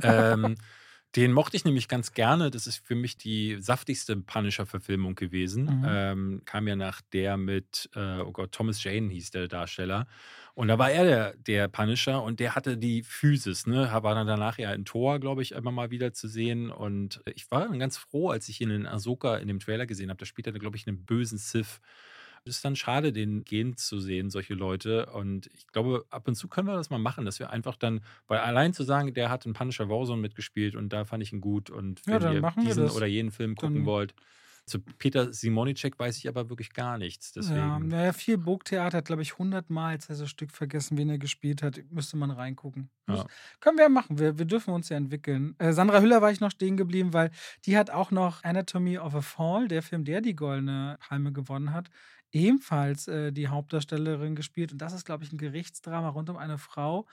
ähm, den mochte ich nämlich ganz gerne. Das ist für mich die saftigste Punisher-Verfilmung gewesen. Mhm. Ähm, kam ja nach der mit, äh, oh Gott, Thomas Jane hieß der Darsteller. Und da war er der, der Punisher und der hatte die Physis, ne? War dann danach ja in Tor, glaube ich, immer mal wieder zu sehen. Und ich war dann ganz froh, als ich ihn in Ahsoka in dem Trailer gesehen habe. Da spielt er, glaube ich, einen bösen Sith. Es ist dann schade, den gehen zu sehen, solche Leute. Und ich glaube, ab und zu können wir das mal machen, dass wir einfach dann, weil allein zu sagen, der hat in Punisher Warzone mitgespielt und da fand ich ihn gut und Ja, wenn dann ihr diesen oder jenen Film gucken wollt. Zu Peter Simonicek weiß ich aber wirklich gar nichts. Ja, Deswegen. naja, viel Burgtheater hat, glaube ich, 100 Mal jetzt das Stück vergessen, wen er gespielt hat. Müsste man reingucken. Muss, Ja. Können wir ja machen. Wir, wir dürfen uns ja entwickeln. Äh, Sandra Hüller war ich noch stehen geblieben, weil die hat auch noch Anatomy of a Fall, der Film, der die Goldene Palme gewonnen hat, ebenfalls äh, die Hauptdarstellerin gespielt. Und das ist, glaube ich, ein Gerichtsdrama rund um eine Frau,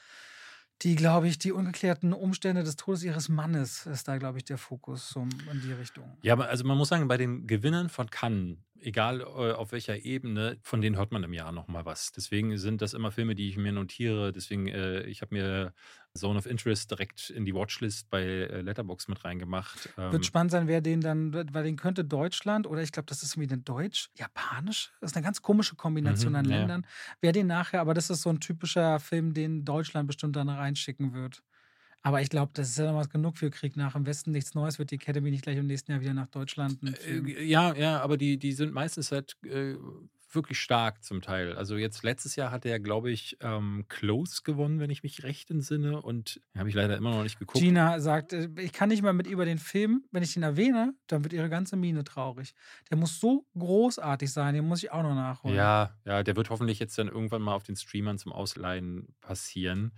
die, glaube ich, die ungeklärten Umstände des Todes ihres Mannes ist da, glaube ich, der Fokus so in die Richtung. Ja, aber also man muss sagen, bei den Gewinnern von Cannes, egal äh, auf welcher Ebene, von denen hört man im Jahr nochmal was. Deswegen sind das immer Filme, die ich mir notiere. Deswegen, äh, ich habe mir Zone of Interest direkt in die Watchlist bei äh, Letterbox mit reingemacht. Ähm, Wird spannend sein, wer den dann, weil den könnte Deutschland oder ich glaube, das ist irgendwie eine deutsch-japanisch. Das ist eine ganz komische Kombination Mhm, an ja. Ländern. Wer den nachher, aber das ist so ein typischer Film, den Deutschland bestimmt dann reinschicken wird. Aber ich glaube, das ist ja damals genug für Krieg nach im Westen. Nichts Neues wird die Academy nicht gleich im nächsten Jahr wieder nach Deutschland. Äh, ja, ja, aber die, die sind meistens halt äh, wirklich stark zum Teil. Also jetzt letztes Jahr hat er, glaube ich, ähm, Close gewonnen, wenn ich mich recht entsinne. Und habe ich leider immer noch nicht geguckt. Gina sagt, äh, ich kann nicht mal mit über den Film, wenn ich den erwähne, dann wird ihre ganze Miene traurig. Der muss so großartig sein, den muss ich auch noch nachholen. Ja, ja, der wird hoffentlich jetzt dann irgendwann mal auf den Streamern zum Ausleihen passieren.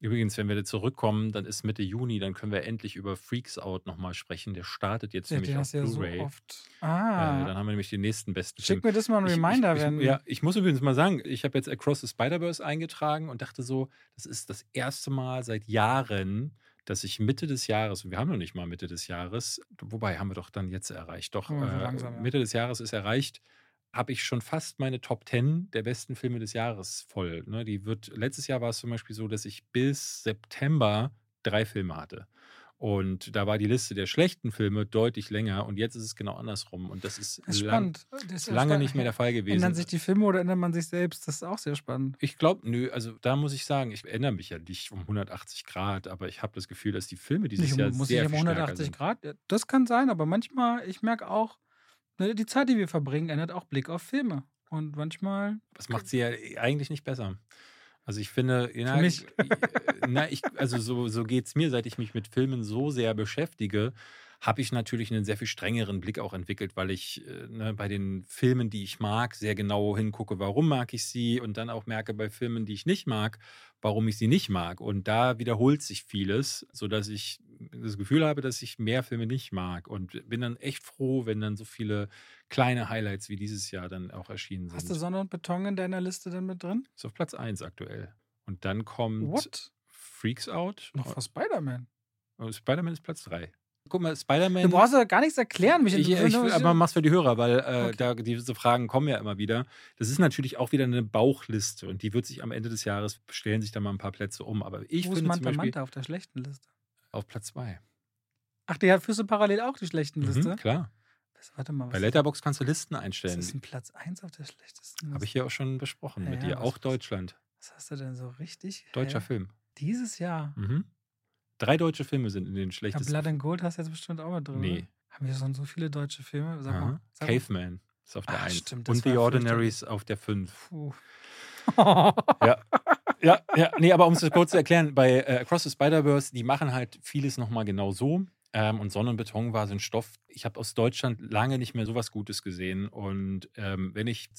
Übrigens, wenn wir da zurückkommen, dann ist Mitte Juni, dann können wir endlich über Freaks Out nochmal sprechen. Der startet jetzt Ja, nämlich auf ja so Blu-ray. oft. äh, Ah, dann haben wir nämlich den nächsten besten schick Film. mir das mal ein Ich- Reminder, ich, wenn. ich, ja, ich muss übrigens mal sagen, ich habe jetzt Across the Spider-Verse eingetragen und dachte so, das ist das erste Mal seit Jahren, dass ich Mitte des Jahres, und wir haben noch nicht mal Mitte des Jahres, wobei haben wir doch dann jetzt erreicht, doch, so äh, langsam, ja. Mitte des Jahres ist erreicht, habe ich schon fast meine Top 10 der besten Filme des Jahres voll. Ne? Die wird, letztes Jahr war es zum Beispiel so, dass ich bis September drei Filme hatte. Und da war die Liste der schlechten Filme deutlich länger und jetzt ist es genau andersrum. Und das ist, Das ist lang, spannend. Das ist lange spannend. nicht mehr der Fall gewesen. Ändern sich die Filme oder ändert man sich selbst? Das ist auch sehr spannend. Ich glaube, nö, also da muss ich sagen, ich erinnere mich ja nicht um 180 Grad, aber ich habe das Gefühl, dass die Filme dieses Nicht Jahr muss sehr nicht um viel stärker 180 sind. Grad. Das kann sein, aber manchmal, ich merke auch, die Zeit, die wir verbringen, ändert auch Blick auf Filme. Und manchmal. Das macht sie ja eigentlich nicht besser. Also ich finde, na, mich. na, ich, also so, so geht es mir, seit ich mich mit Filmen so sehr beschäftige, habe ich natürlich einen sehr viel strengeren Blick auch entwickelt, weil ich äh, ne, bei den Filmen, die ich mag, sehr genau hingucke, warum mag ich sie und dann auch merke bei Filmen, die ich nicht mag, warum ich sie nicht mag. Und da wiederholt sich vieles, sodass ich das Gefühl habe, dass ich mehr Filme nicht mag und bin dann echt froh, wenn dann so viele kleine Highlights wie dieses Jahr dann auch erschienen sind. Hast du Sonne und Beton in deiner Liste denn mit drin? Ist auf Platz 1 aktuell. Und dann kommt What? Freaks Out. Noch vor Spider-Man. Und Spider-Man ist Platz 3. Guck mal, Du Spider-Man. brauchst ja gar nichts erklären. Mich Ich, ich, aber mach's für die Hörer, weil äh, Okay. da diese Fragen kommen ja immer wieder. Das ist natürlich auch wieder eine Bauchliste und die wird sich am Ende des Jahres stellen sich da mal ein paar Plätze um. Aber ich Wo ist finde zum Manta Beispiel Manta auf der schlechten Liste? auf Platz 2. Ach, der führst du parallel auch die schlechten Liste? Mhm, klar. Was- Warte mal, Bei Letterbox kannst du Listen einstellen. ist ein Platz 1 auf der schlechtesten Habe ich Liste? hier auch schon besprochen Ja, mit ja, dir. was- Auch Deutschland. Was hast du denn so richtig? Deutscher? Film. Dieses Jahr. Mhm. Drei deutsche Filme sind in den Ja, schlechtesten. Blood and Gold hast du jetzt bestimmt auch mal drin. Nee. Oder? Haben wir schon so viele deutsche Filme? Sag mal. Sag mal. Caveman ist auf der Ah, 1. stimmt, das Und The Ordinaries auf der 5. Puh. Ja. Ja, ja, nee, aber um es kurz zu erklären, bei äh, Across the Spider-Verse, die machen halt vieles nochmal genau so. Ähm, und Sonne und Beton war so ein Stoff, ich habe aus Deutschland lange nicht mehr sowas Gutes gesehen. Und ähm, wenn ich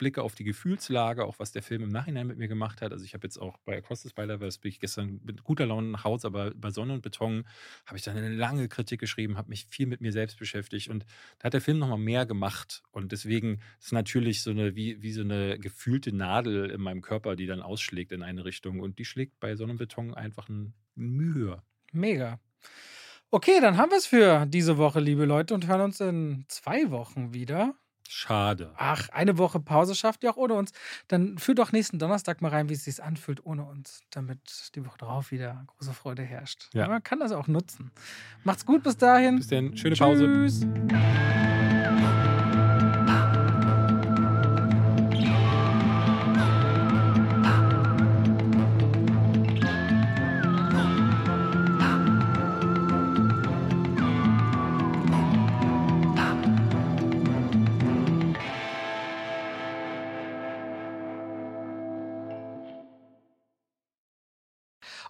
zurückblicke auf die Gefühlslage, auch was der Film im Nachhinein mit mir gemacht hat, also ich habe jetzt auch bei Across the Spider-Verse, bin ich gestern mit guter Laune nach Hause, aber bei Sonne und Beton habe ich dann eine lange Kritik geschrieben, habe mich viel mit mir selbst beschäftigt und da hat der Film nochmal mehr gemacht. Und deswegen ist natürlich so eine, wie, wie so eine gefühlte Nadel in meinem Körper, die dann ausschlägt in eine Richtung. Und die schlägt bei Sonne und Beton einfach ein Mühe. Mega. Okay, dann haben wir es für diese Woche, liebe Leute, und hören uns in zwei Wochen wieder. Schade. Ach, eine Woche Pause schafft ihr auch ohne uns. Dann führt doch nächsten Donnerstag mal rein, wie es sich anfühlt ohne uns, damit die Woche drauf wieder große Freude herrscht. Ja. Man kann das auch nutzen. Macht's gut bis dahin. Bis dann, schöne Pause.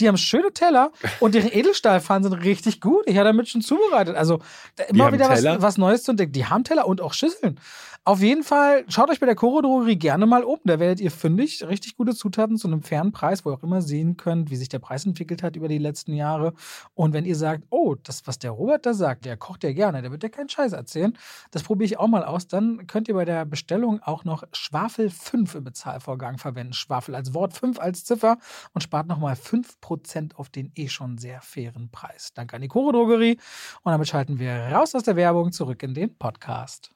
Die haben schöne Teller und ihre Edelstahlpfannen sind richtig gut. Ich habe damit schon zubereitet. Also immer wieder was, was, Neues zu entdecken. Die haben Teller und auch Schüsseln. Auf jeden Fall, schaut euch bei der Koro Drogerie gerne mal um. Da werdet ihr fündig. Richtig gute Zutaten zu einem fairen Preis, wo ihr auch immer sehen könnt, wie sich der Preis entwickelt hat über die letzten Jahre. Und wenn ihr sagt, oh, das, was der Robert da sagt, der kocht ja gerne, der wird ja keinen Scheiß erzählen, das probiere ich auch mal aus. Dann könnt ihr bei der Bestellung auch noch Schwafel 5 im Bezahlvorgang verwenden. Schwafel als Wort, 5 als Ziffer und spart nochmal 5% auf den eh schon sehr fairen Preis. Danke an die Koro Drogerie. Und damit schalten wir raus aus der Werbung zurück in den Podcast.